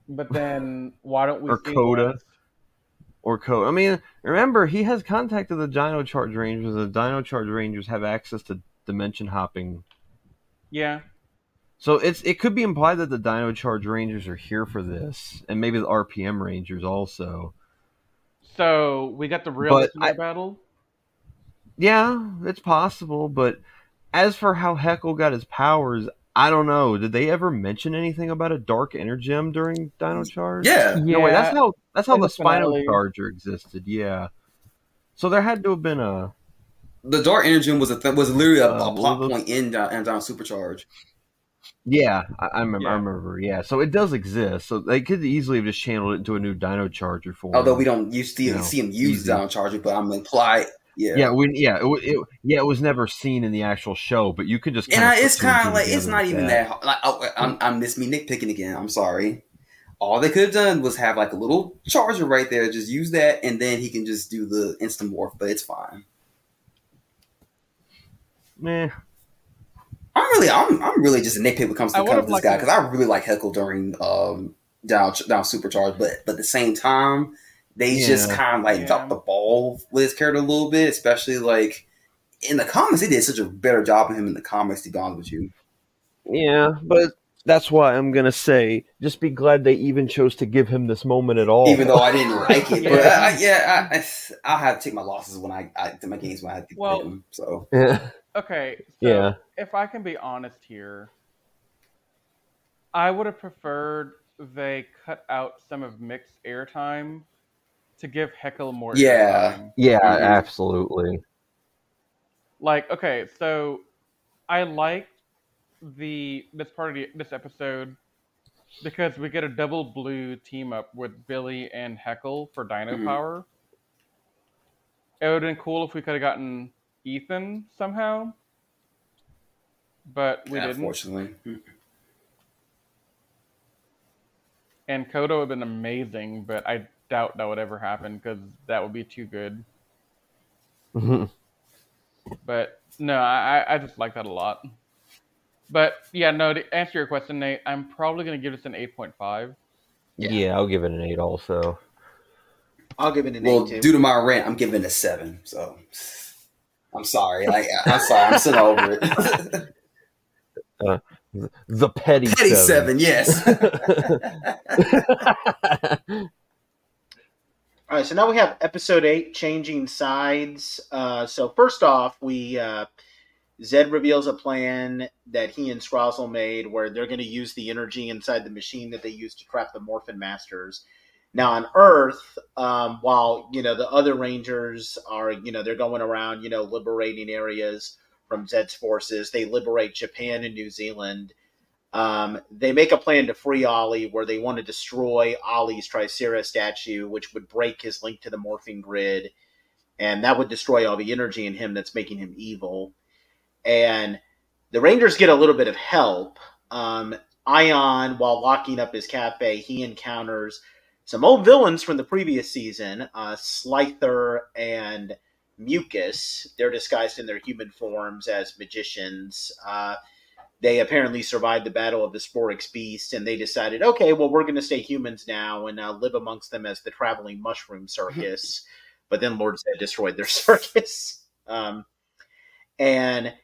But then why don't we Or see Koda. Or Code? I mean, remember he has contacted the Dino Charge Rangers. The Dino Charge Rangers have access to dimension hopping, Yeah. So it's it could be implied that the Dino Charge Rangers are here for this, and maybe the RPM Rangers also. So we got the real I- battle. Yeah, it's possible, but as for how Heckyl got his powers, I don't know. Did they ever mention anything about a dark energem during Dino Charge? yeah. No way. That's how that's how in the, the Spino. Charger existed. Yeah. So there had to have been a The Dark Energy was a th- was literally a, Uh, a plot point in Down, in Down Supercharge. Yeah. I, I remember. I Yeah. remember. Yeah. So it does exist. So they could easily have just channeled it into a new Dino Charger for. Although we don't you see, You know, see him use easy. Down Charger, but I'm implied. Yeah. Yeah, we, yeah, it, it, yeah, it was never seen in the actual show, but you could just. And I, it's kind of like it's not even that. hard. Like, oh, I'm, I'm this me nitpicking again. I'm sorry. All they could have done was have like a little charger right there. Just use that, and then he can just do the instant morph. But it's fine. Meh. I'm really, I'm, I'm really just a nitpick when it comes to I comes this guy because I really like Heckyl during um down down supercharge, but but at the same time they just kind of like Yeah. dropped the ball with his character a little bit, especially like in the comics. They did such a better job of him in the comics. To be honest with you, Yeah, but that's why I'm gonna say just be glad they even chose to give him this moment at all. even though I didn't like it, but Yeah. I, I, yeah, I, I I'll have to take my losses when I, I my games when I have to Well- them. So yeah, Okay. So Yeah. if I can be honest here, I would have preferred they cut out some of Mick's airtime to give Heckyl more Yeah. airtime. yeah, Mhm. absolutely. Like, okay, so I like the this part of the, this episode because we get a double blue team up with Billy and Heckyl for Dino Mhm. Power. It would have been cool if we could have gotten Ethan somehow, but we yeah, didn't. unfortunately, And Koda would have been amazing, but I doubt that would ever happen because that would be too good. Mhm. But no, I, I- I just like that a lot. But yeah, no, to answer your question, Nate, I'm probably going to give this an 8.5. Yeah. yeah. I'll give it an eight. Also, I'll give it an well, eight too. due to my rant, I'm giving it a seven. So I'm sorry. Like I'm sorry. I'm still over it. the petty, Petty seven, yes. All right, so now we have episode eight, changing sides. Uh, so first off, we uh, Zedd reveals a plan that he and Scrozzle made, where they're going to use the energy inside the machine that they used to trap the Morphin Masters. Now on Earth, um, while you know the other Rangers are, you know, they're going around, you know, liberating areas from Zedd's forces. They liberate Japan and New Zealand. Um, they make a plan to free Ollie where they want to destroy Ollie's Tricera statue, which would break his link to the morphing grid, and that would destroy all the energy in him that's making him evil. And the Rangers get a little bit of help. Um, Aiyon, while locking up his cafe, he encounters some old villains from the previous season, uh, Slyther and Mucus. They're disguised in their human forms as magicians. Uh, they apparently survived the battle of the Sporix Beast, and they decided, okay, well, we're going to stay humans now and uh, live amongst them as the traveling mushroom circus. but then Lord Zedd destroyed their circus. Um, and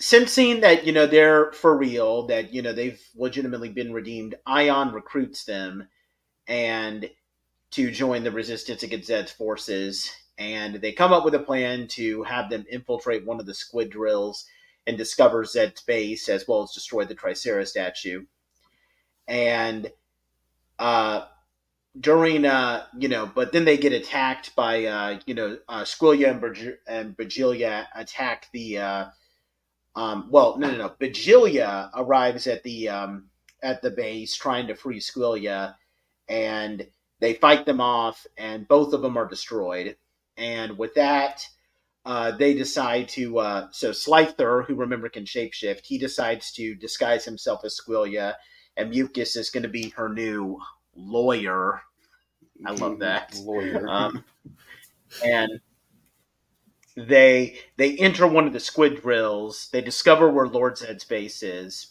sensing that, you know, they're for real, that, you know, they've legitimately been redeemed, Aiyon recruits them and to join the resistance against Zedd's forces. And they come up with a plan to have them infiltrate one of the squid drills and discover Zed's base, as well as destroy the Tricera statue. and uh, during uh, you know, but then they get attacked by uh, you know, uh, Squillia and, Berg- and attack the. Uh, um, well, no, no, no. Bagilia arrives at the um, at the base trying to free Squillia, and they fight them off, and both of them are destroyed. And with that, uh, they decide to. Uh, so Slyther, who remember can shapeshift, he decides to disguise himself as Squillia, and Mucus is going to be her new lawyer. I love that. Lawyer. Um, and they they enter one of the squid drills. They discover where Lord Zedd's base is.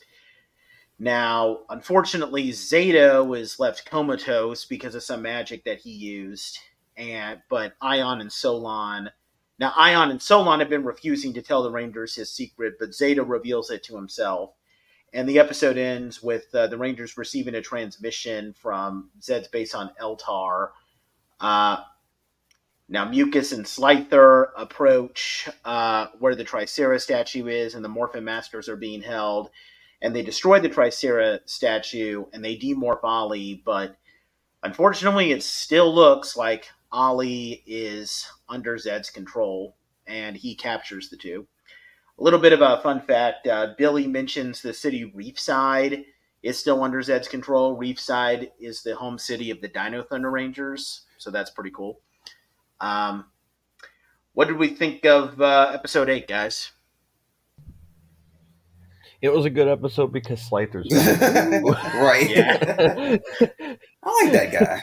Now, unfortunately, Zayto is left comatose because of some magic that he used, and but Aiyon and Solon. Now, Aiyon and Solon have been refusing to tell the Rangers his secret, but Zato reveals it to himself. And the episode ends with uh, the Rangers receiving a transmission from Zedd's base on Eltar. Uh, now, Mucus and Slyther approach uh, where the Tricera statue is, and the Morphin Masters are being held. And they destroy the Tricera statue, and they demorph Ollie, but unfortunately, it still looks like Ollie is under Zedd's control, and he captures the two. A little bit of a fun fact uh, Billy mentions the city Reefside is still under Zedd's control. Reefside is the home city of the Dino Thunder Rangers, so that's pretty cool. Um, what did we think of uh, episode 8, guys? It was a good episode because Slyther's. right. Yeah. I like that guy.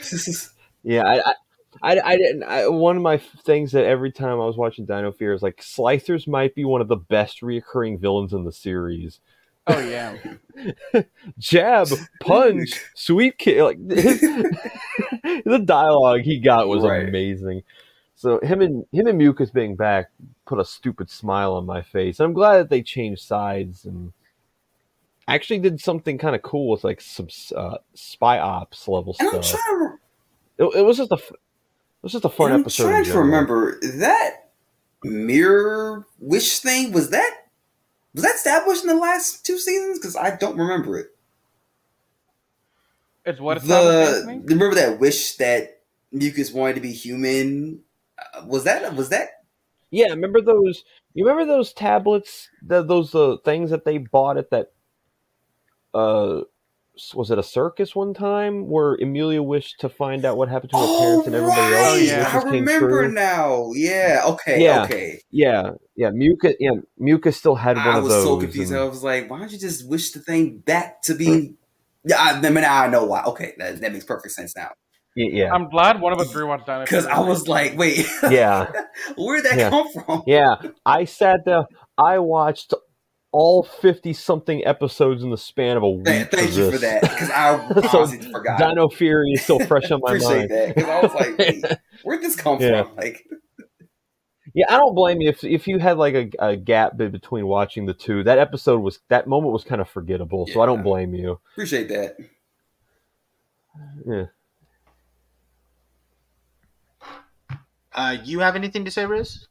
yeah, I, I, I, I didn't. I, one of my things that every time I was watching Dino Fury is like Slythers might be one of the best reoccurring villains in the series. Oh yeah. Jab, punch, sweep kick. Like his, the dialogue he got was Right. amazing. So him and him and Mucus being back put a stupid smile on my face. I'm glad that they changed sides and actually did something kind of cool with like some uh, spy ops level and I'm stuff. trying It, it was just a f- it was just a to, fun I'm episode. in trying to remember that mirror wish thing. Was that was that established in the last two seasons? Because I don't remember it. It's what the me? remember that wish that Mucus wanted to be human. Uh, was that was that Yeah, remember those? You remember those tablets? The, those uh, things that they bought at that? Uh, was it a circus one time where Amelia wished to find out what happened to her parents and everybody right. else? Oh, yeah. I remember true? now. Yeah. Okay. Yeah. Okay. Yeah, yeah. Mucus, yeah. Mucus still had one I of was so confused. and- I was like, why don't you just wish the thing back to be? Yeah, I, I mean, now I know why. Okay, that, that makes perfect sense now. yeah, I'm glad one of us rewatched Dino. Because I was like, wait, yeah, where'd that Yeah. come from? yeah. I sat down. I watched all fifty something episodes in the span of a week. Thank, thank you for that. Because I So, forgot. Dino Fury is still fresh on my Appreciate mind. that. Because I was like, wait, where'd this come Yeah. from? Like, Yeah, I don't blame you if if you had like a, a gap between watching the two. That episode was that moment was kind of forgettable, so I don't blame you. appreciate that. Yeah. Uh, you have anything to say, Riz?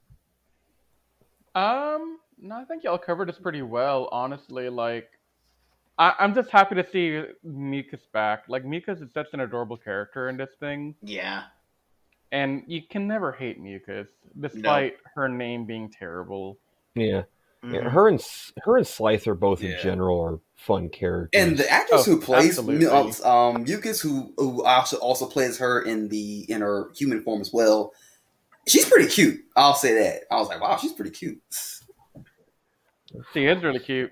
Um, no, I think y'all covered this pretty well. Honestly, like, I, I'm just happy to see Mucus back. Like, Mucus is such an adorable character in this thing, Yeah. and you can never hate Mucus, despite her name being terrible. Yeah. Yeah, Mhm. her and her and Slyther both Yeah. in general are fun characters. And the actress Oh, who plays absolutely. um Mucus, who who also also plays her in the in her human form as well. She's pretty cute. I'll say that. I was like, wow, she's pretty cute. She is really cute.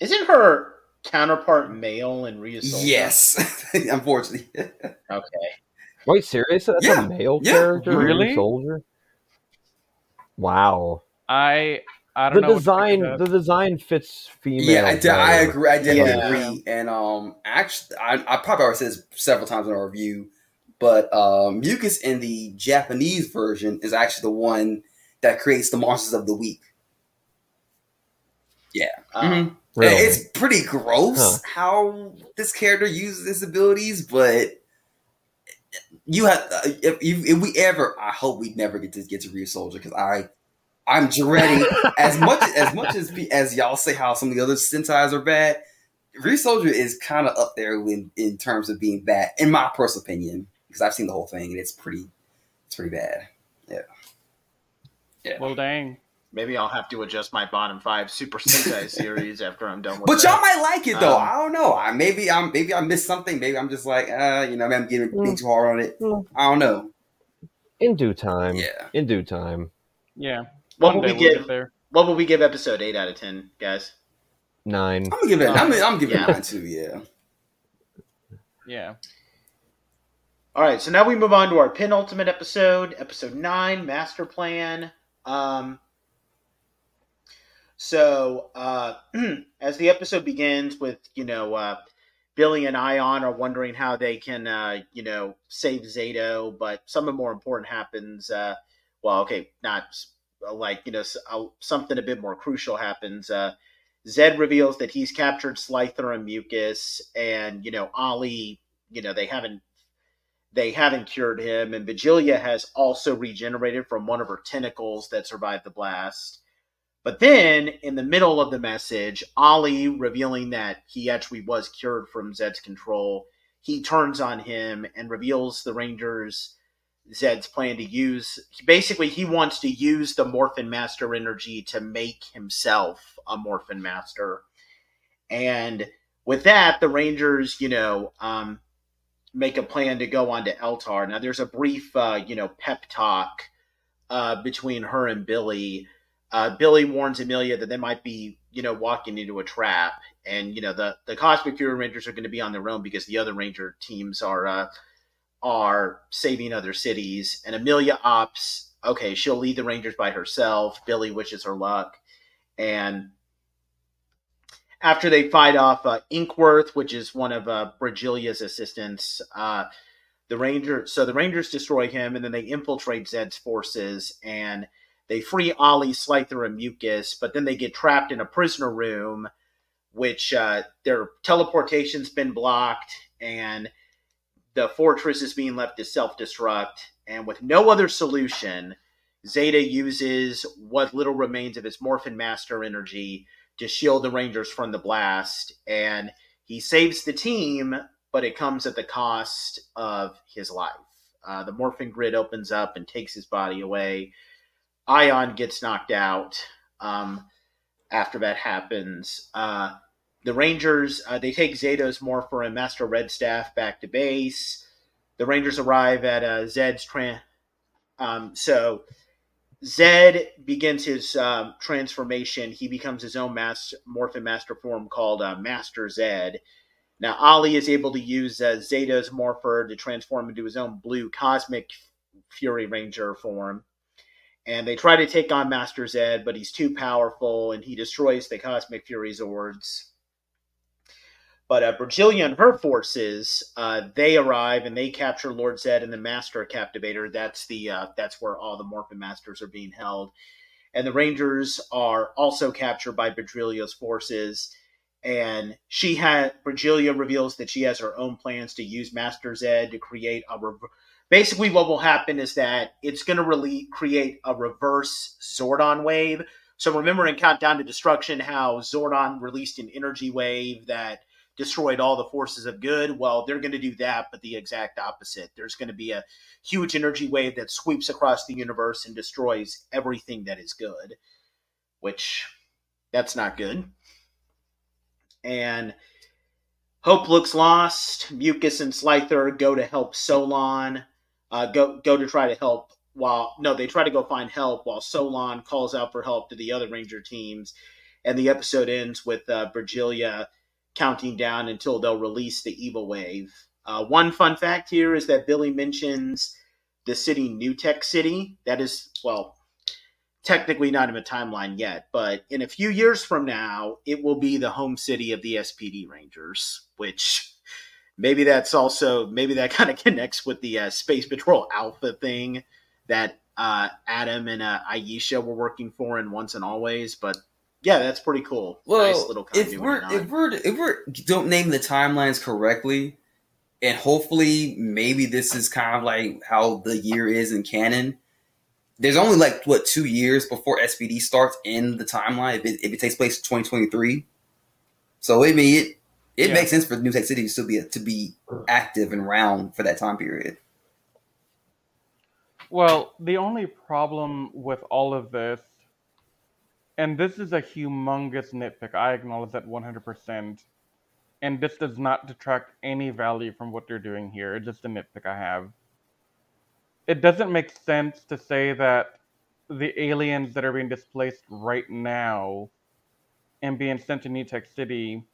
Isn't her counterpart male in Ryusoulger? Yes, unfortunately. Okay. Wait, serious? That's Yeah. a male Yeah. character, Winter Really? Soldier. Wow. I I The don't know. what design, the design fits female. yeah, I, de- agree. I definitely Yeah. agree. And um, actually, I, I probably already said this several times in our review, but um, Mucus in the Japanese version is actually the one that creates the monsters of the week. Um, Mhm. Really? It's pretty gross Huh. how this character uses his abilities, but you have uh, if, you, if we ever, I hope we never get to get to Ryusoulger because I, I'm dreading as much as much as pe- as y'all say how some of the other Sentai's are bad. Ryusoulger is kind of up there in, in terms of being bad, in my personal opinion, because I've seen the whole thing and it's pretty, it's pretty bad. Yeah. Yeah. Well, dang. Maybe I'll have to adjust my bottom five Super Sentai series after I'm done with it. But that. y'all might like it though. Um, I don't know. I maybe I'm maybe I missed something. Maybe I'm just like, uh, you know, maybe I'm getting being too hard on it. Mm. I don't know. In due time. Yeah. In due time. Yeah. What One will we we'll give? there. What will we give episode eight out of ten, guys? Nine. I'm gonna give it. I'm, I'm giving Yeah. it mine too. Yeah. Yeah. All right, so now we move on to our penultimate episode, episode nine, Master Plan. Um, so uh, as the episode begins with, you know, uh, Billy and Aiyon are wondering how they can, uh, you know, save Zayto, but something more important happens. Uh, well, okay, not uh, like you know uh, something a bit more crucial happens. Uh, Zedd reveals that he's captured Slyther and Mucus, and you know Ollie. You know they haven't they haven't cured him, and Vigilia has also regenerated from one of her tentacles that survived the blast. But then, in the middle of the message, Ollie revealing that he actually was cured from Zedd's control, he turns on him and reveals the Rangers Zedd's plan to use. Basically, he wants to use the Morphin Master energy to make himself a Morphin Master. And with that, the Rangers, you know, um, make a plan to go on to Eltar. Now, there's a brief, uh, you know, pep talk uh, between her and Billy. Uh, Billy warns Amelia that they might be, you know, walking into a trap, and you know the the Cosmic Fury Rangers are going to be on their own because the other Ranger teams are uh, are saving other cities. And Amelia opts, okay, she'll lead the Rangers by herself. Billy wishes her luck, and after they fight off uh, Inkworth, which is one of uh, Brigilia's assistants, uh, the Ranger. So the Rangers destroy him, and then they infiltrate Zedd's forces, and they free Ollie, Slyther, and Mucus. But then they get trapped in a prisoner room, which uh, their teleportation's been blocked, and the fortress is being left to self-destruct. And with no other solution, Zayto uses what little remains of his Morphin Master energy to shield the Rangers from the blast, and he saves the team, but it comes at the cost of his life. Uh, the Morphin grid opens up and takes his body away. Aiyon gets knocked out. Um, after that happens, uh, the Rangers uh, they take Zayto's Morpher and Master Redstaff back to base. The Rangers arrive at uh, Zedd's tran. Um, so Zedd begins his um, transformation. He becomes his own mass morphin master form called uh, Master Zed. Now Ollie is able to use uh, Zayto's morpher to transform into his own blue cosmic Fury Ranger form. And they try to take on Master Zedd, but he's too powerful, and he destroys the Cosmic Fury Zords. But uh, Brigilia and her forces, uh, they arrive and they capture Lord Zedd and the Master Captivator. That's the uh, that's where all the Morphin Masters are being held, and the Rangers are also captured by Brigilia's forces. And she had Brigilia reveals that she has her own plans to use Master Zedd to create a. Re- Basically, what will happen is that it's going to really create a reverse Zordon wave. So remember in Countdown to Destruction how Zordon released an energy wave that destroyed all the forces of good. Well, they're going to do that, but the exact opposite. There's going to be a huge energy wave that sweeps across the universe and destroys everything that is good, which that's not good. And Hope looks lost. Mucus and Slyther go to help Solon. Uh, go go to try to help while no, they try to go find help while Solon calls out for help to the other Ranger teams. And the episode ends with uh, Virgilia counting down until they'll release the evil wave. Uh, one fun fact here is that Billy mentions the city New Tech City. That is, well, technically not in a timeline yet, but in a few years from now, it will be the home city of the SPD Rangers, which maybe that's also, maybe that kind of connects with the uh, Space Patrol Alpha thing that uh, Adam and uh, Aisha were working for in Once and Always, but yeah, that's pretty cool. Well, nice little if we're if we're if we're don't name the timelines correctly, and hopefully maybe this is kind of like how the year is in canon. There's only like what two years before SPD starts in the timeline if it, if it takes place in 2023. So I mean it it Yeah. makes sense for New Tech City to still be to be active and round for that time period. Well, the only problem with all of this, and this is a humongous nitpick, I acknowledge that 100%, and this does not detract any value from what they're doing here. It's just a nitpick I have. It doesn't make sense to say that the aliens that are being displaced right now and being sent to New Tech City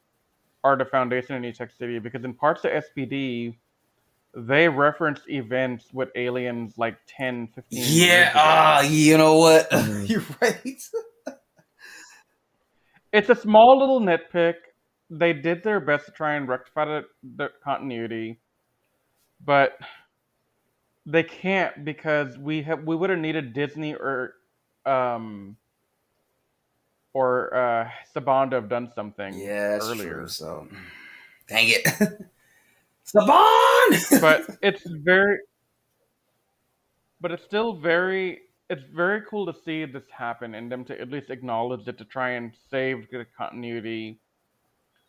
are the foundation of New Tech City because in parts of SPD, they reference events with aliens like 10, 15 years Yeah, ago. ah, you know what? Mm. You're right. It's a small little nitpick. They did their best to try and rectify the, the continuity, but they can't because we have we would have needed Disney or um or uh Saban to have done something Yeah, earlier. true. So, dang it, Saban. but it's very but it's still very it's very cool to see this happen and them to at least acknowledge it to try and save the continuity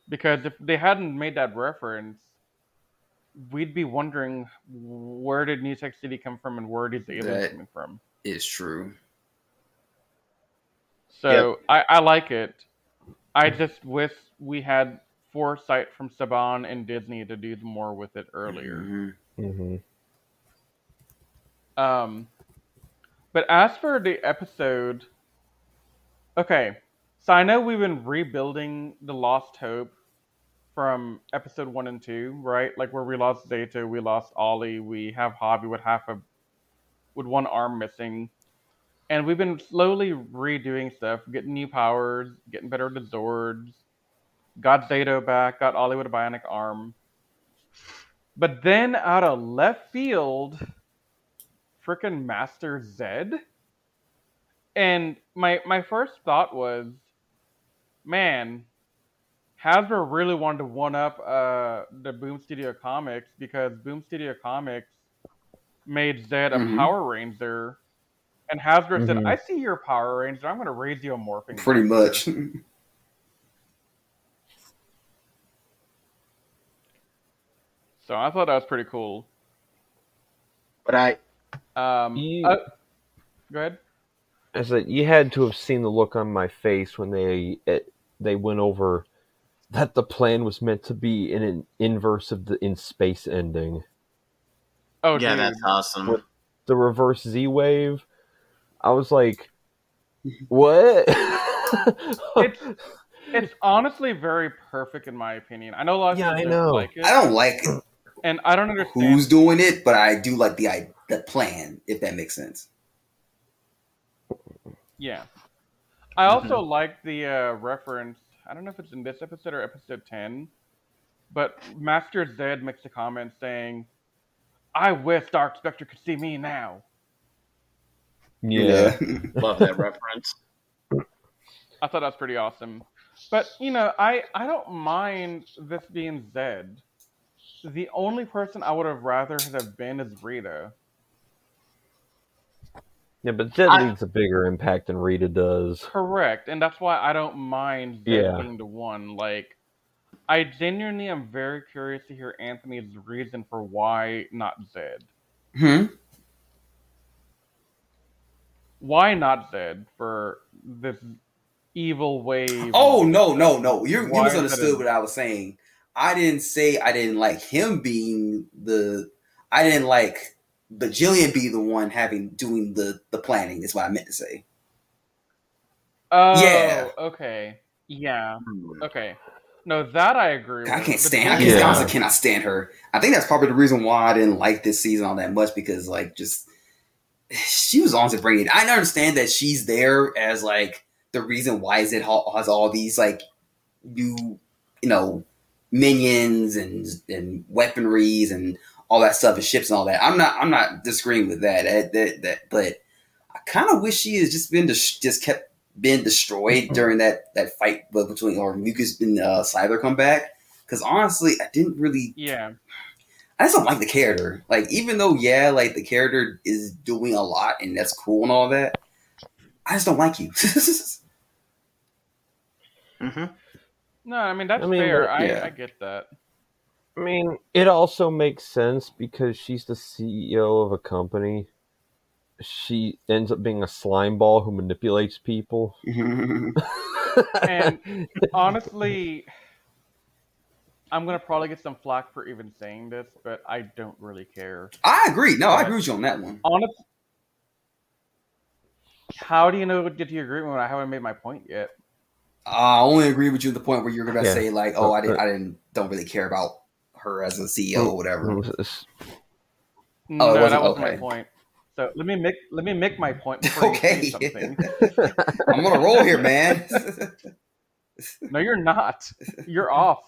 because if they hadn't made that reference we'd be wondering where did new tech city come from and where did the aliens That- coming from is true. So I, I like it. I just wish we had foresight from saban and disney to do more with it earlier. Mhm. hmm Um, but as for the episode, okay, so I know we've been rebuilding the Lost Hope from episode one and two, right? Like where we lost Zayto, we lost Ollie, we have Javi with half a with one arm missing, and we've been slowly redoing stuff, getting new powers, getting better at the Zords, got Zayto back, got Ollie with a bionic arm. But then out of left field, freaking Master Zedd. And my my first thought was, man, Hasbro really wanted to one up uh, the Boom Studio Comics because Boom Studio Comics made Zedd a Mhm. Power Ranger, and Hasbro said, Mhm. "I see your Power Ranger. I'm going to raise you a morphing." Pretty monster." much. So I thought that was pretty cool. But I, Um, You- uh, go ahead. I said you had to have seen the look on my face when they it, they went over that the plan was meant to be in an inverse of the in space ending. Oh, yeah, dude. that's awesome. What- The reverse Z wave. I was like, what? it's it's honestly very perfect in my opinion. I know a lot of Yeah, people I don't know. like it, I don't like it. and I don't understand. who's doing it, but I do like the the plan, if that makes sense. Yeah, I also like the uh, reference. I don't know if it's in this episode or episode ten, but Master Zedd makes a comment saying, "I wish Dark Spectre could see me now." Yeah. Love that reference. I thought that's pretty awesome. But you know, I I don't mind this being Zedd. The only person I would have rather have been is Rita. Yeah, but Zedd I- leaves a bigger impact than Rita does. Correct, and that's why I don't mind Zedd Yeah. being the one. Like, I genuinely am very curious to hear Anthony's reason for why not Zedd. Hmm? Why not Zedd for this evil wave? Oh no, no, no! You you Why is that misunderstood what I was saying. I didn't say I didn't like him being the. I didn't like the Jillian be the one having doing the the planning. Is what I meant to say. Oh, Yeah. Okay. Yeah. Hmm. Okay. No, that I agree with. I can't stand. I can't, Yeah. honestly cannot stand her. I think that's probably the reason why I didn't like this season all that much because like just she was on to bring it. I understand that she's there as like the reason why is it has all these like new you know minions and and weaponries and all that stuff and ships and all that. I'm not I'm not disagreeing with that. That that, that but I kind of wish she has just been dis- just kept been destroyed during that that fight between or Mucus and uh, Cyber come back. Because honestly, I didn't really Yeah. I just don't like the character. Like, even though, yeah, like the character is doing a lot and that's cool and all that, I just don't like you. hmm No, I mean that's I mean, fair. but- I. I get that. I mean, it also makes sense because she's the CEO of a company. She ends up being a slime ball who manipulates people. And honestly, I'm gonna probably get some flack for even saying this, but I don't really care. I agree. No, I agree with you on that one. Honest. How do you know get to your agreement when I haven't made my point yet? I only agree with you at the point where you're gonna Yeah. say like, "Oh, I didn't, I didn't, don't really care about her as a CEO or whatever." No, Oh, it wasn't- that wasn't okay. my point. So let me make let me make my point before Okay. you something. I'm gonna roll here, man. No, you're not. You're off.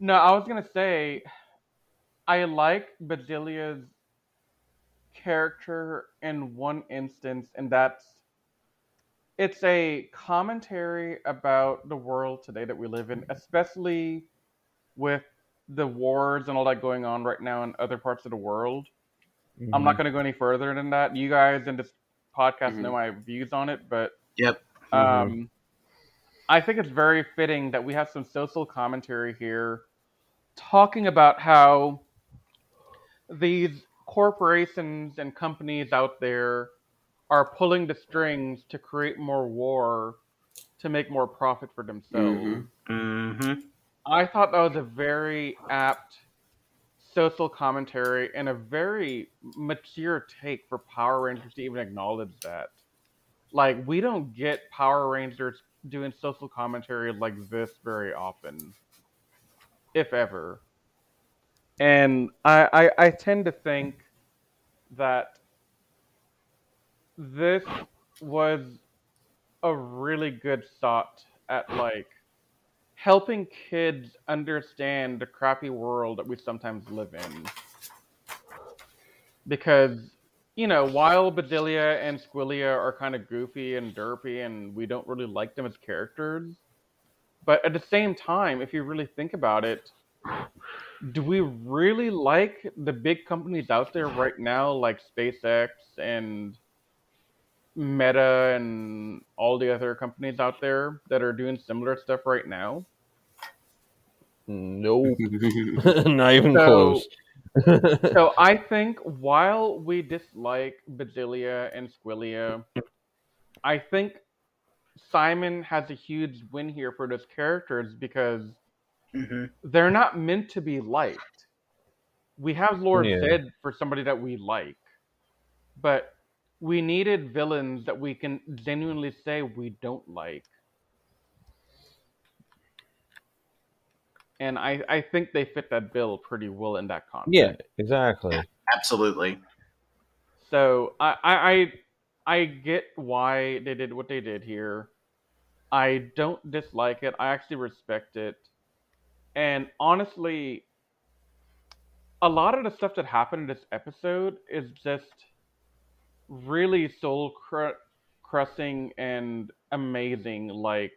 No, I was gonna say I like Basilia's character in one instance, and that's it's a commentary about the world today that we live in, especially with the wars and all that going on right now in other parts of the world. I'm not going to go any further than that. You guys in this podcast Mhm. know my views on it, but Yep. um, I think it's very fitting that we have some social commentary here talking about how these corporations and companies out there are pulling the strings to create more war to make more profit for themselves. Mhm. Mm-hmm. I thought that was a very apt social commentary and a very mature take for Power Rangers to even acknowledge that. Like, we don't get Power Rangers doing social commentary like this very often, if ever. And I, I, I tend to think that this was a really good thought at like helping kids understand the crappy world that we sometimes live in. Because, you know, while Bedelia and Squilia are kind of goofy and derpy and we don't really like them as characters, but at the same time, if you really think about it, do we really like the big companies out there right now, like SpaceX and Meta and all the other companies out there that are doing similar stuff right now? Nope. not even So- close. So I think while we dislike Basilia and Squilia, I think Simon has a huge win here for those characters because Mm-hmm. they're not meant to be liked. We have Lord Yeah. Zed for somebody that we like, but we needed villains that we can genuinely say we don't like. And I, I think they fit that bill pretty well in that context. yeah, exactly. Absolutely. So I, I I I get why they did what they did here. I don't dislike it. I actually respect it. And honestly, a lot of the stuff that happened in this episode is just really soul cru- crushing and amazing. Like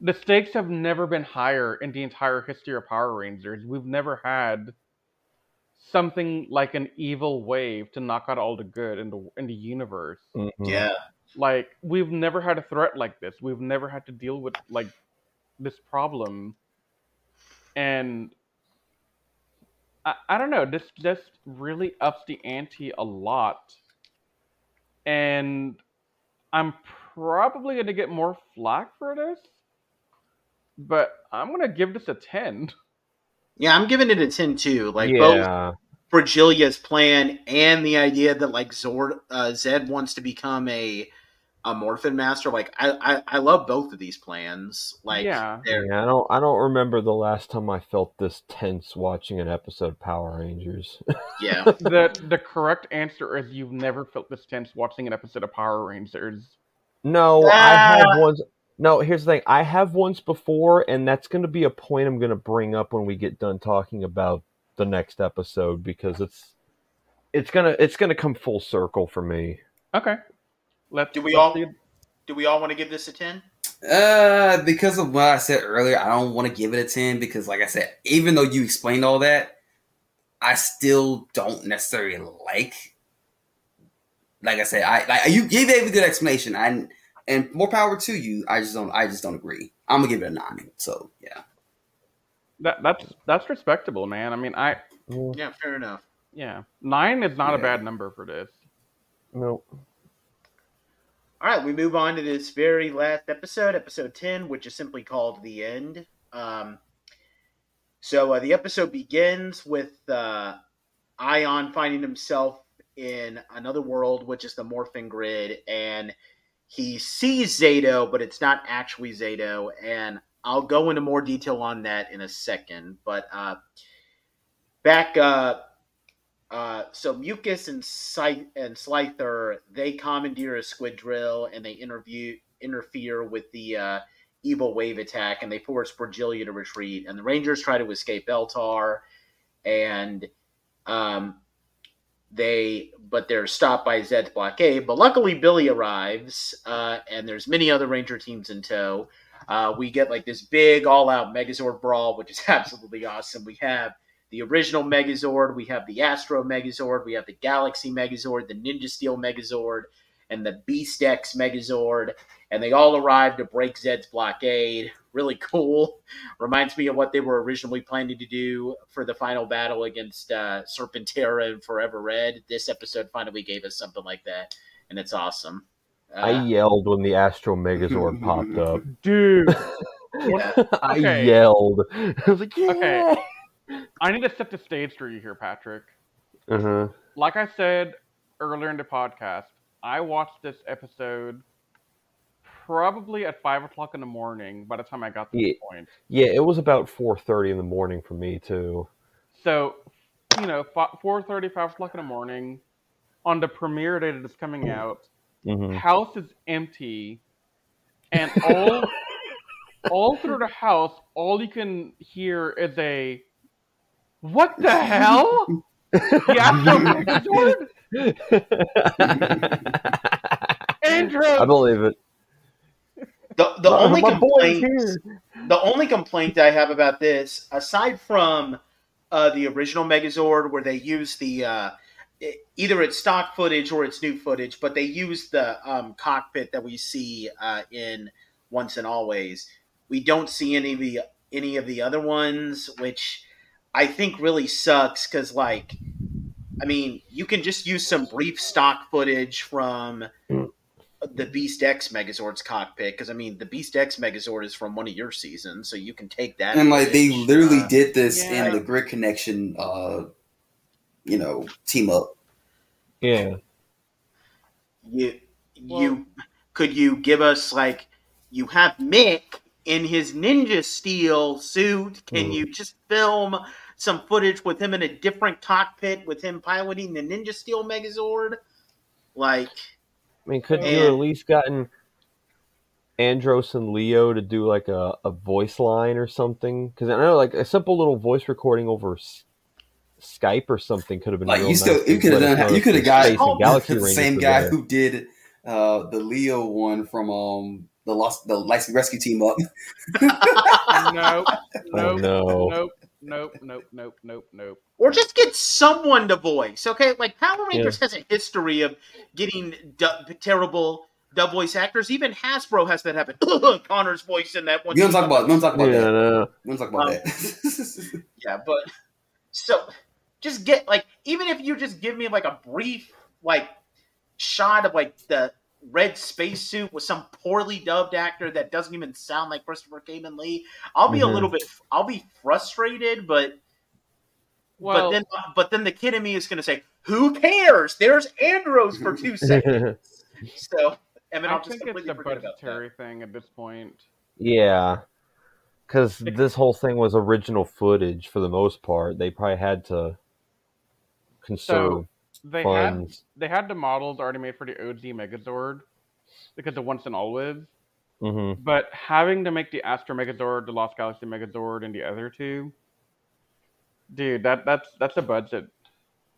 the stakes have never been higher in the entire history of Power Rangers. We've never had something like an evil wave to knock out all the good in the in the universe. Mhm. Yeah. Like we've never had a threat like this. We've never had to deal with like this problem. And I, I don't know, this just really ups the ante a lot. And I'm probably gonna get more flack for this. But I'm gonna give this a ten. Yeah, I'm giving it a 10 too. Like both yeah. Fragilia's plan and the idea that like Zord uh, Zedd wants to become a a Morphin Master. Like I, I I love both of these plans. Like Yeah. Yeah, I don't. I don't remember the last time I felt this tense watching an episode of Power Rangers. yeah. the the correct answer is you've never felt this tense watching an episode of Power Rangers. no, I Ah. have once. No, here's the thing. I have once before, and that's going to be a point I'm going to bring up when we get done talking about the next episode because it's it's gonna it's gonna come full circle for me. Okay. Let's Do we all- see- Do we all want to give this a 10? Uh, because of what I said earlier, I don't want to give it a ten because, like I said, even though you explained all that, I still don't necessarily like. Like I said, I like you gave a good explanation. I and more power to you. I just don't. I just don't agree. I'm gonna give it a nine. So yeah. That that's that's respectable, man. I mean, I Yeah, Yeah, fair enough. yeah, nine is not a bad number for this. no. All right, we move on to this very last episode, episode 10, which is simply called The End. Um, so uh, the episode begins with uh, Aiyon finding himself in another world, which is the Morphing Grid, and he sees Zayto, but it's not actually Zayto. And I'll go into more detail on that in a second. But uh, back uh, uh, so Mucus and Scythe and Slyther they commandeer a squid drill and they interview interfere with the uh, evil wave attack and they force Virgilia to retreat and the Rangers try to escape Eltar and um, they but they're stopped by Zedd's blockade. But luckily Billy arrives uh, and there's many other Ranger teams in tow. Uh, we get like this big all-out Megazord brawl, which is absolutely awesome. We have the original Megazord, we have the Astro Megazord, we have the Galaxy Megazord, the Ninja Steel Megazord, and the Beast X Megazord, and they all arrive to break Zedd's blockade. Really cool. Reminds me of what they were originally planning to do for the final battle against uh, Serpentera and Forever Red. This episode finally gave us something like that, and it's awesome. Uh, I yelled when the Astro Megazord popped up. Dude, yeah. I yelled. I was like, yeah. Okay. I need to set the stage for you here, Patrick. Uh-huh. Like I said earlier in the podcast, I watched this episode probably at five o'clock in the morning. By the time I got to Yeah. this point, Yeah, it was about 4.30 in the morning for me, too. so you know, four thirty, five o'clock in the morning, on the premiere day that is coming out, hmm house is empty, and all all through the house, all you can hear is a "What the hell?" Megazord? Andrew. I believe it. The, the only complaint the only complaint I have about this, aside from uh, the original Megazord, where they use the uh, either it's stock footage or it's new footage, but they use the um, cockpit that we see uh, in Once and Always. We don't see any of the any of the other ones, which I think really sucks because, like, I mean, you can just use some brief stock footage from the Beast X Megazord's cockpit because I mean the Beast X Megazord is from one of your seasons, so you can take that. And like they literally Uh, did this yeah. in the Grid Connection, uh, you know, team up. Yeah. you Well- you could you give us like you have Mick in his ninja steel suit. Can Mm. you just film some footage with him in a different cockpit with him piloting the ninja steel Megazord? Like I mean, couldn't you at least gotten Andros and Leo to do like a, a voice line or something? Because I know like a simple little voice recording over S- Skype or something could have been Like real you still, nice you could have done. know You could have got Space Galaxy the same were guy who did uh, the Leo one from um the lost the Lightspeed Rescue team up. No, Oh, Nope. no. Nope. Nope. Nope. Nope. Nope. Nope. or just get someone to voice. Okay, like Power Rangers has a history of getting du- terrible dub voice actors. Even Hasbro has that happen. Connor's voice in that one. We don't talk about. Don't talk about Yeah, that. no. Don't talk about Um, that. Yeah, but so just get like even if you just give me like a brief like shot of like the red spacesuit with some poorly dubbed actor that doesn't even sound like Christopher Khayman Lee, I'll be Mhm. a little bit I'll be frustrated, but Well, but then but then the kid in me is gonna say, Who cares? There's Andros for two seconds. so I mean I I'll just think it's a forget about that. budgetary thing at this point. yeah. Because this whole thing was original footage for the most part. They probably had to conserve They had they had the models already made for the OG Megazord because of Once and Always, hmm but having to make the Astro Megazord, the Lost Galaxy Megazord, and the other two, dude, that that's that's a budget.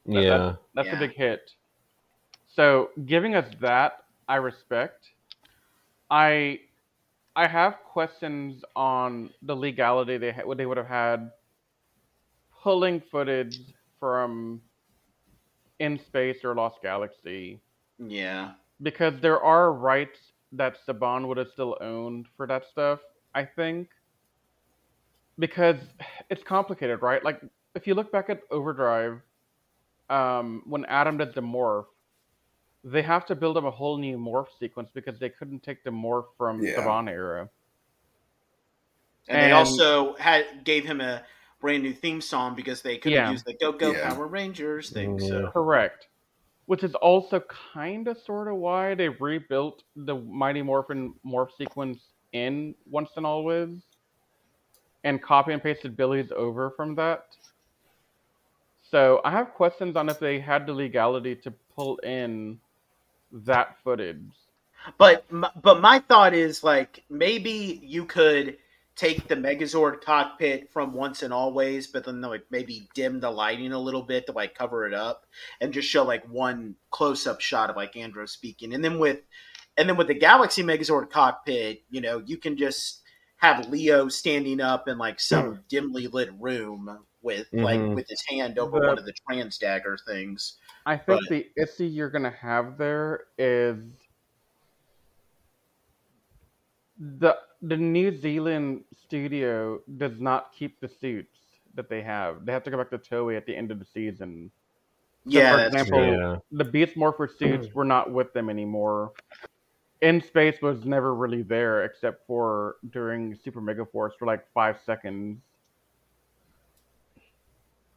That- that- Yeah. That's Yeah. a big hit. So giving us that, I respect. I I have questions on the legality they ha- what they would have had pulling footage from in space or Lost Galaxy Yeah. because there are rights that Saban would have still owned for that stuff. I think because it's complicated, right? Like if you look back at Overdrive, um, when Adam did the morph, they have to build up a whole new morph sequence because they couldn't take the morph from Yeah. Saban era. And, they also had gave him a brand new theme song because they couldn't Yeah. use the Go Go Yeah. Power Rangers thing. Yeah. So Correct. Which is also kind of sort of why they rebuilt the Mighty Morphin morph sequence in Once and Always and copy and pasted Billy's over from that. So I have questions on if they had the legality to pull in that footage. But but my thought is like maybe you could take the Megazord cockpit from Once and Always, but then like maybe dim the lighting a little bit to like cover it up, and just show like one close up shot of like Andro speaking, and then with and then with the Galaxy Megazord cockpit, you know, you can just have Leo standing up in like some dimly lit room with like Mhm. with his hand over The- one of the trans dagger things. I think But- the issue you're gonna have there is the the New Zealand studio does not keep the suits that they have. They have to go back to Toei at the end of the season. So, Yeah, for that's example, true. Yeah. the Beast Morpher suits were not with them anymore. In space was never really there except for during Super Mega Force for like five seconds.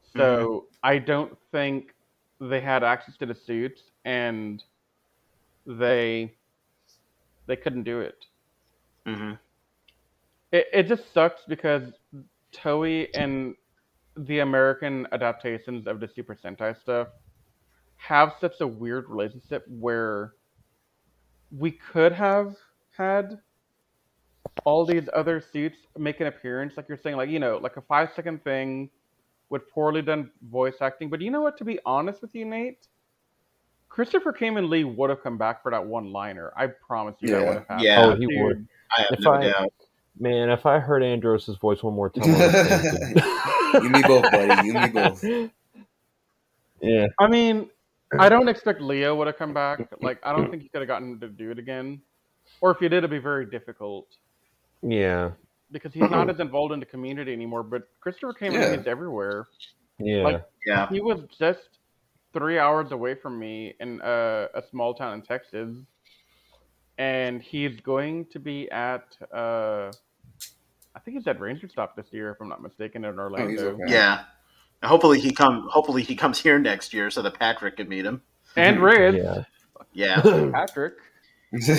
So I don't think they had access to the suits and they they couldn't do it. hmm It it just sucks because Toei and the American adaptations of the Super Sentai stuff have such a weird relationship where we could have had all these other suits make an appearance, like you're saying, like you know, like a five second thing with poorly done voice acting. But you know what? To be honest with you, Nate, Christopher Khayman Lee would have come back for that one liner. I promise you that Yeah. would have happened. Yeah. Oh, he Dude, would. I have If no I- doubt. Man, if I heard Andros's voice one more time, I You and me both, buddy. You and me both. Yeah. I mean, I don't expect Leo would have come back. Like, I don't think he could have gotten to do it again. Or if he did, it'd be very difficult Yeah. because he's not as involved in the community anymore. But Christopher Khayman Yeah. is everywhere. Yeah. Like- Yeah. He was just three hours away from me in a, a small town in Texas, and he's going to be at. Uh, I think he's at Ranger Stop this year, if I'm not mistaken, in Orlando. okay. Yeah. Hopefully he come. Hopefully he comes here next year so that Patrick can meet him. And Red, yeah. Yeah. Patrick.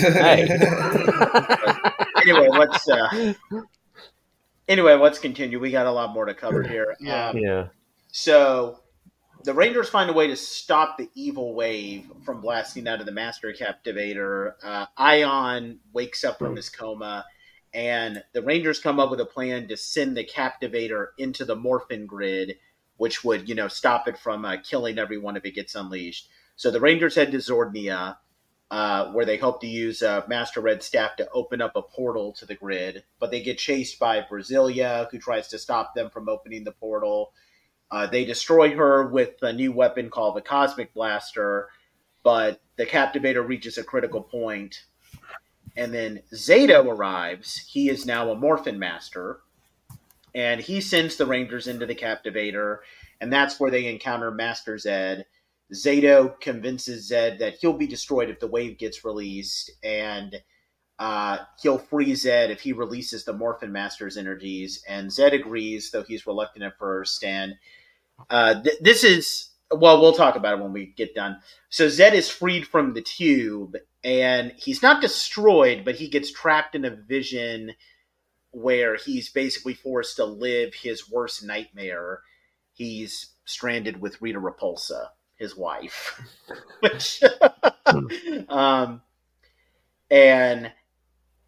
anyway, let's. Uh, anyway, let's continue. We got a lot more to cover here. Yeah. Um, yeah. so the Rangers find a way to stop the evil wave from blasting out of the Master Captivator. Uh, Aiyon wakes up from his coma, and the Rangers come up with a plan to send the Captivator into the Morphin grid, which would, you know, stop it from uh, killing everyone if it gets unleashed. So the Rangers head to Zordnia, uh, where they hope to use uh, Master Red Staff to open up a portal to the grid, but they get chased by Brasilia, who tries to stop them from opening the portal. Uh, they destroy her with a new weapon called the Cosmic Blaster, but the Captivator reaches a critical point, and then Zayto arrives. He is now a Morphin Master, and he sends the Rangers into the Captivator, and that's where they encounter Master Zedd. Zayto convinces Zedd that he'll be destroyed if the wave gets released, and uh, he'll free Zedd if he releases the Morphin Master's energies. And Zedd agrees, though he's reluctant at first. And uh, th- this is, well, we'll talk about it when we get done. So Zedd is freed from the tube, and he's not destroyed, but he gets trapped in a vision where he's basically forced to live his worst nightmare. He's stranded with Rita Repulsa, his wife. Which, um, and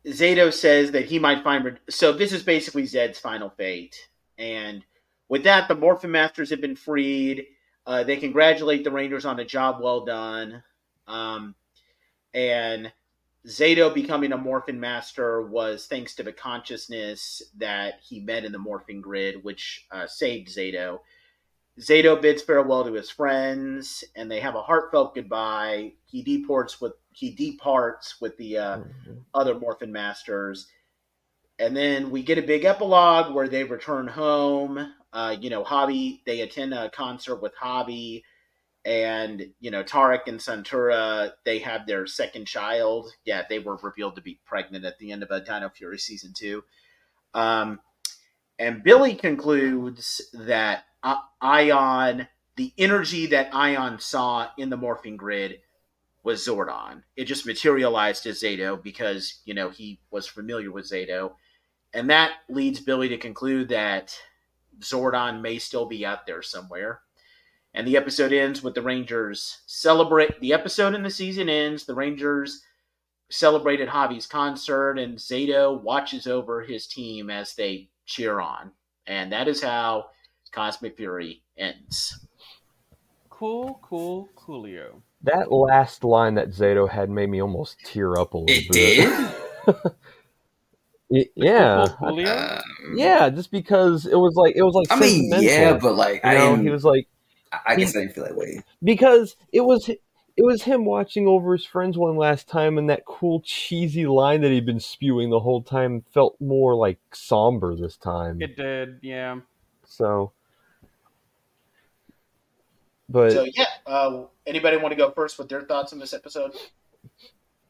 Zayto says that he might find. So this is basically Zedd's final fate. And with that, the Morphin Masters have been freed. Uh, they congratulate the Rangers on a job well done. Um, and Zayto becoming a Morphin Master was thanks to the consciousness that he met in the Morphin Grid, which uh, saved Zayto. Zayto bids farewell to his friends, and they have a heartfelt goodbye. He deports with he departs with the uh, other Morphin Masters, and then we get a big epilogue where they return home. Uh, you know, Javi they attend a concert with Javi, and you know Tarrick and Santaura they have their second child. Yeah, they were revealed to be pregnant at the end of a Dino Fury season two. Um, and Billy concludes that Aiyon, the energy that Aiyon saw in the morphing grid was Zordon. It just materialized as Zayto because, you know, he was familiar with Zayto. And that leads Billy to conclude that Zordon may still be out there somewhere. And the episode ends with the Rangers celebrate. The episode and the season ends. The Rangers celebrated Javi's concert, and Zayto watches over his team as they cheer on. And that is how Cosmic Fury ends. Cool, cool, coolio. That last line that Zayto had made me almost tear up a little It bit. did. Y- yeah, Cool, coolio. Um, yeah, just because it was like it was like I mean, yeah, but like you I know, didn't. he was like I I guess I didn't feel that way. because it was it was him watching over his friends one last time, and that cool cheesy line that he'd been spewing the whole time felt more like somber this time. It did, yeah. So, but So, yeah, uh, anybody want to go first with their thoughts on this episode?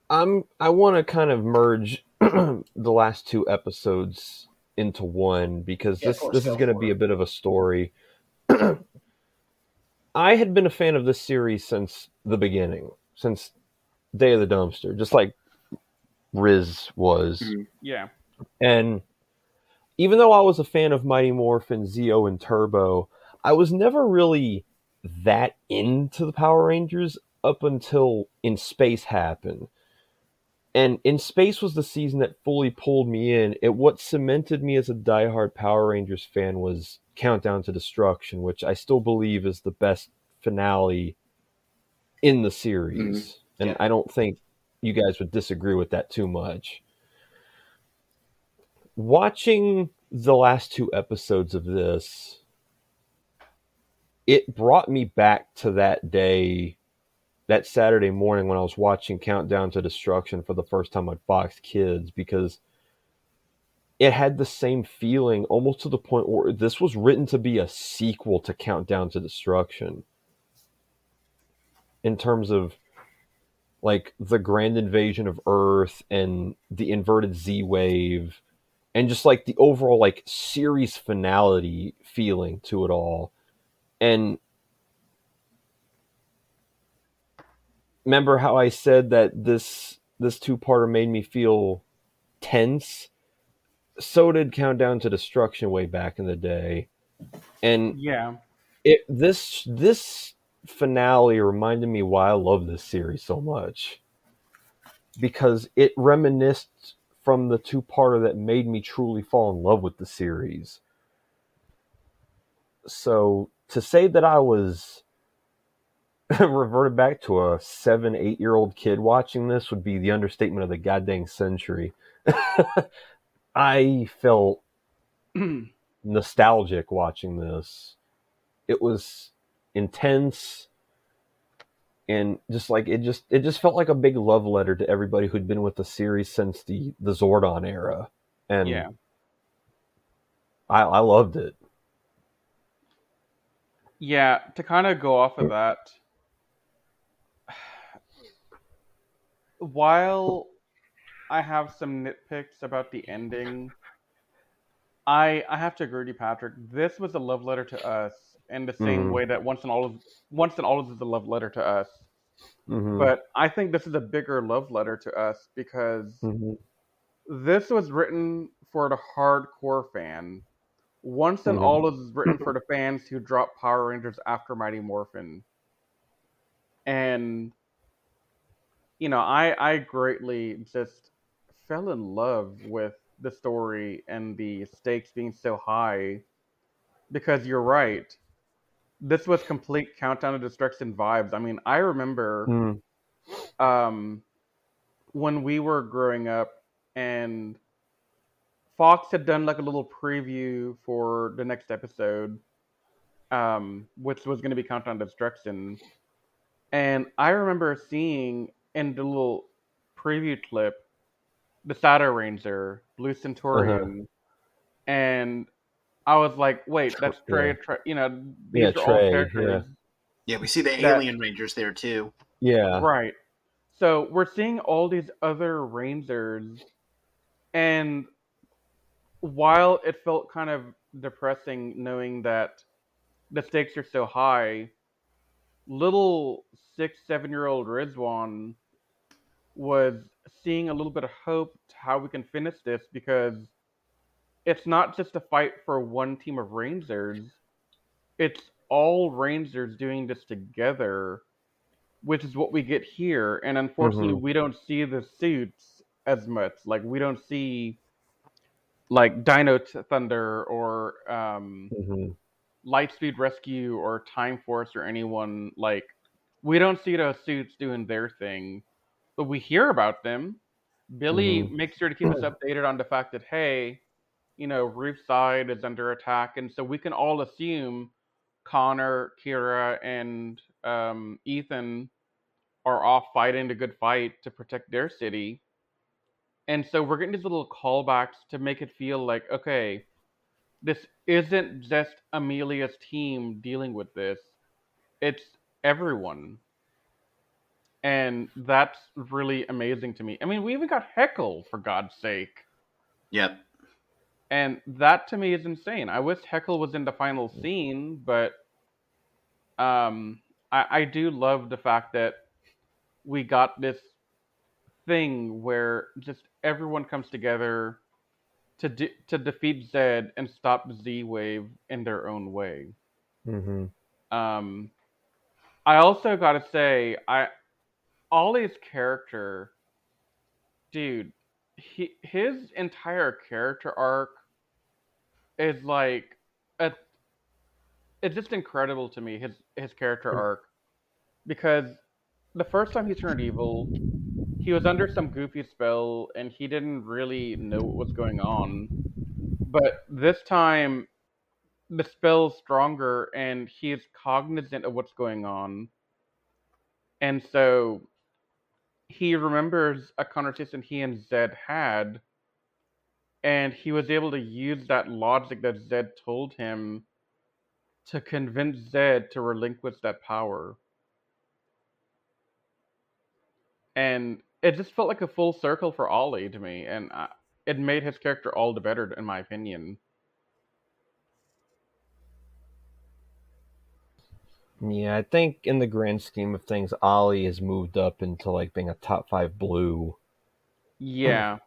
I'm I want to kind of merge the last two episodes into one because Yeah, this course, this is going to be a bit of a story. I had been a fan of this series since the beginning, since Day of the Dumpster, just like Riz was. Mhm. Yeah. And even though I was a fan of Mighty Morphin, Zeo, and Turbo, I was never really that into the Power Rangers up until In Space happened. And In Space was the season that fully pulled me in. It what cemented me as a diehard Power Rangers fan was Countdown to Destruction, which I still believe is the best finale in the series. Mm-hmm. And Yeah. I don't think you guys would disagree with that too much watching the last two episodes of this, it brought me back to that day, that Saturday morning when I was watching Countdown to Destruction for the first time on Fox Kids because it had the same feeling almost to the point where this was written to be a sequel to Countdown to Destruction in terms of like the grand invasion of Earth and the inverted Z wave and just like the overall like series finality feeling to it all. And remember how I said that this this two parter made me feel tense? So did Countdown to Destruction way back in the day. And Yeah. it this this finale reminded me why I love this series so much because it reminisced from the two parter that made me truly fall in love with the series. So to say that I was reverted back to a seven, eight year old kid watching this would be the understatement of the goddamn century. I felt nostalgic watching this. It was intense and just like it just it just felt like a big love letter to everybody who'd been with the series since the the Zordon era. And Yeah. I I loved it. Yeah, to kind of go off of that, while I have some nitpicks about the ending, I I have to agree with you, Patrick. This was a love letter to us in the same Mhm. way that once and all of once and all is a love letter to us. Mhm. But I think this is a bigger love letter to us because Mhm. this was written for the hardcore fan. Once and all is written for the fans who dropped Power Rangers after Mighty Morphin. And you know, I I greatly just fell in love with the story and the stakes being so high because you're right. This was complete countdown to destruction vibes. I mean, I remember Mm. um, when we were growing up and Fox had done like a little preview for the next episode, um, which was going to be Countdown to Destruction. And I remember seeing in the little preview clip the Shadow Ranger, Blue Centurion, uh-huh. and I was like, wait, that's Trey. yeah. Trey you know, these Yeah, are all Trey, characters. Yeah, we see the That- alien rangers there too. Yeah. Right. So we're seeing all these other Rangers, and while it felt kind of depressing knowing that the stakes are so high, little six, seven year old Rizwan was seeing a little bit of hope to how we can finish this because it's not just a fight for one team of Rangers, it's all Rangers doing this together which is what we get here. And unfortunately, Mhm. we don't see the suits as much. Like we don't see like Dino Thunder or um, hmm Lightspeed Rescue or Time Force or anyone like. We don't see those suits doing their thing, but we hear about them. Billy Mhm. makes sure to keep us updated on the fact that hey, you know, Reefside is under attack, and so we can all assume Connor, Kira, and um, Ethan are off fighting the good fight to protect their city. And so we're getting these little callbacks to make it feel like, okay, this isn't just Amelia's team dealing with this, it's everyone. And that's really amazing to me. I mean, we even got Heckyl, for God's sake. Yep. And that to me is insane. I wish Heckyl was in the final scene, but um, I, I do love the fact that we got this thing where just everyone comes together to de- to defeat Zedd and stop Z Wave in their own way. hmm Um, I also gotta say, I Ollie's character, dude, he his entire character arc is like a, it's just incredible to me his his character hmm. arc because the first time he turned evil, he was under some goofy spell and he didn't really know what was going on. But this time, the spell's stronger and he is cognizant of what's going on. And so he remembers a conversation he and Zedd had, and he was able to use that logic that Zedd told him to convince Zedd to relinquish that power. And it just felt like a full circle for Ollie to me, and uh, it made his character all the better, in my opinion. Yeah, I think in the grand scheme of things, Ollie has moved up into like being a top five blue. Yeah.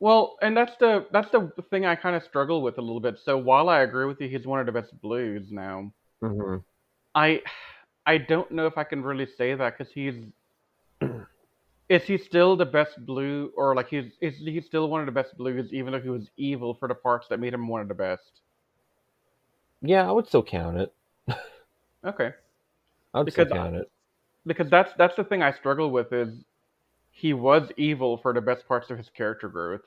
Well, and that's the that's the thing I kind of struggle with a little bit. So while I agree with you, he's one of the best blues now. hmm I I don't know if I can really say that because he's is he still the best blue or like he's is he still one of the best blues even though he was evil for the parts that made him one of the best. Yeah, I would still count it. Okay. I would Because still I- count it. Because that's that's the thing I struggle with is he was evil for the best parts of his character growth.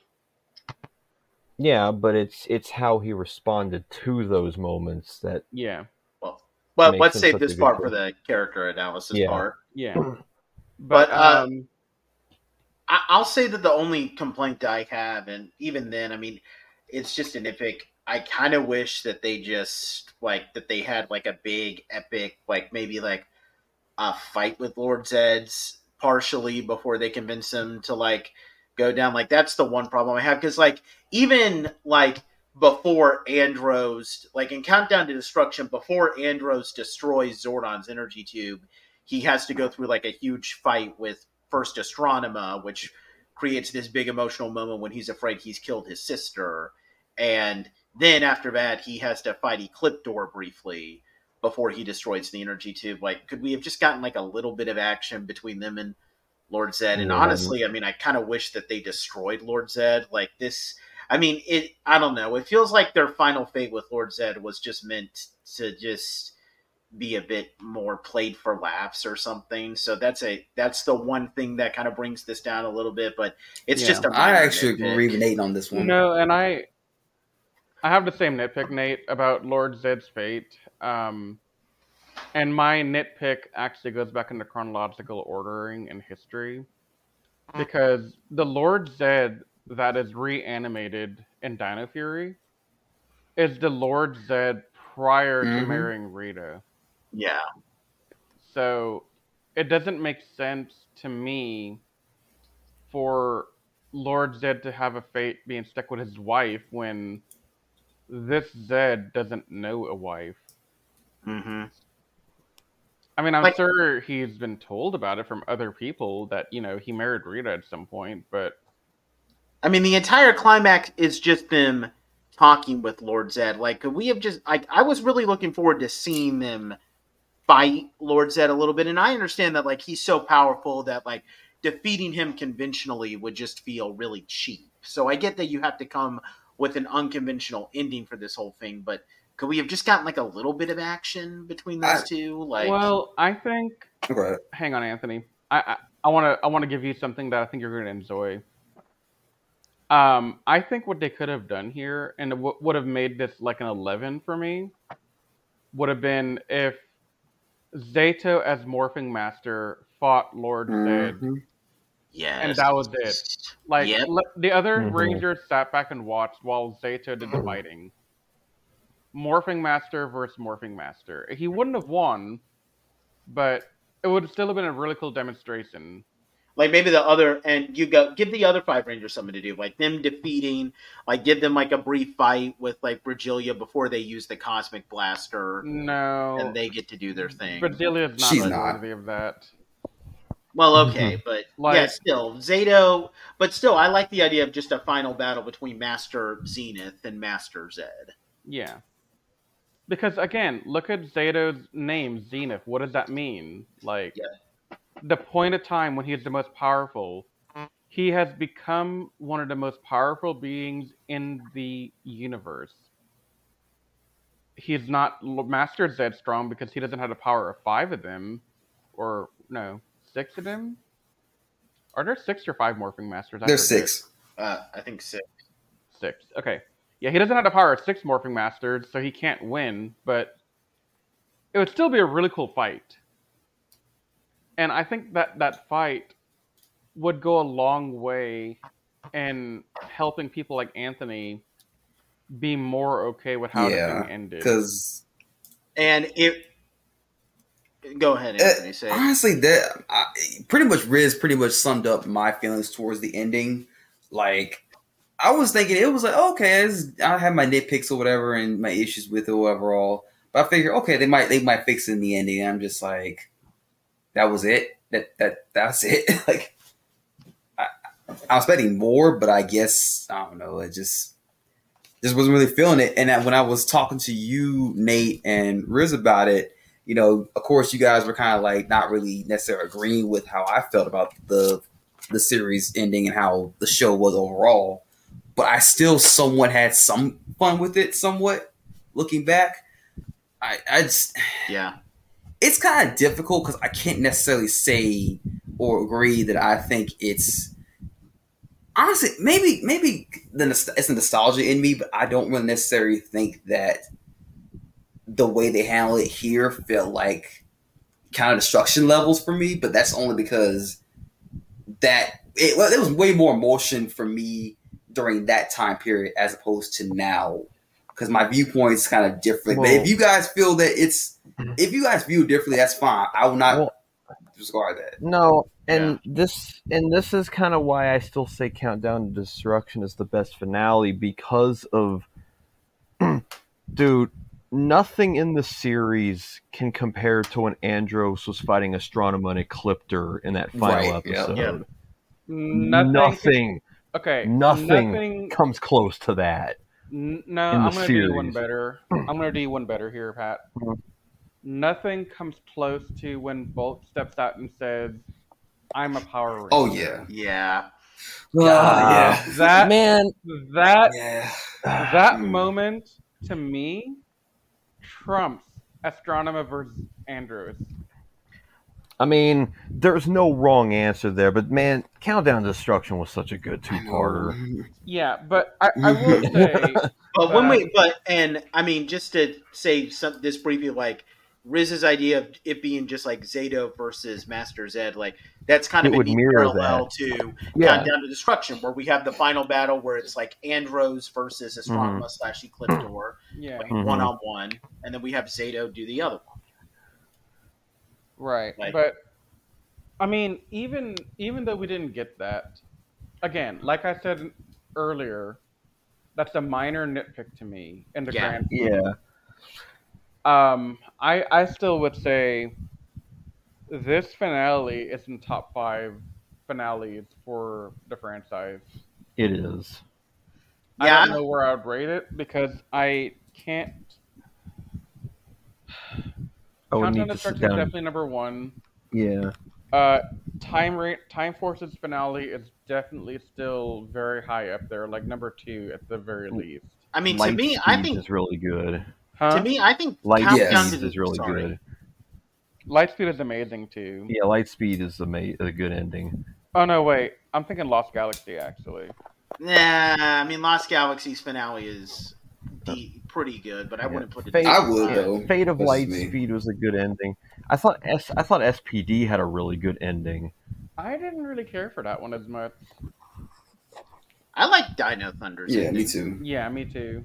Yeah, but it's it's how he responded to those moments that Yeah. Well, but Makes let's save this part choice. for the character analysis Yeah. part. Yeah. But, But, uh, um I, I'll say that the only complaint I have, and even then, I mean, it's just a nitpick. I kind of wish that they just like that they had like a big epic, like maybe like a fight with Lord Zedd's partially before they convince him to like go down. Like that's the one problem I have because like even like before Andros, like in Countdown to Destruction, before Andros destroys Zordon's energy tube, he has to go through like a huge fight with first Astronema, which creates this big emotional moment when he's afraid he's killed his sister. And then after that, he has to fight Ecliptor briefly before he destroys the energy tube. Like, could we have just gotten like a little bit of action between them and Lord Zedd? And Yeah. honestly, I mean, I kind of wish that they destroyed Lord Zedd. Like this, I mean, it. I don't know. It feels like their final fate with Lord Zedd was just meant to just be a bit more played for laughs or something. So that's a that's the one thing that kind of brings this down a little bit. But it's Yeah. just a I actually nitpick. agree with Nate on this one. No, and I I have the same nitpick, Nate, about Lord Zedd's fate. Um, And my nitpick actually goes back into chronological ordering and history. Because the Lord Zedd that is reanimated in Dino Fury is the Lord Zedd prior to Mhm. marrying Rita. Yeah. So it doesn't make sense to me for Lord Zed to have a fate being stuck with his wife when this Zedd doesn't know a wife. Mm-hmm. I mean, I'm Like- sure he's been told about it from other people that, you know, he married Rita at some point, but I mean, the entire climax is just them talking with Lord Zedd. Like, we have just? I, I was really looking forward to seeing them fight Lord Zedd a little bit, and I understand that like he's so powerful that like defeating him conventionally would just feel really cheap. So I get that you have to come with an unconventional ending for this whole thing, but could we have just gotten like a little bit of action between those I- two? Like, well, I think Okay. hang on, Anthony. I I want to I want to give you something that I think you're going to enjoy. Um, I think what they could have done here, and what would have made this like an eleven for me, would have been if Zayto as Morphing Master fought Lord Zedd, Yes, and that was it. Like Yep. le- the other Mhm. Rangers sat back and watched while Zayto did the Hmm. fighting. Morphing Master versus Morphing Master. He wouldn't have won, but it would still have been a really cool demonstration. like maybe the other and you go give the other five rangers something to do like them defeating like give them like a brief fight with like Brigilia before they use the cosmic blaster No, and they get to do their thing Brazilia's not She's really not. worthy of that. Well mm-hmm. okay but Like- yeah still Zayto but still i like the idea of just a final battle between master zenith and master Zedd Yeah, because again, look at Zayto's name, Zenith. What does that mean? Like, Yeah. the point of time when he's the most powerful, he has become one of the most powerful beings in the universe. He's not L- Master Zedd strong because he doesn't have the power of five of them, or no, six of them. Are there six or five morphing masters? I There's forget. six. uh, i think six Six. Okay. Yeah, he doesn't have the power of six morphing masters, so he can't win, but it would still be a really cool fight. And I think that that fight would go a long way in helping people like Anthony be more okay with how Yeah, the thing ended. Because and it go ahead uh, anthony say honestly, that I, pretty much Riz pretty much summed up my feelings towards the ending. Like, I was thinking it was like okay, I have my nitpicks or whatever and my issues with it overall, but I figure okay, they might they might fix it in the ending. I'm just like, that was it. That that that's it. like, I, I was expecting more, but I guess I don't know. It just just wasn't really feeling it. And that when I was talking to you, Nate and Riz about it, you know, of course, you guys were kind of like not really necessarily agreeing with how I felt about the the series ending and how the show was overall. But I still somewhat had some fun with it. Somewhat looking back, I, I just yeah it's kind of difficult because I can't necessarily say or agree that I think it's honestly maybe maybe the it's the nostalgia in me, but I don't really necessarily think that the way they handle it here felt like kind of destruction levels for me. But that's only because that it, well, it was way more emotion for me during that time period as opposed to now because my viewpoint's kind of different. but if you guys feel that it's mm-hmm. if you guys view it differently, that's fine. I will not Well- discard that. No, and this and this is kind of why I still say Countdown to Destruction is the best finale because of dude, nothing in the series can compare to when Andros was fighting Astronema and Ecliptor in that final Right, episode. Yeah. nothing. Nothing, Okay. nothing Nothing. comes close to that. N- no, in the I'm gonna do one better. I'm gonna do one better here, Pat. Nothing comes close to when Bolt steps out and says, "I'm a Power Ranger." Oh yeah, yeah yeah, ah, that Man, that yeah. that moment to me trumps Astronema versus Andros. I mean, there's no wrong answer there, but man, Countdown to Destruction was such a good two-parter. Yeah, but I, I will say, But when we, but and I mean, just to say some, this briefly, like Riz's idea of it being just like Zayto versus Master Zedd, like that's kind It of a would neat mirror parallel that. to Yeah. Countdown to Destruction, where we have the final battle where it's like Andros versus Astronema slash Ecliptor, Yeah, like one on one, and then we have Zayto do the other one. right. Like- but I mean, even even though we didn't get that, again, like I said earlier, that's a minor nitpick to me in the Yeah. grand. Yeah. Um, I I still would say this finale is in top five finales for the franchise. It is. I Yeah. don't know where I'd rate it because I can't. I would Countdown need to to sit Destruction is definitely number one. Yeah. Uh, Time Ra- Time Force's finale is definitely still very high up there, like number two at the very least. I mean, to me, I think is really good. Huh? to me, I think Light Countdown Yes. to Speed the- is really sorry. good. Lightspeed is amazing too. Yeah, Lightspeed is a, ma- a good ending. Oh no, wait, I'm thinking Lost Galaxy actually. Nah, I mean, Lost Galaxy's finale is de- pretty good, but I Yeah. wouldn't put it. Fate- I would Yeah, though. Fate of That's me. Lightspeed was a good ending. I thought S I thought SPD had a really good ending. I didn't really care for that one as much. I like Dino Thunder's. Yeah, ending. me too. Yeah, me too.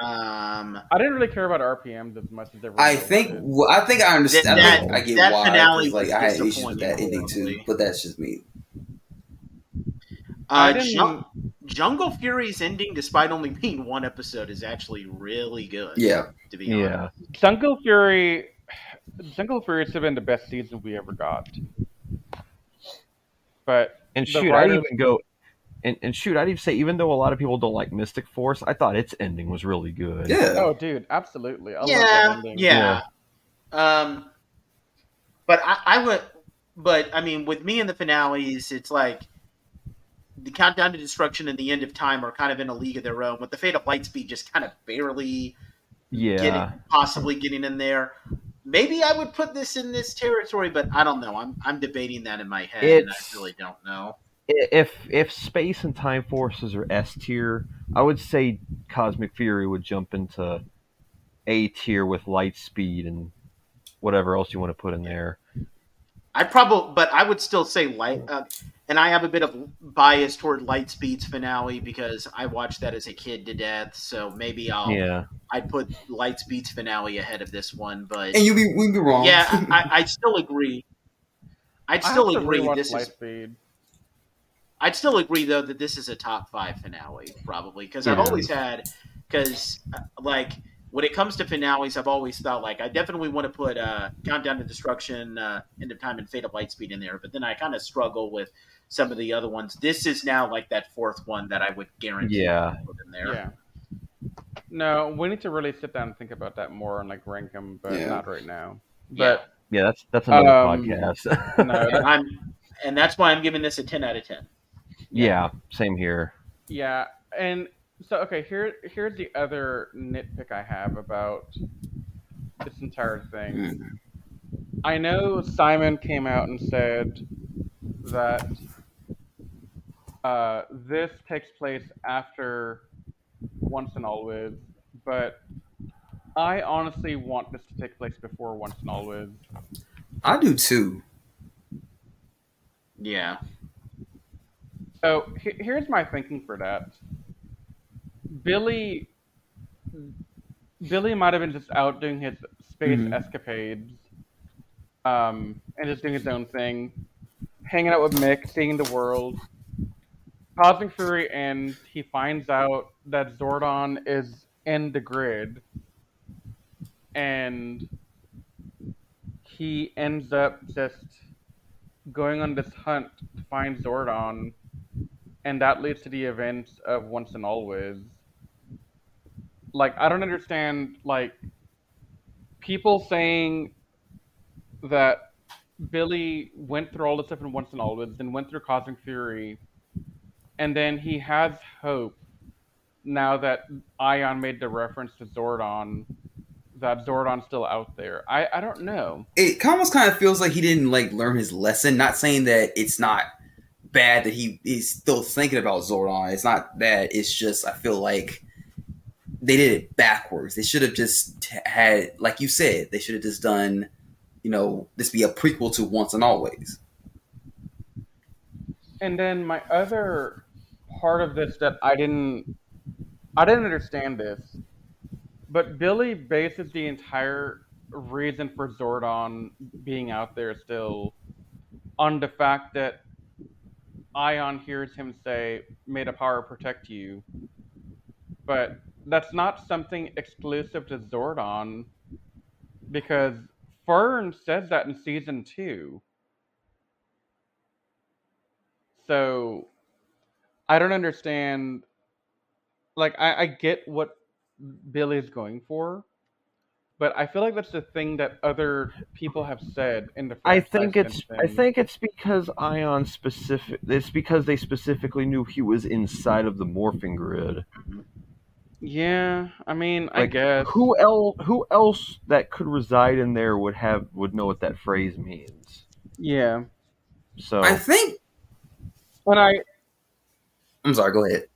Um, I didn't really care about RPMs as much as everyone I think well, I think I understand. That- I, think I get that why. finale 'cause, Like I had issues with that ending too, but that's just me. I uh, didn't. Jun- Jungle Fury's ending, despite only being one episode, is actually really good. Yeah, to be Yeah. honest. Jungle Fury. Jungle Fury should have been the best season we ever got. But And The shoot, I'd writer- even go and, and shoot, I'd even say even though a lot of people don't like Mystic Force, I thought its ending was really good. yeah. oh, dude, absolutely. I love that yeah, ending. yeah. Um, but I, I would, but I mean, with me in the finales, it's like the countdown to destruction and the end of time are kind of in a league of their own. With the fate of Lightspeed, just kind of barely Yeah. getting, possibly getting in there. Maybe I would put this in this territory, but I don't know. I'm I'm debating that in my head, and I really don't know. I- If if Space and Time Forces are S tier, I would say Cosmic Fury would jump into A tier with light speed and whatever else you want to put in there. I probably, but I would still say light. Uh, and I have a bit of bias toward Lightspeed's finale because I watched that as a kid to death. So maybe I'll Yeah. I'd put Lightspeed's finale ahead of this one. But And you be we be wrong. yeah, I, I, I'd still agree. I'd still have agree. rewatch This is. Lightspeed. I'd still agree though that this is a top five finale probably because I've always had because like when it comes to finales, I've always thought like I definitely want to put uh, Countdown to Destruction, uh, End of Time, and Fate of Lightspeed in there, but then I kind of struggle with some of the other ones. This is now like that fourth one that I would guarantee Yeah. put in there. Yeah. No, we need to really sit down and think about that more and like rank them, but Yeah. not right now. But Yeah, that's that's another Um, podcast. no, And I'm and that's why I'm giving this a ten out of ten. Yeah, same here. yeah, and so okay, here here's the other nitpick I have about this entire thing. Mm. I know Simon came out and said that uh, this takes place after Once and Always, but I honestly want this to take place before Once and Always. I do too. Yeah. So here's my thinking for that. Billy, Billy might have been just out doing his space Mhm. escapades, um, and just doing his own thing, hanging out with Mick, seeing the world. Cosmic Fury and He finds out that Zordon is in the grid, and he ends up just going on this hunt to find Zordon, and that leads to the events of Once and Always. Like, I don't understand, like, people saying that Billy went through all the stuff in Once and Always, then went through Cosmic Fury, and then he has hope now that Aiyon made the reference to Zordon, that Zordon's still out there. I, I don't know. It almost kind of feels like he didn't like learn his lesson. Not saying that it's not bad that he is still thinking about Zordon. It's not that. It's just I feel like they did it backwards. They should have just had, like you said, they should have just done, you know, this be a prequel to Once and Always. And then my other part of this that I didn't I didn't understand this, but Billy bases the entire reason for Zordon being out there still on the fact that Aiyon hears him say, "May the power protect you," but that's not something exclusive to Zordon because Fern says that in season two. So I don't understand. Like, I, I get what Billy's going for, but I feel like that's the thing that other people have said in the. I think it's since I think it's because Aiyon specific. It's because they specifically knew he was inside of the morphing grid. Yeah, I mean, I guess. Who else? Who else that could reside in there would have would know what that phrase means? Yeah, So I think. and I, I'm sorry. Go ahead.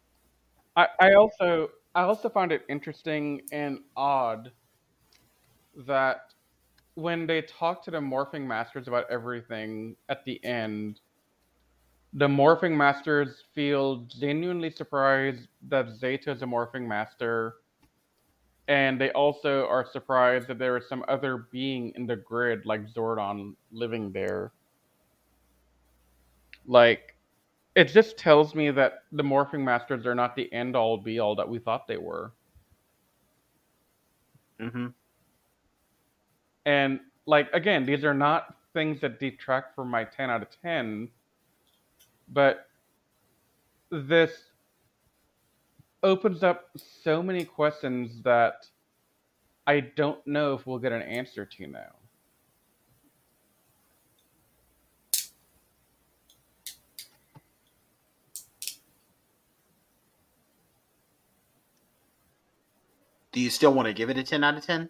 I, I also, I also find it interesting and odd that when they talk to the morphing masters about everything at the end, the morphing masters feel genuinely surprised that Zayto is a morphing master, and they also are surprised that there is some other being in the grid like Zordon living there. Like, it just tells me that the morphing masters are not the end all be all that we thought they were. hmm And like again, these are not things that detract from my 10 out of 10, but this opens up so many questions that I don't know if we'll get an answer to now. Do you still want to give it a ten out of ten?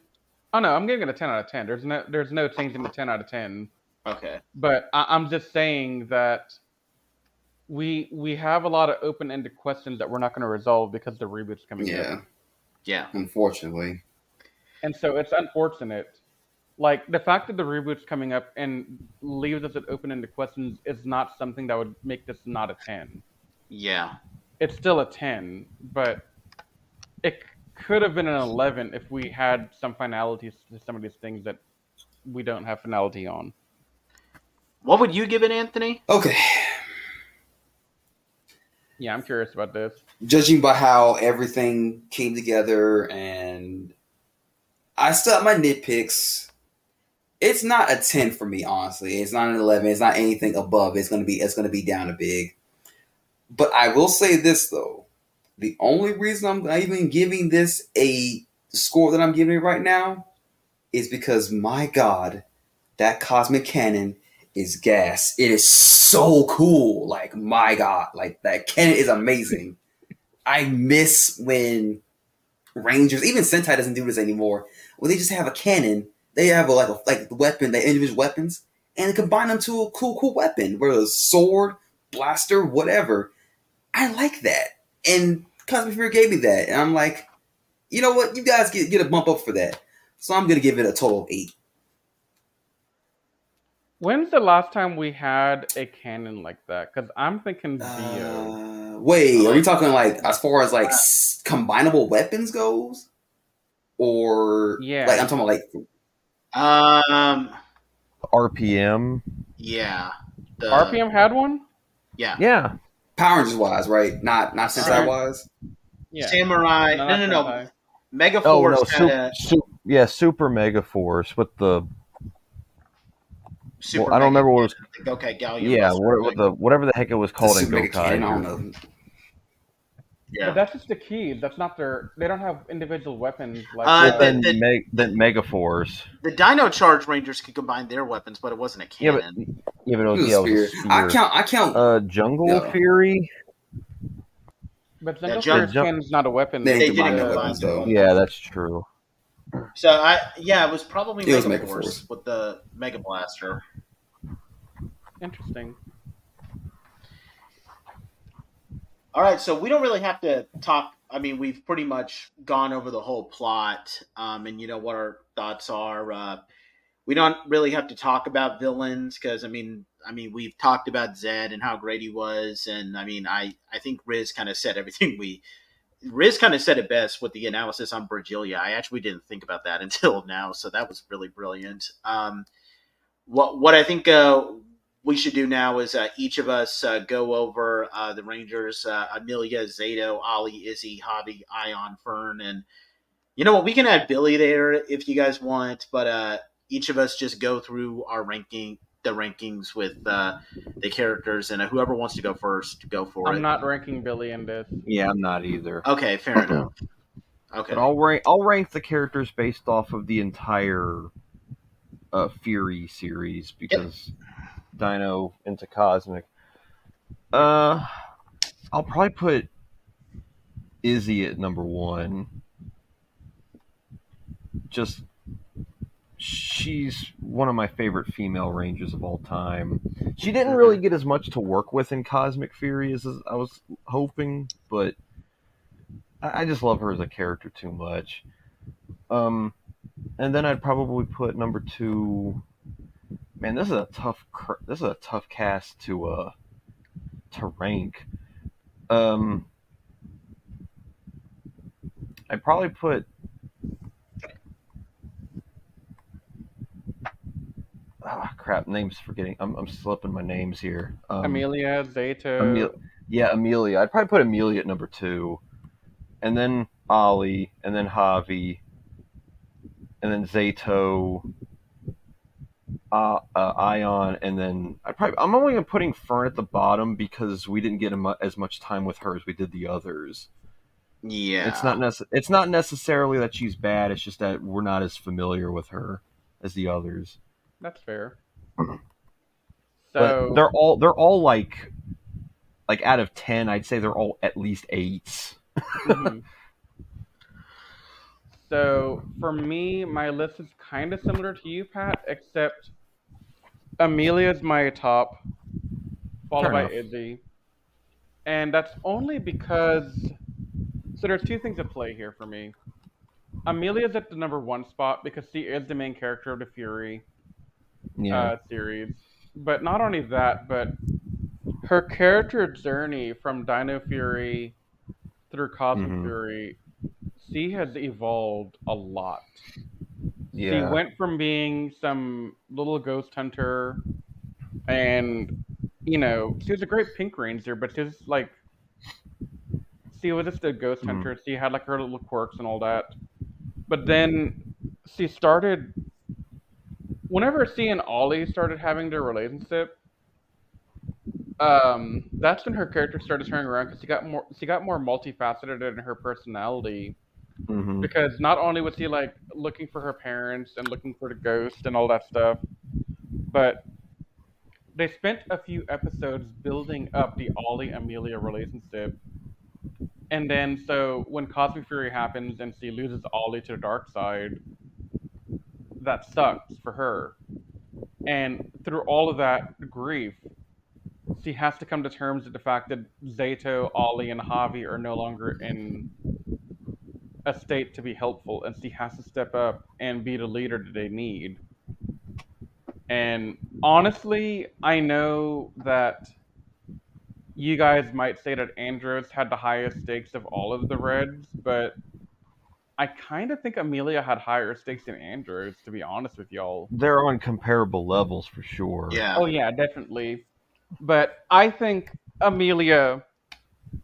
Oh no, I'm giving it a 10 out of 10. There's no there's no changing the 10 out of 10. Okay. But I, I'm just saying that we we have a lot of open-ended questions that we're not going to resolve because the reboot's coming Yeah, up. Yeah. unfortunately. And so it's unfortunate. Like the fact that the reboot's coming up and leaves us with open-ended questions is not something that would make this not a 10. Yeah. It's still a 10, but it could have been an 11 if we had some finality to some of these things that we don't have finality on. What would you give it, Anthony? Okay. Yeah, I'm curious about this. Judging by how everything came together, and I still have my nitpicks. It's not a ten for me, honestly. It's not an eleven. It's not anything above. It's gonna be. It's gonna be down a big. But I will say this though: the only reason I'm even giving this a score that I'm giving it right now is because my God, that cosmic cannon is gas. It is so cool. Like my God, like that cannon is amazing. I miss when Rangers, even Sentai doesn't do this anymore. When they just have a cannon, they have a, like a like the weapon, they individual weapons, and combine them to a cool, cool weapon, whether it's sword, blaster, whatever. I like that, and Cosmic Fury gave me that, and I'm like, you know what, you guys get get a bump up for that. So I'm gonna give it a total of eight. When's the last time we had a cannon like that? Because I'm thinking Dio. Uh, wait, are we talking like as far as like s- combinable weapons goes, or Yeah. like I'm talking about like Um. RPM. Yeah. The, RPM had one? Yeah. Yeah, Power Rangers wise, right? Not not Sentai wise. Yeah. Samurai. No, no, not oh, no. Sentai. Mega Oh Force no, had su- a su- yeah, Super Mega Force with the super. well, I don't Mega remember what it was. Cannon, the Gokai Yeah, what, what the whatever the heck it was called in Super Mega Cannon, I don't know. Yeah. But that's just the key. That's not their. They don't have individual weapons like. Uh, Then the- Meg, then Mega Force. The Dino Charge Rangers could combine their weapons, but it wasn't a Yeah, but cannon. yeah, but it It was, was yeah, it was a spear. spear. I count. I count. Uh, Jungle Yeah. Fury. but Yeah, Jungle jump- Fury's jump- cannon's not a weapon. They They didn't combine weapons though. weapons. Yeah, that's true. So I yeah, it was probably It was Mega, Mega Force, Force. with the Mega Blaster. Interesting. All right, so we don't really have to talk I mean, we've pretty much gone over the whole plot, um, and you know what our thoughts are. Uh, we don't really have to talk about villains because I mean, I mean, we've talked about Zedd and how great he was, and I mean, I I think Riz kind of said everything we. Riz kind of said it best with the analysis on Brazililia. I actually didn't think about that until now, so that was really brilliant. Um, what what I think uh, we should do now is uh, each of us uh, go over uh, the Rangers: uh, Amelia, Zayto, Ollie, Izzy, Javi, Aiyon, Fern, and you know what? We can add Billy there if you guys want, but uh, each of us just go through our ranking, the rankings with uh, the characters, and whoever wants to go first, go for it. I'm not ranking Billy in this. Yeah, I'm not either. Okay, fair enough. Okay, But I'll rank I'll rank the characters based off of the entire uh, Fury series because Dino into Cosmic. Uh, I'll probably put Izzy at number one. Just she's one of my favorite female rangers of all time. She didn't really get as much to work with in Cosmic Fury as I was hoping, but I just love her as a character too much. Um, and then I'd probably put number two. Man, this is a tough. This is a tough cast to uh to rank. Um, I'd probably put. Ah, crap! Names forgetting. I'm I'm slipping my names here. Um, Amelia, Zayto. Emil- yeah, Amelia. I'd probably put Amelia at number two, and then Ollie, and then Javi, and then Zayto, uh, uh, Aiyon, and then I probably I'm only putting Fern at the bottom because we didn't get as much time with her as we did the others. yeah, It's not nece- It's not necessarily that she's bad. It's just that we're not as familiar with her as the others. That's fair. But So they're all they're all like like out of ten, I'd say they're all at least eights. Mhm. So for me, my list is kind of similar to you, Pat, except Amelia's my top, followed Fair by enough. Izzy, and that's only because. So there's two things at play here for me. Amelia's at the number one spot because she is the main character of the Fury Yeah. uh, series. But not only that, but her character journey from Dino Fury through Cosmic Mhm. Fury, she has evolved a lot. yeah. She went from being some little ghost hunter, and you know, she was a great Pink Ranger, but she was like, she was just a ghost Mhm. hunter. She had like her little quirks and all that. But then she started. Whenever she and Ollie started having their relationship, um, that's when her character started turning around because she got more. She got more multifaceted in her personality Mhm. because not only was he like looking for her parents and looking for the ghost and all that stuff, but they spent a few episodes building up the Ollie Amelia relationship. And then so when Cosmic Fury happens and she loses Ollie to the dark side, that sucks for her. And through all of that grief, she has to come to terms with the fact that Zayto, Ollie, and Javi are no longer in a state to be helpful, and she has to step up and be the leader that they need. And honestly, I know that you guys might say that Andros had the highest stakes of all of the Reds, but I kind of think Amelia had higher stakes than Andros, to be honest with y'all. They're on comparable levels for sure. yeah. Oh yeah, definitely. But I think Amelia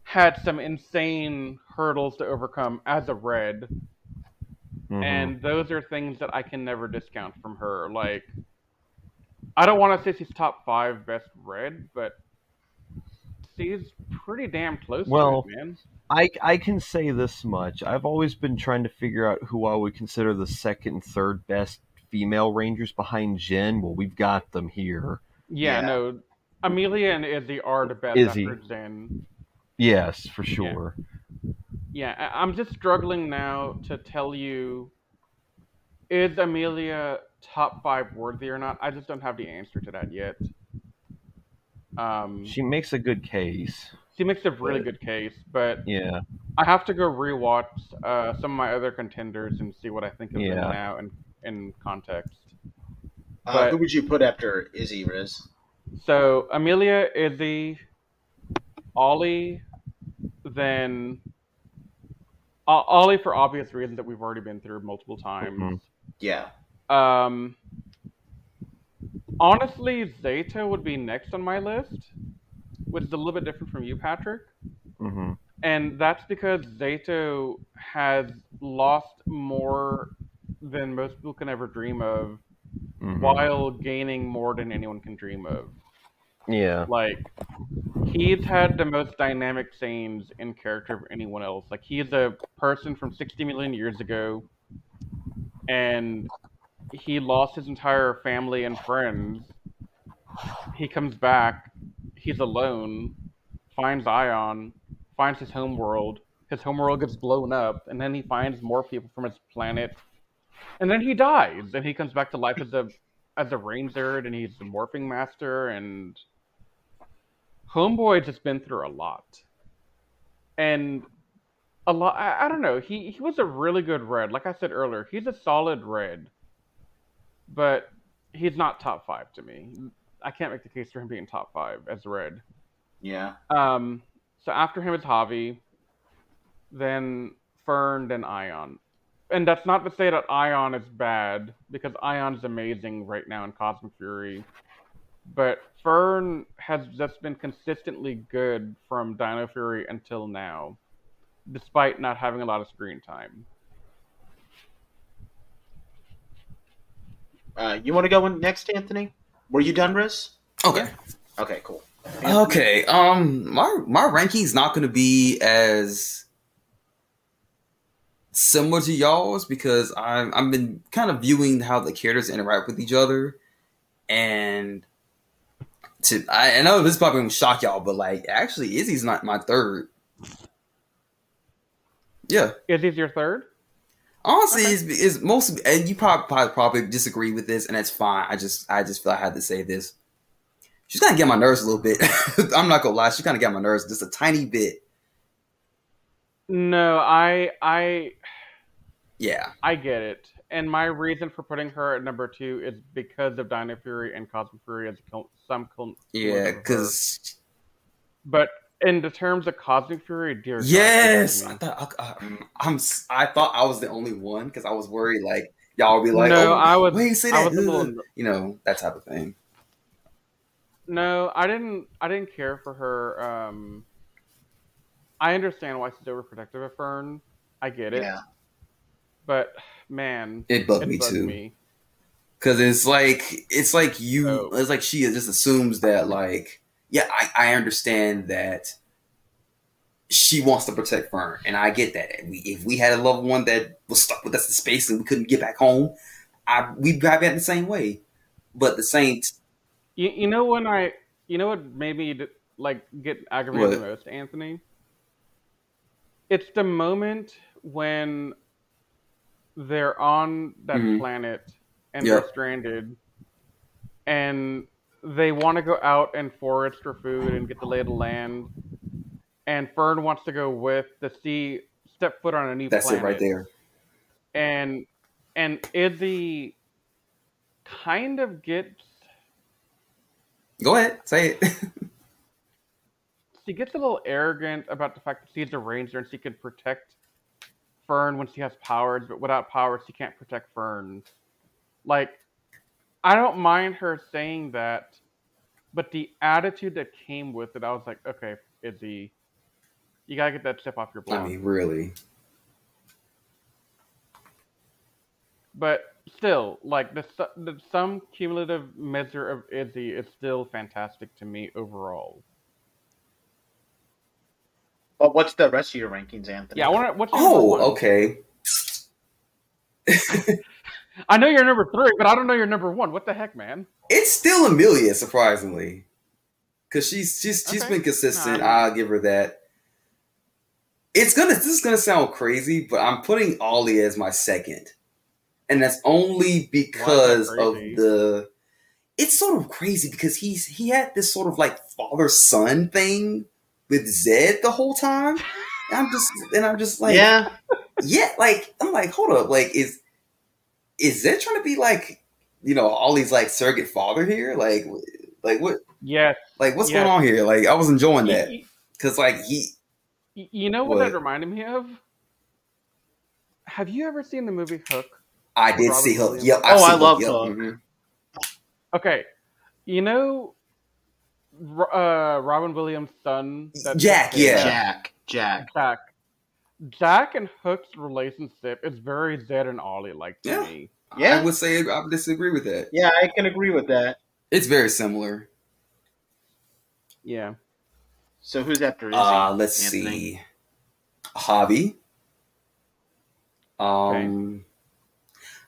had some insane hurdles to overcome as a red, Mhm. and those are things that I can never discount from her. Like, I don't want to say she's top five best red, but she's pretty damn close Well, to it, man. I I can say this much. I've always been trying to figure out who I would consider the second and third best female rangers behind Jen. Well, we've got them here. Yeah, Yeah. no. Amelia and Izzy are the best Izzy. after Jen. Yes, for sure. Yeah, I- I'm just struggling now to tell you is Amelia top five worthy or not. I just don't have the answer to that yet. Um, She makes a good case. She makes a really But- good case, but Yeah. I have to go rewatch uh, some of my other contenders and see what I think of Yeah. them now in in context. Uh, But- who would you put after Izzy Riz? So Amelia, Izzy, Ollie, then O- Ollie for obvious reasons that we've already been through multiple times. Mhm. Yeah. Um, honestly, Zayto would be next on my list, which is a little bit different from you, Patrick. hmm And that's because Zayto has lost more than most people can ever dream of, hmm while gaining more than anyone can dream of. Yeah. Like, he's had the most dynamic scenes in character of anyone else. Like, he's a person from 60 million years ago, and he lost his entire family and friends. He comes back, he's alone, finds Aiyon, finds his homeworld. His homeworld gets blown up, and then he finds more people from his planet, and then he dies, and he comes back to life as a as a ranger, and he's the morphing master, and Homeboy just been through a lot, and a lot. I, I don't know. He he was a really good red. Like I said earlier, he's a solid red, but he's not top five to me. I can't make the case for him being top five as red. Yeah. Um, so after him is Javi, then Fern, then Aiyon. And that's not to say that Aiyon is bad, because Aiyon is amazing right now in Cosmic Fury. But Fern has just been consistently good from Dino Fury until now, despite not having a lot of screen time. Uh, you want to go in next, Anthony? Were you done, Riz? Okay. Okay, cool. Okay. Um, my my ranking's not going to be as similar to y'all's because I'm I've been kind of viewing how the characters interact with each other, and to I, I know this is probably going to shock y'all, but like actually, Izzy's not my third. Yeah, Izzy's your third? honestly, it's, it's mostly, and you probably, probably probably disagree with this, and that's fine. I just I just feel I had to say this. She's kind of get my nerves a little bit. I'm not gonna lie, she's kind of get my nerves just a tiny bit. No, I I Yeah, I get it. And my reason for putting her at number two is because of Dino Fury and Cosmic Fury as some yeah, clone of her. because But in the terms of Cosmic Fury, dear yes, forgive I thought I, I'm s- I thought I was the only one because I was worried like y'all would be like, No, oh, I was- wait, say I that, little- you know, that type of thing. No, I didn't. I didn't care for her. Um, I understand why she's overprotective of Fern. I get it. Yeah. But man, It bugged it me bugged too. me. Cause it's like it's like you Oh. it's like she just assumes that like yeah I, I understand that she wants to protect Fern and I get that and we, if we had a loved one that was stuck with us in space and we couldn't get back home I we'd have it the same way but the same t- You, you know when I, you know what made me like get aggravated What? the most, Anthony? It's the moment when they're on that Mhm. planet and Yeah. they're stranded, and they want to go out and forage for food and get the lay of the land, and Fern wants to go with to see step foot on a new that's planet. it right there And and Izzy kind of gets go ahead say it she gets a little arrogant about the fact that she's a ranger and she can protect Fern when she has powers, but without powers she can't protect Fern. Like, I don't mind her saying that, but the attitude that came with it, I was like, okay, Izzy, you gotta get that chip off your block. I mean really but still, like the, the some cumulative measure of Izzy is still fantastic to me overall. But what's the rest of your rankings, Anthony? Yeah, I want to. What's your number oh one? okay I know you're number three, but I don't know you're number one. What the heck, man? it's still Amelia surprisingly because she's she's she's Okay. been consistent No, I'll give her that it's gonna this is gonna sound crazy but I'm putting Ollie as my second and that's only because of the it's sort of crazy because he's he had this sort of like father son thing with Zedd the whole time. And I'm just and I'm just like yeah, yeah, like I'm like, hold up, like is is Zedd trying to be like you know Ollie's like surrogate father here? Like like what Yeah. like what's Yes. going on here? Like I was enjoying that because like he You know what, What? that reminded me of? Have you ever seen the movie Hook? I did Robin see Hook. Williams. Yep, Oh, I love Yep, Hook. mhm. Okay, you know Ro- uh, Robin Williams' son. Jack, yeah. Jack, Jack. Jack. Jack and Hook's relationship is very Zedd and Ollie like to Yeah. me. Yeah. I would say I disagree with that. Yeah, I can agree with that. It's very similar. Yeah. So who's after Izzy? Uh, let's Anthony? see. Javi. Um,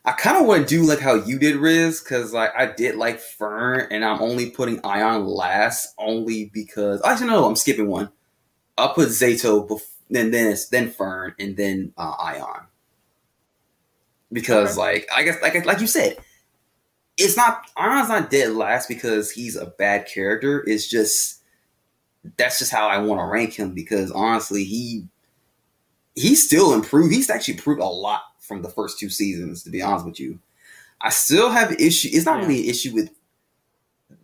I kind of want to do like how you did, Riz, because like I did like Fern, and I'm only putting Aiyon last only because actually no, I'm skipping one. I'll put Zayto, bef- then then it's then Fern, and then uh, Aiyon. Because Okay. like I guess like like you said, it's not Aiyon's not dead last because he's a bad character. It's just that's just how I want to rank him because honestly, he he's still improved. He's actually improved a lot from the first two seasons. To be honest with you, I still have issue. It's not Yeah. really an issue with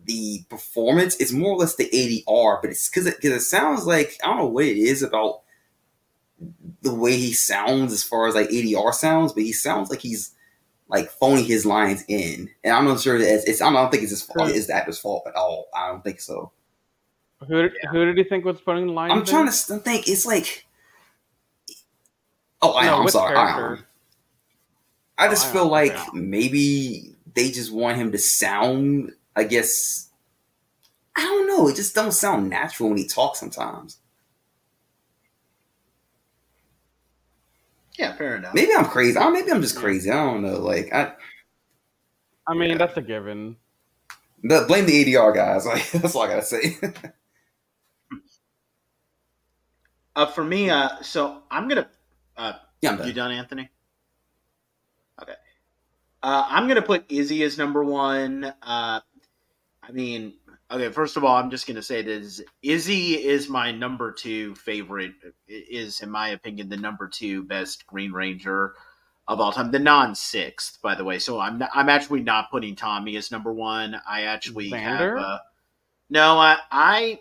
the performance. It's more or less the ADR, but it's because it, 'cause it sounds like I don't know what it is about the way he sounds as far as like ADR sounds, but he sounds like he's like phoning his lines in, and I'm not sure that it's. it's I don't think it's his fault. It's the actor's fault at all. I don't think so. Who did, who did he think was putting the line? I'm in? trying to think. It's like, oh, I, No, I'm sorry. character? Aiyon. I just Oh, feel like okay. maybe they just want him to sound. I guess I don't know. It just don't sound natural when he talks sometimes. Yeah, fair enough. Maybe I'm crazy. I, maybe I'm just crazy. I don't know. Like I I mean, that's a given. but blame the ADR guys. Like that's all I gotta say. Uh, for me, uh, so I'm gonna. Uh, yeah, I'm you done. done, Anthony? Uh, I'm gonna put Izzy as number one. Uh, I mean, okay. First of all, I'm just gonna say this: Izzy is my number two favorite. Is, in my opinion, the number two best Green Ranger of all time. The non sixth, by the way. So I'm not, I'm actually not putting Tommy as number one. I actually Xander? have. Uh, no, I I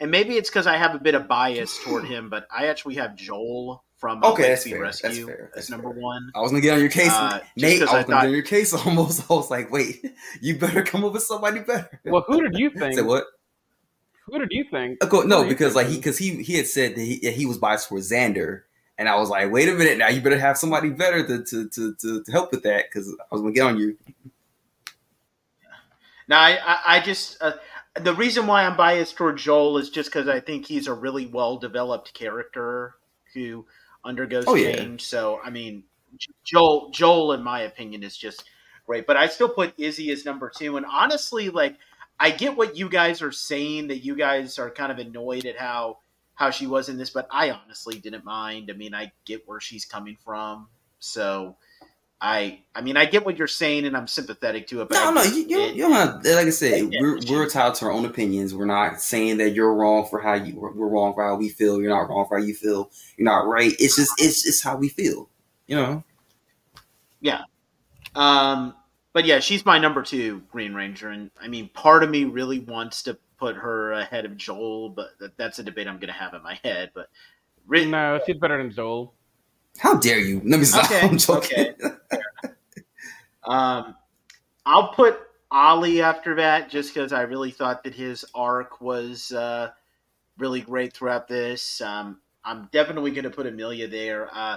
and maybe it's because I have a bit of bias toward him, but I actually have Joel from Okay, that's fair. Rescue That's fair. That's as number fair. one. I was gonna get on your case, Uh, Nate. I 'cause was I gonna get on your case almost. I was like, wait, you better come up with somebody better. Well, who did you think? Say what? Who did you think? Of course, no, you because think like he because he he had said that he, that he was biased for Xander, and I was like, wait a minute, now you better have somebody better to to to, to, to help with that because I was gonna get on you. Now, I, I, I just uh, the reason why I'm biased toward Joel is just because I think he's a really well developed character who undergoes Oh, yeah. change. So, I mean, Joel, Joel, in my opinion, is just great. But I still put Izzy as number two. And honestly, like, I get what you guys are saying that you guys are kind of annoyed at how how she was in this, but I honestly didn't mind. I mean, I get where she's coming from, so. I, I mean, I get what you're saying, and I'm sympathetic to it. But No, I no, you, you, it- you don't have. Like I said, Yeah, we're it's we're just- entitled to our own opinions. We're not saying that you're wrong for how you. We're, we're wrong for how we feel. You're not wrong for how you feel. You're not right. It's just it's just how we feel. You know. Yeah. Um, but yeah, she's my number two Green Ranger, and I mean, part of me really wants to put her ahead of Joel, but that, that's a debate I'm going to have in my head. But re- No, she's better than Joel. How dare you? Let me stop. Okay, I'm joking. Um, I'll put Ollie after that, just because I really thought that his arc was uh, really great throughout this. Um, I'm definitely going to put Amelia there. Uh,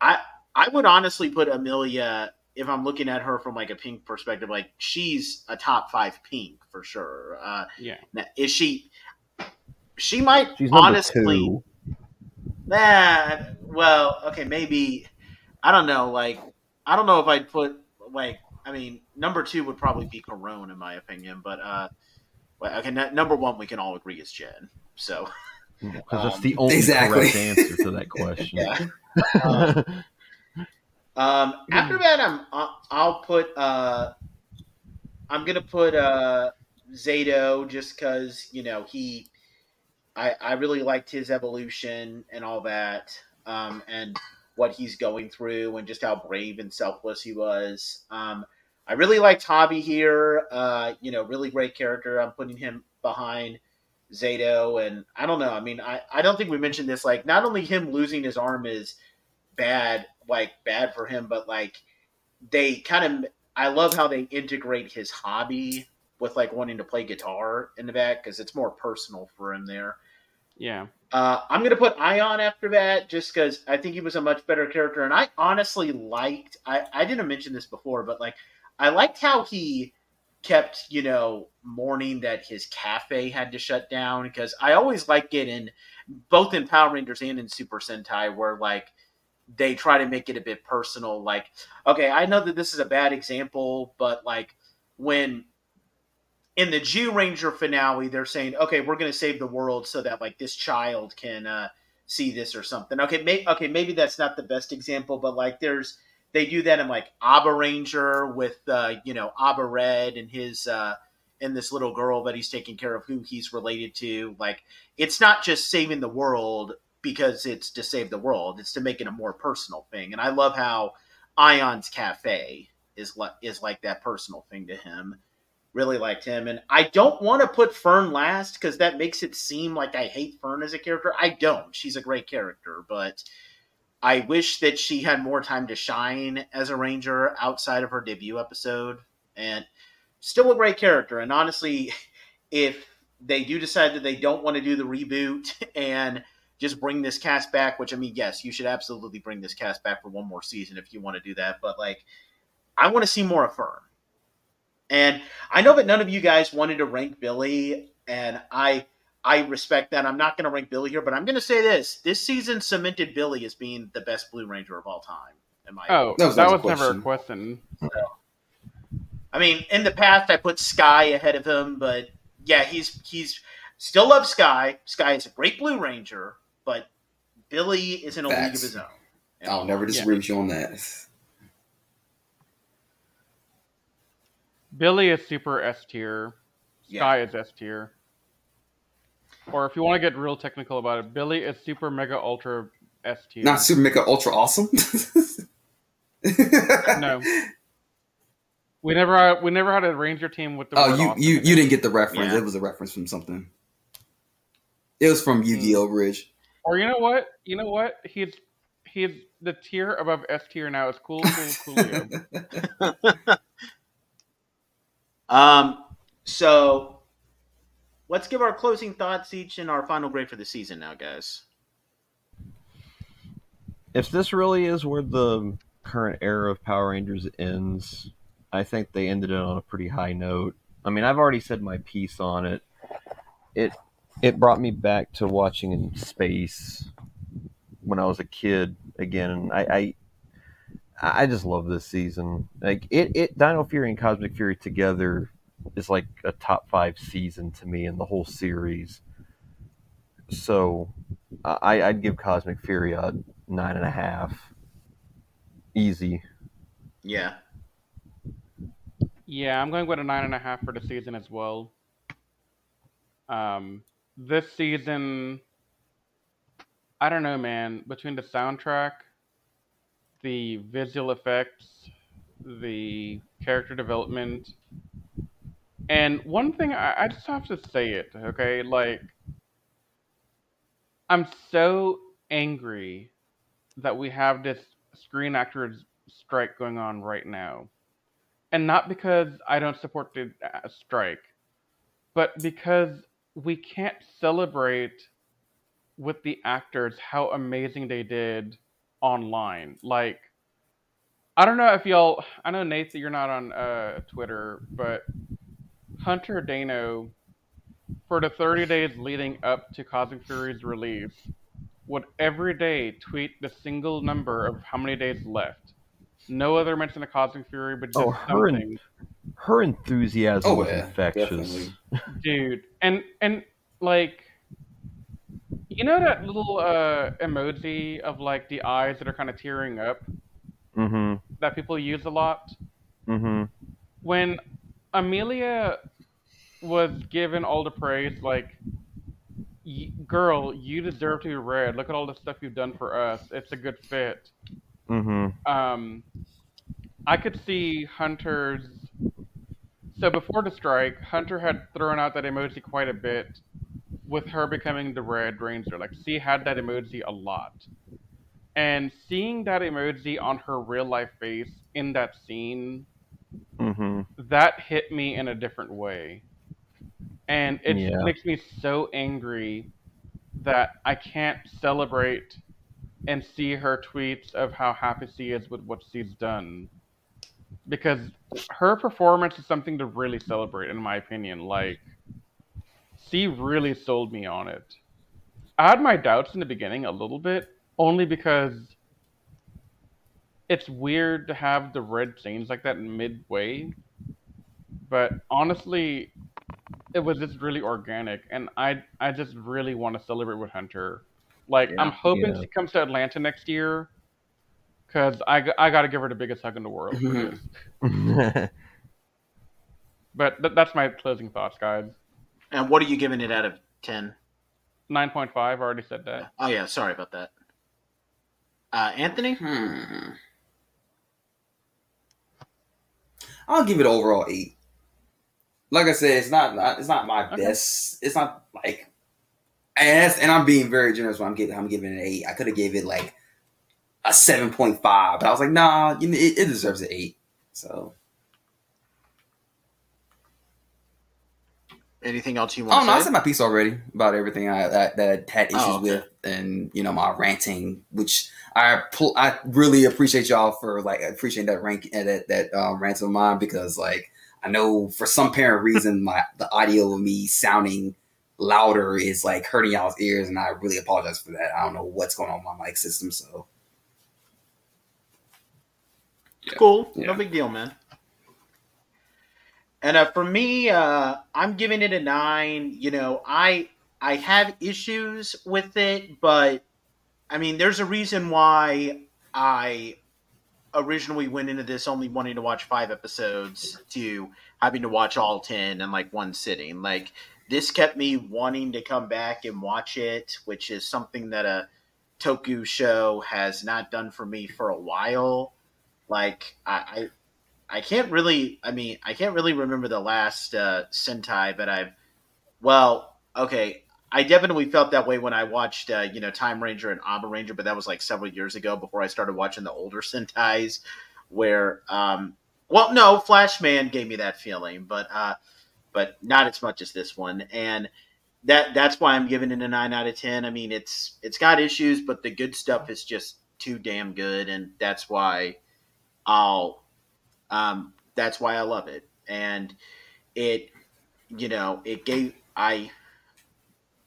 I I would honestly put Amelia if I'm looking at her from like a pink perspective. Like she's a top five pink for sure. Uh, Yeah. now, is she? She might She's honestly. two. Nah, well, okay, maybe. I don't know. Like, I don't know if I'd put like. I mean, number two would probably be Karone in my opinion, but uh, well, okay, n- number one we can all agree is Jen. So, Because that's Um, the only Exactly. correct answer to that question. yeah. Um, after that, I'm I'll, I'll put uh, I'm gonna put uh Zayto just because you know he I, I really liked his evolution and all that, um, and what he's going through, and just how brave and selfless he was. Um, I really liked Javi here. Uh, you know, really great character. I'm putting him behind Zayto, and I don't know. I mean, I, I don't think we mentioned this. Like, not only him losing his arm is bad, like bad for him, but like they kind of. I love how they integrate his hobby with like wanting to play guitar in the back because it's more personal for him there. Yeah. Uh, I'm gonna put Aiyon after that just because I think he was a much better character, and I honestly liked. I I didn't mention this before, but like I liked how he kept you know mourning that his cafe had to shut down because I always like getting both in Power Rangers and in Super Sentai where like they try to make it a bit personal. Like, okay, I know that this is a bad example, but like when in the Zyuranger finale, they're saying, okay, we're going to save the world so that like this child can uh, see this or something. Okay, may- okay, maybe that's not the best example, but like there's they do that in like Abaranger with uh, you know AbaRed and his uh, and this little girl that he's taking care of, who he's related to. Like it's not just saving the world because it's to save the world; it's to make it a more personal thing. And I love how Aiyon's Cafe is like is like that personal thing to him really liked him. And I don't want to put Fern last because that makes it seem like I hate Fern as a character. I don't. She's a great character, but I wish that she had more time to shine as a Ranger outside of her debut episode. And still a great character. And honestly, if they do decide that they don't want to do the reboot and just bring this cast back, which I mean, yes, you should absolutely bring this cast back for one more season if you want to do that. But like, I want to see more of Fern. And I know that none of you guys wanted to rank Billy, and I I respect that. I'm not going to rank Billy here, but I'm going to say this: this season cemented Billy as being the best Blue Ranger of all time. In my Oh, That was that was, a never a question. I mean, in the past, I put Sky ahead of him, but yeah, he's he's still love Sky. Sky is a great Blue Ranger, but Billy is in a league of his own. I'll never disagree with you on that. Billy is super S tier. Yeah. Sky is S tier. Or if you want to get real technical about it, Billy is super mega ultra S tier. Not Super Mega Ultra Awesome. No. We never had, we never had a ranger team with the Oh, word you awesome you you it. didn't get the reference. Yeah. It was a reference from something. It was from Yu-Gi-Oh! Hmm. Bridge. Or you know what? You know what? He's he's the tier above S tier now. It's cool, cool, coolio. Um, so let's give our closing thoughts each and our final grade for the season now, guys. if this really is where the current era of Power Rangers ends, I think they ended it on a pretty high note. I mean, I've already said my piece on it. It it brought me back to watching in space when I was a kid again, and I I, I just love this season. Like it, it Dino Fury and Cosmic Fury together is like a top five season to me in the whole series. So I, I'd give Cosmic Fury a nine and a half. Easy. Yeah. Yeah, I'm going with a nine and a half for the season as well. Um, this season, I don't know, man. Between the soundtrack, the visual effects, the character development, and one thing I, I just have to say it, okay? Like, I'm so angry that we have this Screen Actors strike going on right now and not because I don't support the uh, strike, but because we can't celebrate with the actors how amazing they did online. Like, I don't know if y'all. I know Nate that you're not on uh, Twitter, but Hunter Deno, for the 30 days leading up to Cosmic Fury's release, would every day tweet the single number of how many days left. No other mention of Cosmic Fury, but just Oh, her and- something. Her enthusiasm Oh, was yeah, infectious. definitely. dude and and like you know that little uh emoji of like the eyes that are kind of tearing up Mm-hmm. that people use a lot Mm-hmm. when amelia was given all the praise like y- girl, you deserve to be read. Look at all the stuff you've done for us. It's a good fit. Mm-hmm. Um, I could see Hunter's. So before the strike, Hunter had thrown out that emoji quite a bit, with her becoming the Red Ranger. Like she had that emoji a lot, and seeing that emoji on her real life face in that scene, Mm-hmm. that hit me in a different way, and it Yeah. makes me so angry that I can't celebrate and see her tweets of how happy she is with what she's done. Because her performance is something to really celebrate, in my opinion. Like, she really sold me on it. I had my doubts in the beginning a little bit, only because it's weird to have the red chains like that midway. But honestly, it was just really organic, and I I just really want to celebrate with Hunter. Like I'm hoping Yeah. she comes to Atlanta next year, cause I I got to give her the biggest hug in the world. But th- that's my closing thoughts, guys. And what are you giving it out of ten? Nine point five. I already said that. Oh yeah, sorry about that. Uh, Anthony, Hmm. I'll give it an overall eight. Like I said, it's not, not it's not my Okay. best. It's not like, and that's, and I'm being very generous when I'm giving I'm giving it an eight. I could have gave it like a seven point five, but I was like, nah, it, it deserves an eight. So anything else you Oh want no, I said my piece already about everything I that, that I had issues Oh, okay. with, and you know my ranting, which I pl- I really appreciate y'all for like appreciating that rank uh, that that um, rant of mine because like I know for some parent reason my the audio of me sounding louder is like hurting y'all's ears, and I really apologize for that. I don't know what's going on with my mic system, so Cool. Yeah. No big deal, man. And uh, for me, uh, I'm giving it a nine. You know, I I have issues with it, but I mean, there's a reason why I originally went into this only wanting to watch five episodes to having to watch all ten in like one sitting. Like this kept me wanting to come back and watch it, which is something that a Toku show has not done for me for a while. Like I, I, can't really. I mean, I can't really remember the last uh, Sentai, but I've. Well, okay, I definitely felt that way when I watched, uh, you know, Time Ranger and Abaranger, but that was like several years ago before I started watching the older Sentais, where, um, well, no, Flashman gave me that feeling, but, uh, but not as much as this one, and that that's why I'm giving it a nine out of ten. I mean, it's it's got issues, but the good stuff is just too damn good, and that's why I'll, um, that's why I love it, and it, you know, it gave I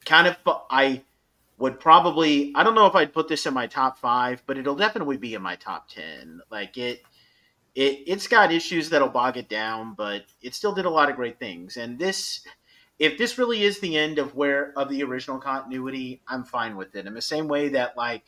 kind of I would probably I don't know if I'd put this in my top five, but it'll definitely be in my top ten. Like it, it it's got issues that'll bog it down, but it still did a lot of great things. And this, if this really is the end of where of the original continuity, I'm fine with it. In the same way that like,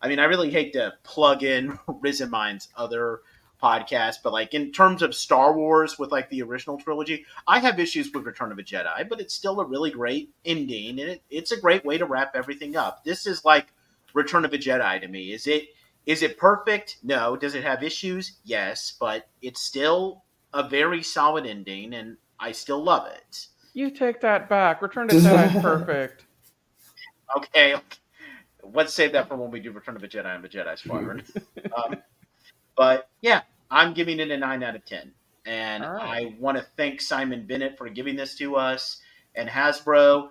I mean, I really hate to plug in Risen Mind's other podcast, but like in terms of Star Wars with like the original trilogy, I have issues with Return of a Jedi, but it's still a really great ending, and it, it's a great way to wrap everything up. This is like Return of a Jedi to me. Is it is it perfect? No. Does it have issues? Yes, but it's still a very solid ending, and I still love it. You take that back. Return to Jedi is perfect. Okay, let's save that for when we do Return of a Jedi and the Jedi Squadron. um, but yeah, I'm giving it a nine out of ten, and All right. I want to thank Simon Bennett for giving this to us and Hasbro.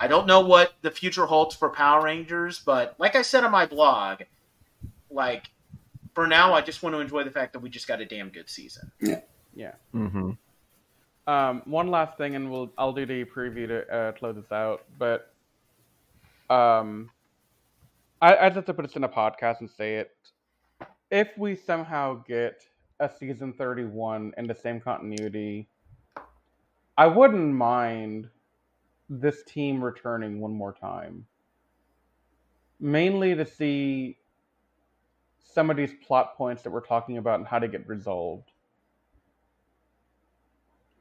I don't know what the future holds for Power Rangers, but like I said on my blog, like for now, I just want to enjoy the fact that we just got a damn good season. Yeah. Yeah. Mm-hmm. Um, one last thing, and we'll I'll do the preview to uh, close this out. But um, I, I just have to put this in a podcast and say it. If we somehow get a season thirty-one in the same continuity, I wouldn't mind this team returning one more time, mainly to see some of these plot points that we're talking about and how to get resolved.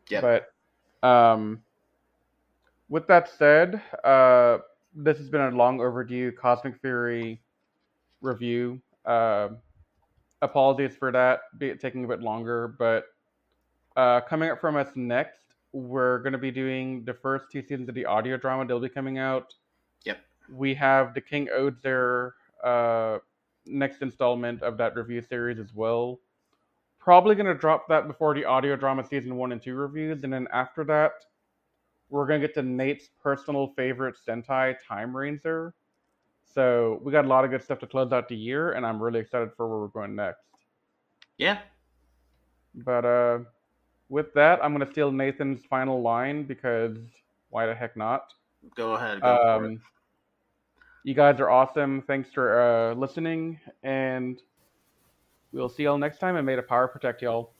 Yep. But um with that said, uh, this has been a long overdue Cosmic Fury review. Uh, apologies for that, be it taking a bit longer, but uh, coming up from us next, we're going to be doing the first two seasons of the audio drama. They'll be coming out. Yep. We have the King-Ohger their uh, next installment of that review series as well. Probably going to drop that before the audio drama season one and two reviews, and then after that, we're going to get to Nate's personal favorite Sentai, Time Ranger. So we got a lot of good stuff to close out the year, and I'm really excited for where we're going next. Yeah. But uh, with that, I'm going to steal Nathan's final line because why the heck not? Go ahead. Go for it. Um, you guys are awesome. Thanks for uh, listening, and we'll see y'all next time. And may the power protect y'all.